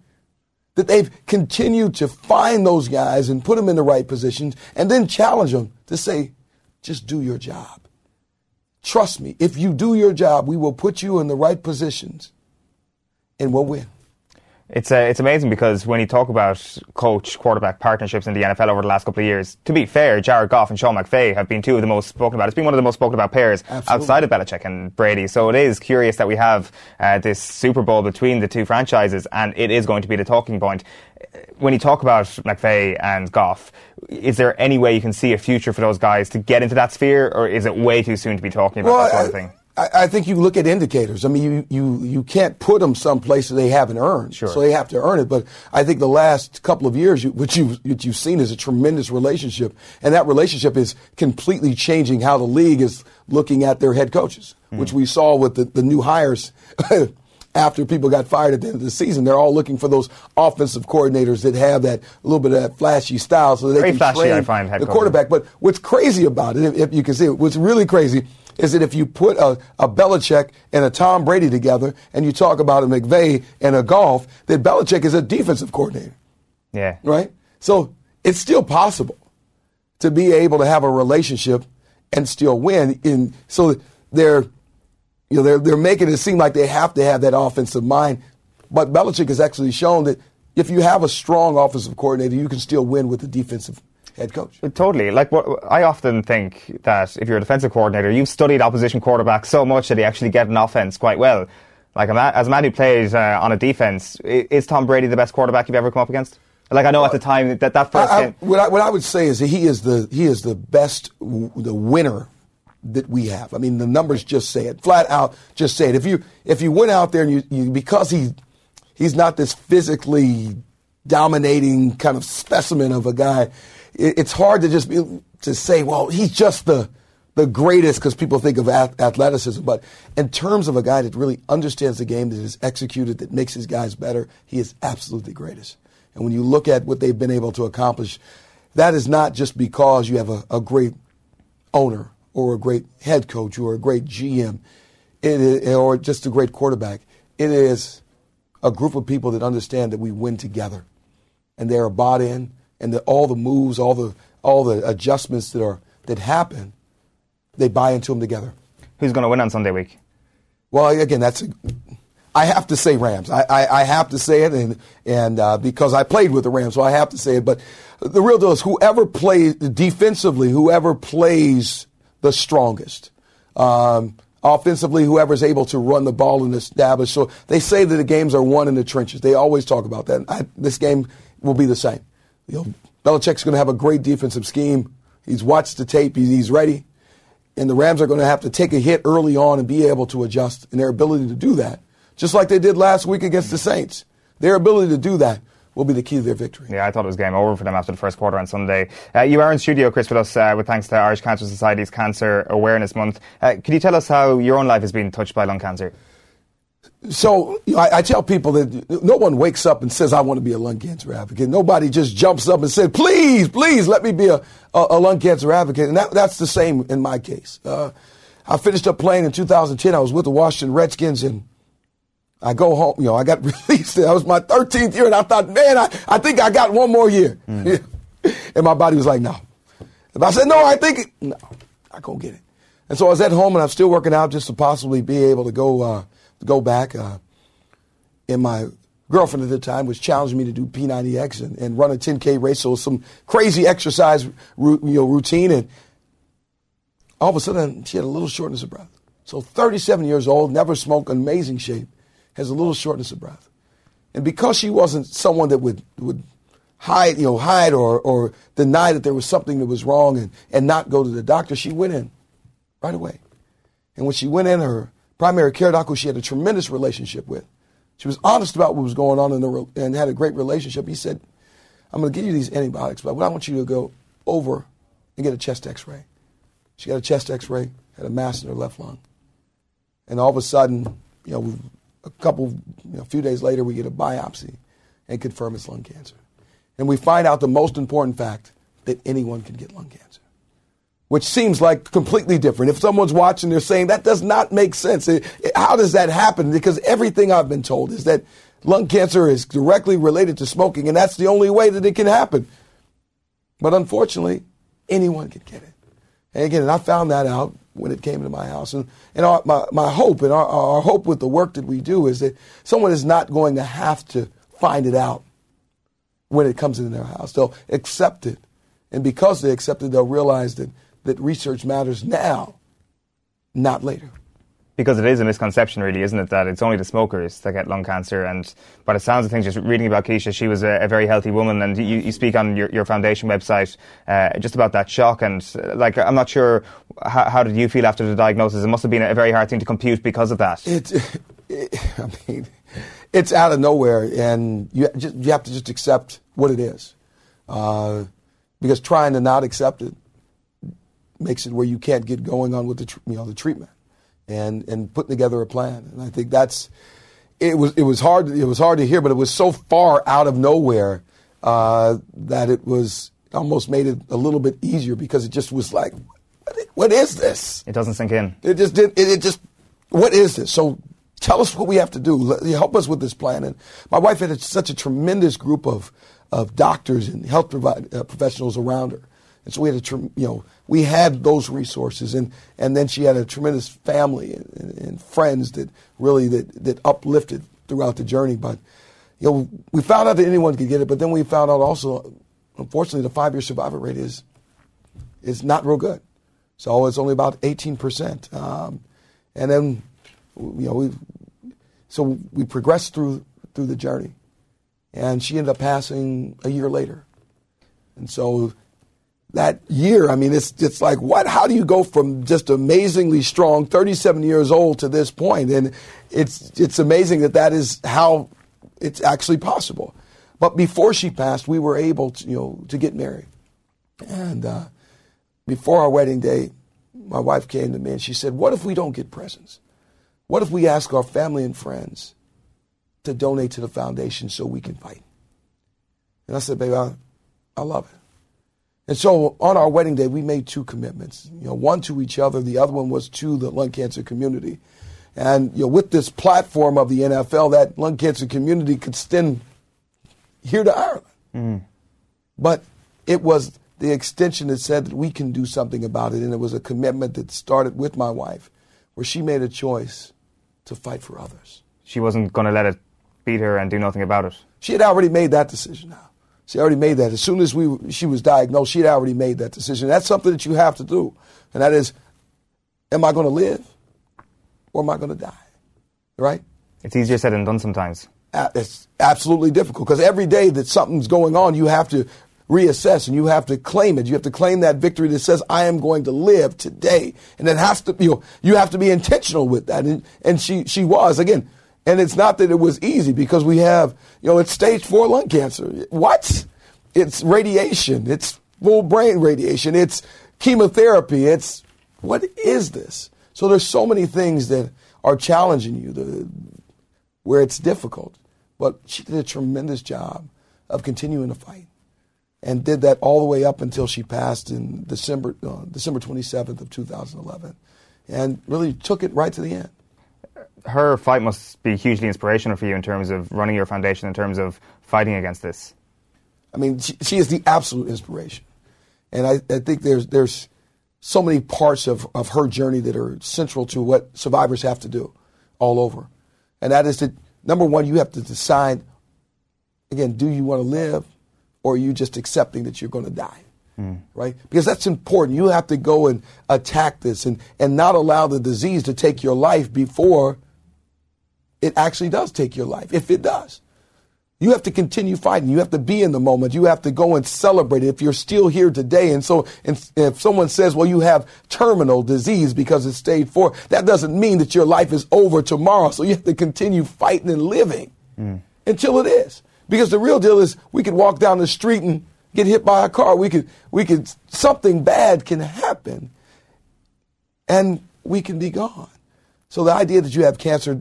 That they've continued to find those guys and put them in the right positions and then challenge them to say, just do your job. Trust me, if you do your job, we will put you in the right positions and we'll win. It's uh, it's amazing because when you talk about coach quarterback partnerships in the NFL over the last couple of years, to be fair, Jared Goff and Sean McVay have been two of the most spoken about. It's been one of the most spoken about pairs Absolutely. outside of Belichick and Brady. So it is curious that we have uh, this Super Bowl between the two franchises, and it is going to be the talking point. When you talk about McVay and Goff, is there any way you can see a future for those guys to get into that sphere, or is it way too soon to be talking about well, that sort of thing? I, I, think you look at indicators. I mean, you, you, you can't put them someplace that they haven't earned. Sure. So they have to earn it. But I think the last couple of years, you, what, you, what you've seen is a tremendous relationship. And that relationship is completely changing how the league is looking at their head coaches, mm. which we saw with the, the new hires. after people got fired at the end of the season, they're all looking for those offensive coordinators that have that little bit of that flashy style, so they Very can flashy, train find, the quarterback. But what's crazy about it, if, if you can see it, what's really crazy is that if you put a, a Belichick and a Tom Brady together and you talk about a McVay and a Goff, that Belichick is a defensive coordinator. Yeah. Right? So it's still possible to be able to have a relationship and still win. In so they're you know they're they're making it seem like they have to have that offensive mind, but Belichick has actually shown that if you have a strong offensive coordinator, you can still win with the defensive head coach. Totally. Like what I often think that if you're a defensive coordinator, you've studied opposition quarterbacks so much that you actually get an offense quite well. Like as a man who plays uh, on a defense, is Tom Brady the best quarterback you've ever come up against? Like I know at the time that that first I, I, game. What I, what I would say is that he is the he is the best the winner that we have. I mean the numbers just say it flat out. Just say it. If you if you went out there and you, you because he he's not this physically dominating kind of specimen of a guy it's hard to just be, to say, well, he's just the the greatest because people think of athleticism. But in terms of a guy that really understands the game, that is executed, that makes his guys better, he is absolutely greatest. And when you look at what they've been able to accomplish, that is not just because you have a, a great owner or a great head coach or a great GM or just a great quarterback. It is a group of people that understand that we win together and they are bought in and the, all the moves, all the all the adjustments that are that happen, they buy into them together. Who's going to win on Sunday week? Well, again, that's. A, I have to say Rams. I, I, I have to say it, and and uh, because I played with the Rams, so I have to say it. But the real deal is whoever plays defensively, whoever plays the strongest. Um, offensively, whoever's able to run the ball and establish. So they say that the games are won in the trenches. They always talk about that. I, this game will be the same you know, Belichick's going to have a great defensive scheme. He's watched the tape. He's ready. And the Rams are going to have to take a hit early on and be able to adjust and their ability to do that, just like they did last week against the Saints. Their ability to do that will be the key to their victory. Yeah, I thought it was game over for them after the first quarter on Sunday. Uh, you are in studio, Chris, with us uh, with thanks to Irish Cancer Society's Cancer Awareness Month. Uh, could you tell us how your own life has been touched by lung cancer? So you know, I, I, tell people that no one wakes up and says, I want to be a lung cancer advocate. Nobody just jumps up and says, please, please let me be a, a, a lung cancer advocate. And that, that's the same in my case. Uh, I finished up playing in 2010. I was with the Washington Redskins and I go home, you know, I got released. That was my 13th year and I thought, man, I, I think I got one more year. Mm. and my body was like, no. And I said, no, I think, it, no, I go get it. And so I was at home and I'm still working out just to possibly be able to go, uh, go back. Uh, and my girlfriend at the time was challenging me to do P90X and, and run a 10K race, so some crazy exercise you know, routine. And all of a sudden, she had a little shortness of breath. So 37 years old, never smoked, amazing shape, has a little shortness of breath. And because she wasn't someone that would, would hide, you know, hide or, or deny that there was something that was wrong and, and not go to the doctor, she went in right away. And when she went in, her primary care doctor, who she had a tremendous relationship with, she was honest about what was going on in the, and had a great relationship. He said, I'm going to give you these antibiotics, but I want you to go over and get a chest x ray. She got a chest x ray, had a mass in her left lung. And all of a sudden, you know, a couple, you know, a few days later, we get a biopsy and confirm it's lung cancer. And we find out the most important fact that anyone can get lung cancer which seems like completely different. If someone's watching, they're saying that does not make sense. It, it, how does that happen? Because everything I've been told is that lung cancer is directly related to smoking, and that's the only way that it can happen. But unfortunately, anyone can get it. And again, and I found that out when it came to my house. And, and our, my, my hope and our, our hope with the work that we do is that someone is not going to have to find it out when it comes into their house. They'll accept it. And because they accept it, they'll realize that that research matters now, not later. Because it is a misconception, really, isn't it, that it's only the smokers that get lung cancer. And by the sounds of things, just reading about Keasha, she was a, a very healthy woman. And you, you speak on your, your foundation website uh, just about that shock. And, uh, like, I'm not sure, how, how, did you feel after the diagnosis? It must have been a very hard thing to compute because of that. It, it I mean, it's out of nowhere. And you, just, you have to just accept what it is. Uh, because trying to not accept it makes it where you can't get going on with the you know the treatment and and putting together a plan. And I think that's it was it was hard it was hard to hear, but it was so far out of nowhere uh, that it was almost made it a little bit easier because it just was like, what is this? It doesn't sink in. It just did. It, it just what is this? So tell us what we have to do. Help us with this plan. And my wife had such a tremendous group of of doctors and health provi- uh, professionals around her and so we had a, you know, we had those resources, and, and then she had a tremendous family and, and, friends that really that, that uplifted throughout the journey. But you know, we found out that anyone could get it, but then we found out also, unfortunately, the five-year survival rate is is not real good. So it's only about 18 percent. Um, and then, you know, we so we progressed through through the journey, and she ended up passing a year later. And so that year. I mean, it's it's like what? How do you go from just amazingly strong, 37 years old, to this point? And it's it's amazing that that is how it's actually possible. But before she passed, we were able to you know to get married, and uh, before our wedding day, my wife came to me and she said, "What if we don't get presents? What if we ask our family and friends to donate to the foundation so we can fight?" And I said, "Baby, I, I love it." And so on our wedding day, we made two commitments. You know, one to each other, the other one was to the lung cancer community. And you know, with this platform of the NFL, that lung cancer community could extend here to Ireland. Mm. But it was the extension that said that we can do something about it, and it was a commitment that started with my wife, where she made a choice to fight for others. She wasn't going to let it beat her and do nothing about it. She had already made that decision now. She already made that. As soon as we she was diagnosed, she had already made that decision. That's something that you have to do, and that is, am I going to live, or am I going to die? Right? It's easier said than done sometimes. It's absolutely difficult because every day that something's going on, you have to reassess and you have to claim it. You have to claim that victory that says, I am going to live today. And it has to, you know, you have to be intentional with that. And, and she, she was. Again, and it's not that it was easy because we have, you know, it's stage four lung cancer. What? It's radiation. It's full brain radiation. It's chemotherapy. It's, what is this? So there's so many things that are challenging you where it's difficult. But she did a tremendous job of continuing to fight and did that all the way up until she passed in December, uh, December 27th of 2011 and really took it right to the end her fight must be hugely inspirational for you in terms of running your foundation, in terms of fighting against this. I mean, she, she is the absolute inspiration, and I, I, think there's there's so many parts of, of her journey that are central to what survivors have to do all over, and that is to number one, you have to decide again, do you want to live or are you just accepting that you're going to die? Mm. Right? Because that's important. You have to go and attack this and, and not allow the disease to take your life before it actually does take your life, if it does. You have to continue fighting. You have to be in the moment. You have to go and celebrate it if you're still here today. And so and if someone says, well, you have terminal disease because it's stage four, that doesn't mean that your life is over tomorrow. So you have to continue fighting and living mm. until it is. Because the real deal is we could walk down the street and get hit by a car. We could, we could, something bad can happen and we can be gone. So the idea that you have cancer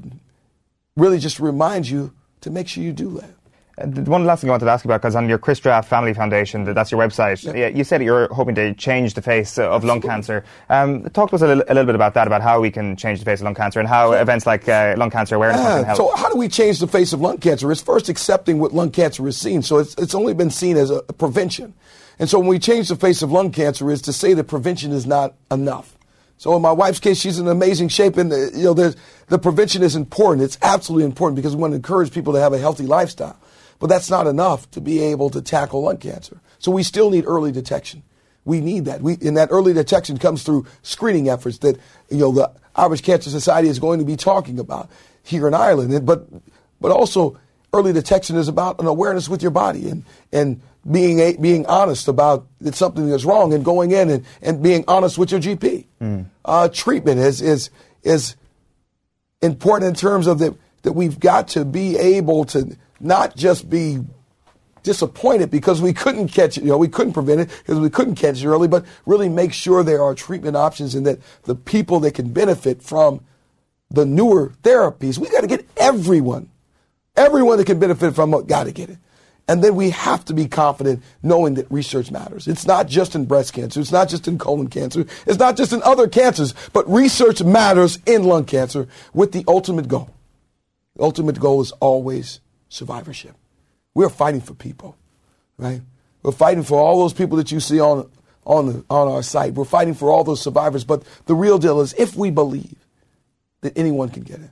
really just reminds you to make sure you do live. Uh, one last thing I wanted to ask you about, because on your Chris Draft Family Foundation, that's your website, yeah. you said you're hoping to change the face of lung cancer. Um, talk to us a little, a little, bit about that, about how we can change the face of lung cancer and how events like uh, lung cancer awareness yeah, can help. So how do we change the face of lung cancer? It's first accepting what lung cancer is seen. So it's, it's only been seen as a prevention. And so when we change the face of lung cancer is to say that prevention is not enough. So in my wife's case, she's in amazing shape, and the, you know the prevention is important. It's absolutely important because we want to encourage people to have a healthy lifestyle. But that's not enough to be able to tackle lung cancer. So we still need early detection. We need that. We, and that early detection comes through screening efforts that you know the Irish Cancer Society is going to be talking about here in Ireland. But but also early detection is about an awareness with your body and and being a, being honest about that something is wrong and going in and, and being honest with your GP. Mm. Uh, treatment is is is important in terms of that that we've got to be able to not just be disappointed because we couldn't catch it, you know, we couldn't prevent it because we couldn't catch it early, but really make sure there are treatment options and that the people that can benefit from the newer therapies, we got to get everyone, everyone that can benefit from it, got to get it. And then we have to be confident knowing that research matters. It's not just in breast cancer. It's not just in colon cancer. It's not just in other cancers, but research matters in lung cancer with the ultimate goal. The ultimate goal is always survivorship. We're fighting for people, right? We're fighting for all those people that you see on on the, on our site. We're fighting for all those survivors. But the real deal is, if we believe that anyone can get it,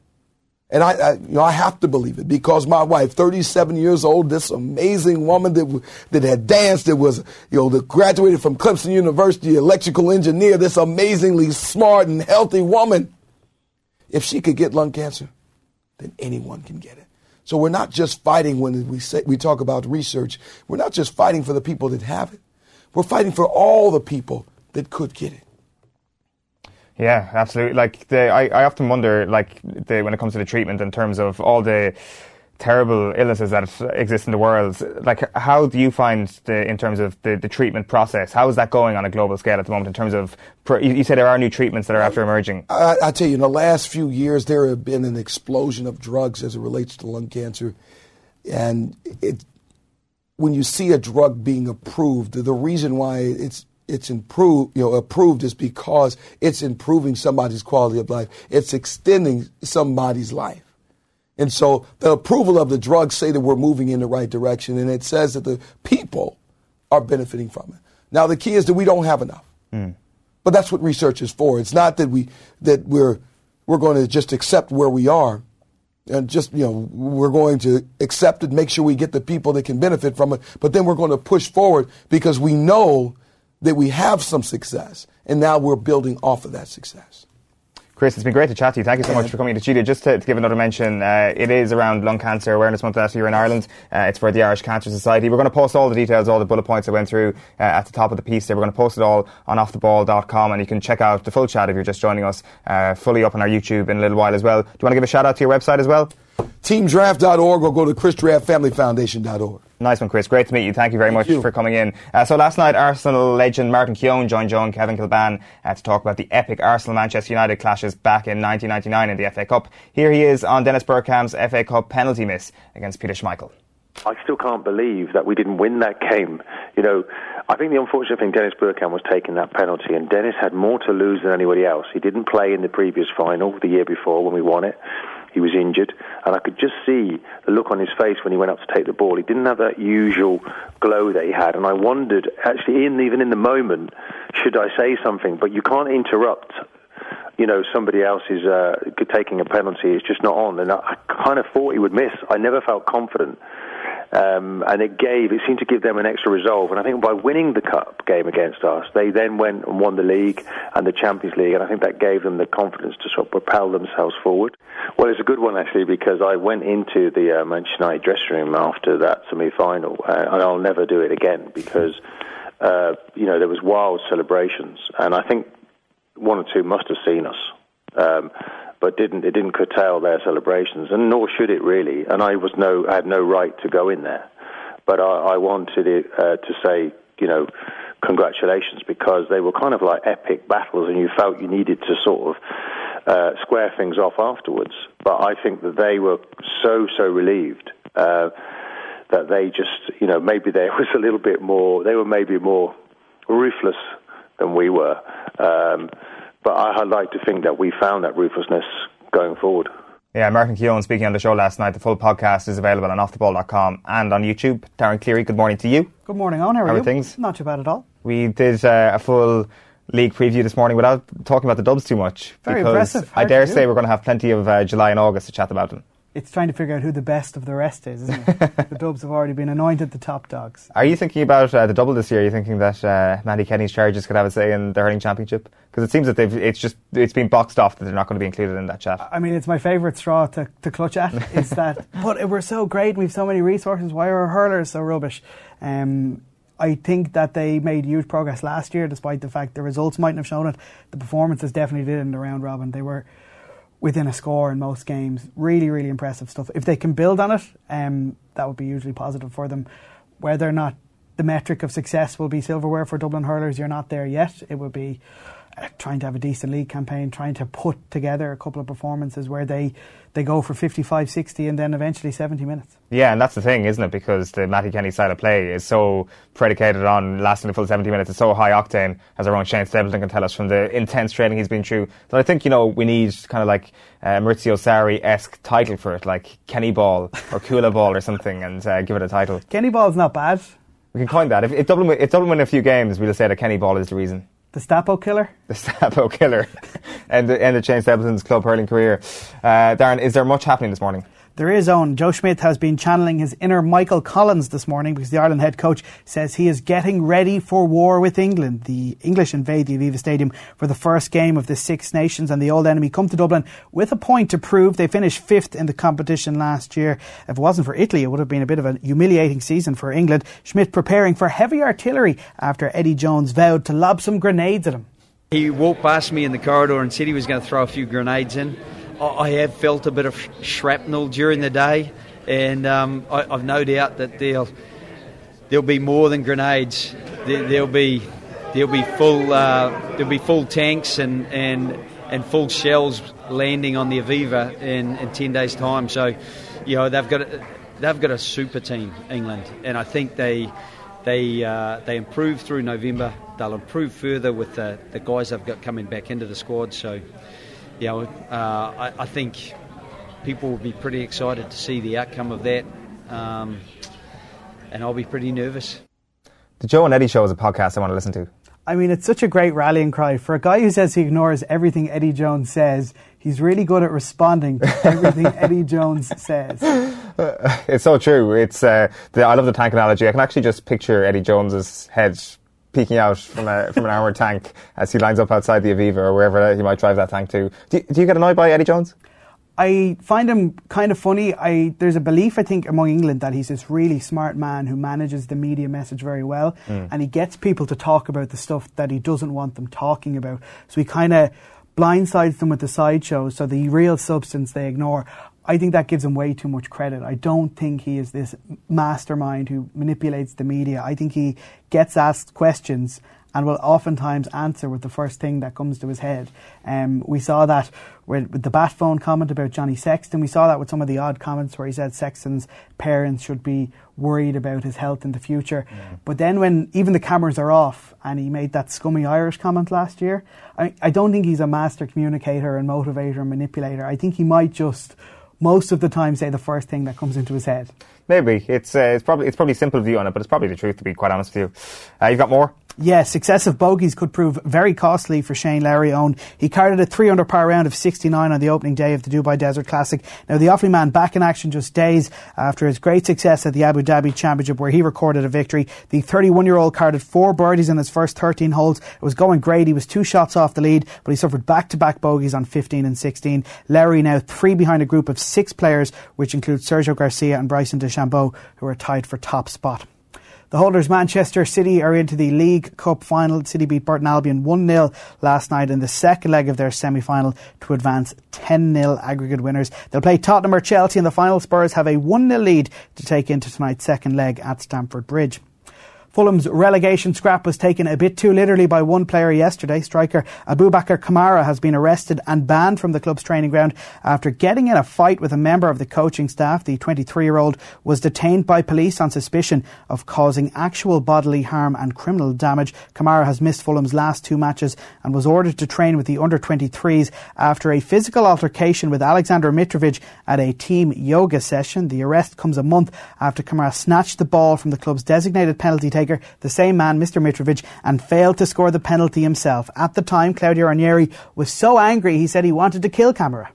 and I, I, you know, I have to believe it because my wife, 37 years old, this amazing woman that that had danced, that was, you know, that graduated from Clemson University, electrical engineer, this amazingly smart and healthy woman. If she could get lung cancer, then anyone can get it. So we're not just fighting when we say we talk about research. We're not just fighting for the people that have it. We're fighting for all the people that could get it. Yeah, absolutely. Like the, I, I often wonder, like the, when it comes to the treatment, in terms of all the terrible illnesses that exist in the world. Like, how do you find the, in terms of the, the treatment process? How is that going on a global scale at the moment in terms of, you, said there are new treatments that are after emerging. I, I tell you, in the last few years, there have been an explosion of drugs as it relates to lung cancer. And it, when you see a drug being approved, the reason why it's it's improved, you know, approved is because it's improving somebody's quality of life. It's extending somebody's life. And so the approval of the drugs say that we're moving in the right direction, and it says that the people are benefiting from it. Now the key is that we don't have enough. Mm. But that's what research is for. It's not that we that we're we're going to just accept where we are and just you know we're going to accept it, make sure we get the people that can benefit from it, but then we're going to push forward because we know that we have some success, and now we're building off of that success. Chris, it's been great to chat to you. Thank you so much for coming to studio. Just to, to give another mention, uh, it is around Lung Cancer Awareness Month last year in Ireland. Uh, it's for the Irish Cancer Society. We're going to post all the details, all the bullet points I went through uh, at the top of the piece there. We're going to post it all on offtheball.com and you can check out the full chat if you're just joining us uh, fully up on our YouTube in a little while as well. Do you want to give a shout out to your website as well? Teamdraft.org or go to chrisdraftfamilyfoundation.org. Nice one, Chris. Great to meet you. Thank you very Thank much you. for coming in. Uh, so last night, Arsenal legend Martin Keown joined Joe and Kevin Kilbane uh, to talk about the epic Arsenal-Manchester United clashes back in 1999 in the FA Cup. Here he is on Dennis Bergkamp's FA Cup penalty miss against Peter Schmeichel. I still can't believe that we didn't win that game. You know, I think the unfortunate thing, Dennis Bergkamp was taking that penalty, and Dennis had more to lose than anybody else. He didn't play in the previous final the year before when we won it. He was injured, and I could just see the look on his face when he went up to take the ball. He didn't have that usual glow that he had, and I wondered, actually, in, even in the moment, should I say something? But you can't interrupt you know, somebody else is uh, taking a penalty. It's just not on. And I, I kind of thought he would miss. I never felt confident. Um, and it gave, it seemed to give them an extra resolve. And I think by winning the cup game against us, they then went and won the league and the Champions League. And I think that gave them the confidence to sort of propel themselves forward. Well, it's a good one actually because I went into the uh, Manchester United dressing room after that semi-final, uh, and I'll never do it again because uh, you know there was wild celebrations, and I think one or two must have seen us. Um, but didn't it didn't curtail their celebrations, and nor should it really. And I was no, I had no right to go in there, but I, I wanted it uh, to say, you know, congratulations because they were kind of like epic battles, and you felt you needed to sort of uh, square things off afterwards. But I think that they were so so relieved. Uh, that they just, you know, maybe there was a little bit more, they were maybe more ruthless than we were. Um, but I, would like to think that we found that ruthlessness going forward. Yeah, Martin Keown speaking on the show last night. The full podcast is available on offtheball.com and on YouTube. Darren Cleary, good morning to you. Good morning, on. How are, How you? things? Not too bad at all. We did uh, a full league preview this morning without talking about the Dubs too much. Very because impressive. I dare say we're going to have plenty of uh, July and August to chat about them. It's trying to figure out who the best of the rest is, isn't it? the Dubs have already been anointed the top dogs. Are you thinking about uh, the double this year? Are you thinking that uh, Matty Kenny's charges could have a say in the hurling championship? Because it seems that they've it's just it's been boxed off that they're not going to be included in that chat. I mean, it's my favourite straw to, to clutch at. is that, but we're so great. We've so many resources. Why are our hurlers so rubbish? Um, I think that they made huge progress last year, despite the fact the results mightn't have shown it. The performances definitely did in the round robin. They were within a score in most games. Really, really impressive stuff. If they can build on it, um, that would be hugely positive for them. Whether or not the metric of success will be silverware for Dublin hurlers, you're not there yet. It would be trying to have a decent league campaign, trying to put together a couple of performances where they, they go for 55, 60 and then eventually 70 minutes. Yeah, and that's the thing, isn't it? Because the Matty Kenny style of play is so predicated on lasting the full 70 minutes. It's so high octane, as our own Shane Stapleton can tell us from the intense training he's been through, that I think, you know, we need kind of like uh, Maurizio Sarri-esque title for it, like Kenny Ball or Kula Ball or something, and uh, give it a title. Kenny Ball's not bad. We can coin that. If, if, Dublin, if Dublin win a few games, we'll say that Kenny Ball is the reason. The Stapo killer? The Stapo killer. and the end of Shane Stapleton's club hurling career. Uh, Darren, is there much happening this morning? There is on. Joe Schmidt has been channeling his inner Michael Collins this morning because the Ireland head coach says he is getting ready for war with England. The English invade the Aviva Stadium for the first game of the Six Nations and the old enemy come to Dublin with a point to prove. They finished fifth in the competition last year. If it wasn't for Italy, it would have been a bit of a humiliating season for England. Schmidt preparing for heavy artillery after Eddie Jones vowed to lob some grenades at him. He walked past me in the corridor and said he was going to throw a few grenades in. I have felt a bit of shrapnel during the day, and um, I, have no doubt that there'll there'll be more than grenades. There, will be there'll be full uh, there'll be full tanks and, and and full shells landing on the Aviva in, in ten days' time. So, you know they've got a, they've got a super team, England, and I think they they uh, they improve through November. They'll improve further with the, the guys they've got coming back into the squad. So you know, uh, I, I, think people will be pretty excited to see the outcome of that, um, and I'll be pretty nervous. The Joe and Eddie Show is a podcast I want to listen to. I mean, it's such a great rallying cry for a guy who says he ignores everything Eddie Jones says. He's really good at responding to everything Eddie Jones says. It's so true. It's uh, the, I love the tank analogy. I can actually just picture Eddie Jones's head peeking out from a from an armored tank as he lines up outside the Aviva or wherever he might drive that tank to. Do, do you get annoyed by Eddie Jones? I find him kind of funny. I there's a belief I think among England that he's this really smart man who manages the media message very well, mm. and he gets people to talk about the stuff that he doesn't want them talking about. So he kind of blindsides them with the sideshows, so the real substance they ignore. I think that gives him way too much credit. I don't think he is this mastermind who manipulates the media. I think he gets asked questions and will oftentimes answer with the first thing that comes to his head. Um, we saw that with, with, the bat phone comment about Johnny Sexton. We saw that with some of the odd comments where he said Sexton's parents should be worried about his health in the future. Mm. But then when even the cameras are off and he made that scummy Irish comment last year, I, I don't think he's a master communicator and motivator and manipulator. I think he might just most of the time say the first thing that comes into his head. Maybe it's uh, it's probably it's probably simple view on it, but it's probably the truth to be quite honest with you. Uh, you've got more Yes, successive bogeys could prove very costly for Shane Lowry owned. He carded a 3 under par round of 69 on the opening day of the Dubai Desert Classic. Now, the Offaly man back in action just days after his great success at the Abu Dhabi Championship where he recorded a victory. The 31 year old carded four birdies in his first 13 holes. It was going great. He was two shots off the lead, but he suffered back to back bogeys on 15 and 16. Lowry now three behind a group of six players, which include Sergio Garcia and Bryson DeChambeau, who are tied for top spot. The holders Manchester City are into the League Cup final. City beat Burton Albion 1 0 last night in the second leg of their semi final to advance 10 0 aggregate winners. They'll play Tottenham or Chelsea in the final. Spurs have a 1 0 lead to take into tonight's second leg at Stamford Bridge. Fulham's relegation scrap was taken a bit too literally by one player yesterday. Striker Aboubakar Kamara has been arrested and banned from the club's training ground after getting in a fight with a member of the coaching staff. The 23 year old was detained by police on suspicion of causing actual bodily harm and criminal damage. Kamara has missed Fulham's last two matches and was ordered to train with the under 23s after a physical altercation with Aleksandar Mitrovic at a team yoga session. The arrest comes a month after Kamara snatched the ball from the club's designated penalty taker the same man, Mr. Mitrovic, and failed to score the penalty himself. At the time, Claudio Ranieri was so angry he said he wanted to kill Kamara.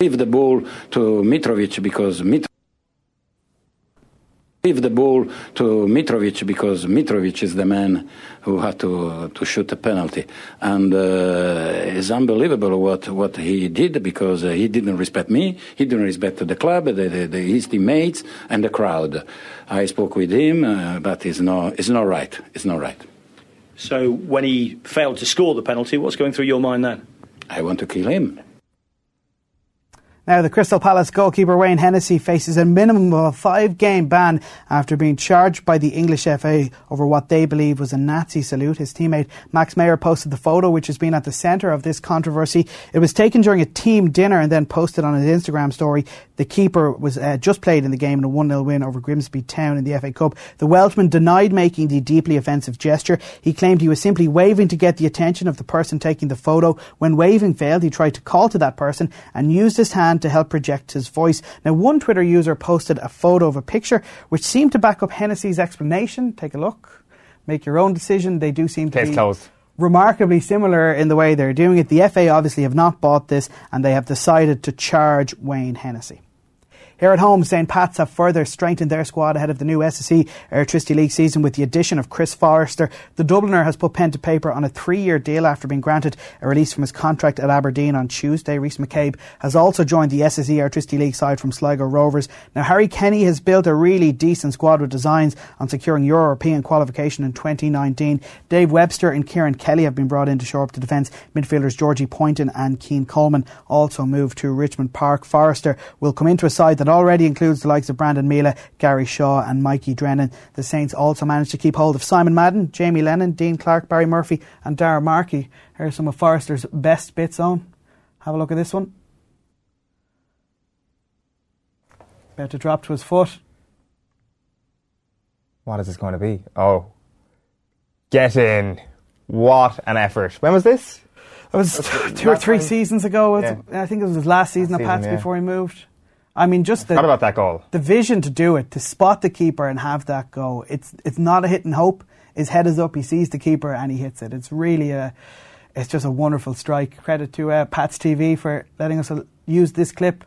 Give the ball to Mitrovic because Mitrovic give the ball to Mitrovic because Mitrovic is the man who had to to shoot a penalty, and uh, it's unbelievable what what he did because uh, he didn't respect me, he didn't respect the club, the, the, the, his teammates, and the crowd. I spoke with him, uh, but it's not it's not right. It's not right. So when he failed to score the penalty, what's going through your mind then? I want to kill him. Now, the Crystal Palace goalkeeper Wayne Hennessy faces a minimum of a five game ban after being charged by the English FA over what they believe was a Nazi salute. His teammate Max Meyer posted the photo, which has been at the centre of this controversy. It was taken during a team dinner and then posted on his Instagram story. The keeper was uh, just played in the game in a 1 0 win over Grimsby Town in the FA Cup. The Welshman denied making the deeply offensive gesture. He claimed he was simply waving to get the attention of the person taking the photo. When waving failed, he tried to call to that person and used his hand to help project his voice. Now, one Twitter user posted a photo of a picture which seemed to back up Hennessy's explanation. Take a look. Make your own decision. They do seem to Case be closed. remarkably similar in the way they're doing it. The FA obviously have not bought this and they have decided to charge Wayne Hennessy. Here at home, St. Pat's have further strengthened their squad ahead of the new SSE Electricity League season with the addition of Chris Forrester. The Dubliner has put pen to paper on a three-year deal after being granted a release from his contract at Aberdeen on Tuesday. Rhys McCabe has also joined the SSE Electricity League side from Sligo Rovers. Now, Harry Kenny has built a really decent squad with designs on securing European qualification in 2019. Dave Webster and Kieran Kelly have been brought in to shore up the defence. Midfielders Georgie Poynton and Keane Coleman also moved to Richmond Park. Forrester will come into a side that already includes the likes of Brandon Miele, Gary Shaw, and Mikey Drennan. The Saints also managed to keep hold of Simon Madden, Jamie Lennon, Dean Clarke, Barry Murphy, and Darragh Markey. Here are some of Forrester's best bits on. Have a look at this one. About to drop to his foot. What is this going to be? Oh. Get in. What an effort. When was this? It was two or three seasons ago. It was- I think it was his last season Last at Pats yeah. before he moved. I mean, just the, Forgot about that goal. the vision to do it, to spot the keeper and have that go. It's it's not a hit and hope. His head is up. He sees the keeper and he hits it. It's really a, it's just a wonderful strike. Credit to uh, Pats TV for letting us use this clip.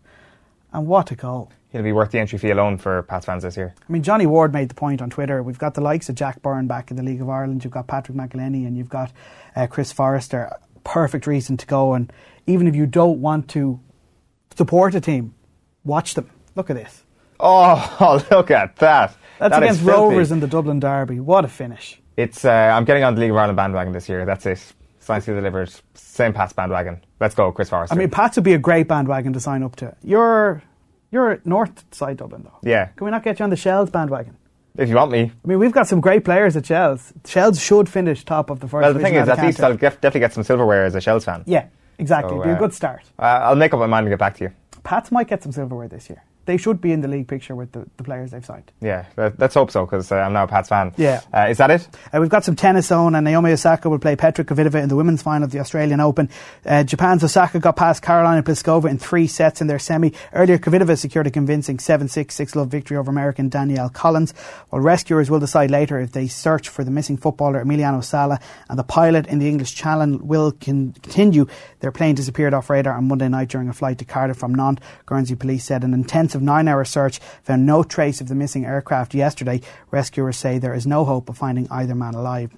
And what a goal! He'll be worth the entry fee alone for Pats fans this year. I mean, Johnny Ward made the point on Twitter. We've got the likes of Jack Byrne back in the League of Ireland. You've got Patrick McEleney and you've got uh, Chris Forrester. Perfect reason to go. And even if you don't want to support a team, watch them. Look at this. Oh, look at that. That's That against. Rovers in the Dublin Derby. What a finish. It's. Uh, I'm getting on the League of Ireland bandwagon this year. That's it. Science delivered. Same Pats bandwagon. Let's go, Chris Forrester. I mean, Pats would be a great bandwagon to sign up to. You're you're north side Dublin though. yeah. Can we not get you on the Shells bandwagon? If you want me. I mean, we've got some great players at Shells. Shells should finish top of the first. Well, the thing is, at least I'll definitely get some silverware as a Shells fan. Yeah, exactly. So, It'd be a uh, good start. Uh, I'll make up my mind and get back to you. Pats might get some silverware this year. They should be in the league picture with the, the players they've signed. Yeah, let, us hope so because uh, I'm now a Pats fan. Yeah. Uh, is that it? Uh, we've got some tennis on, and Naomi Osaka will play Petra Kvitova in the women's final of the Australian Open. Uh, Japan's Osaka got past Karolina Pliskova in three sets in their semi. Earlier, Kvitova secured a convincing 7 6 6 love victory over American Danielle Collins. While rescuers will decide later if they search for the missing footballer Emiliano Sala, and the pilot in the English Channel will con- continue. Their plane disappeared off radar on Monday night during a flight to Cardiff from Nantes. Guernsey police said an intensive nine hour search found no trace of the missing aircraft yesterday. Rescuers say there is no hope of finding either man alive.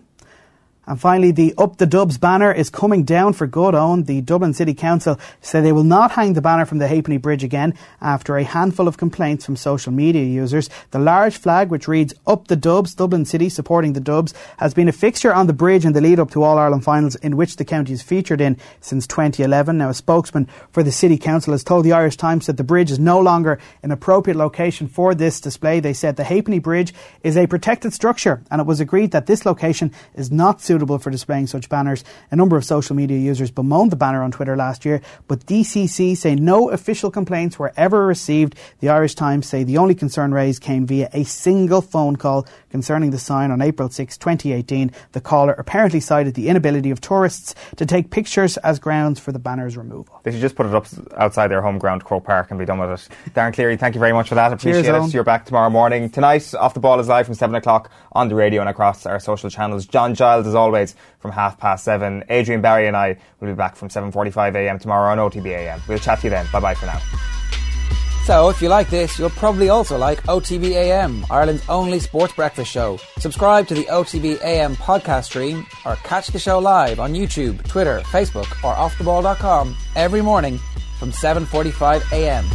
And finally, the Up the Dubs banner is coming down for good. On the Dublin City Council say they will not hang the banner from the Halfpenny Bridge again after a handful of complaints from social media users. The large flag, which reads Up the Dubs, Dublin City supporting the Dubs, has been a fixture on the bridge in the lead up to All Ireland finals in which the county is featured in since 2011. Now, a spokesman for the City Council has told the Irish Times that the bridge is no longer an appropriate location for this display. They said the Halfpenny Bridge is a protected structure and it was agreed that this location is not suitable suitable for displaying such banners. A number of social media users bemoaned the banner on Twitter last year, but DCC say no official complaints were ever received. The Irish Times say the only concern raised came via a single phone call concerning the sign on April 6, 2018. The caller apparently cited the inability of tourists to take pictures as grounds for the banner's removal. They should just put it up outside their home ground, Croke Park, and be done with it. Darren Cleary, thank you very much for that. Appreciate Cheers, it. You're back tomorrow morning. Tonight, Off the Ball is live from 7 o'clock on the radio and across our social channels. John Giles, as always, from half past 7. Adrian Barry and I will be back from 7.45am tomorrow on OTBAM. We'll chat to you then. Bye-bye for now. So, if you like this, you'll probably also like OTB AM, Ireland's only sports breakfast show. Subscribe to the OTB AM podcast stream or catch the show live on YouTube, Twitter, Facebook or offtheball.com every morning from 7:45 a.m.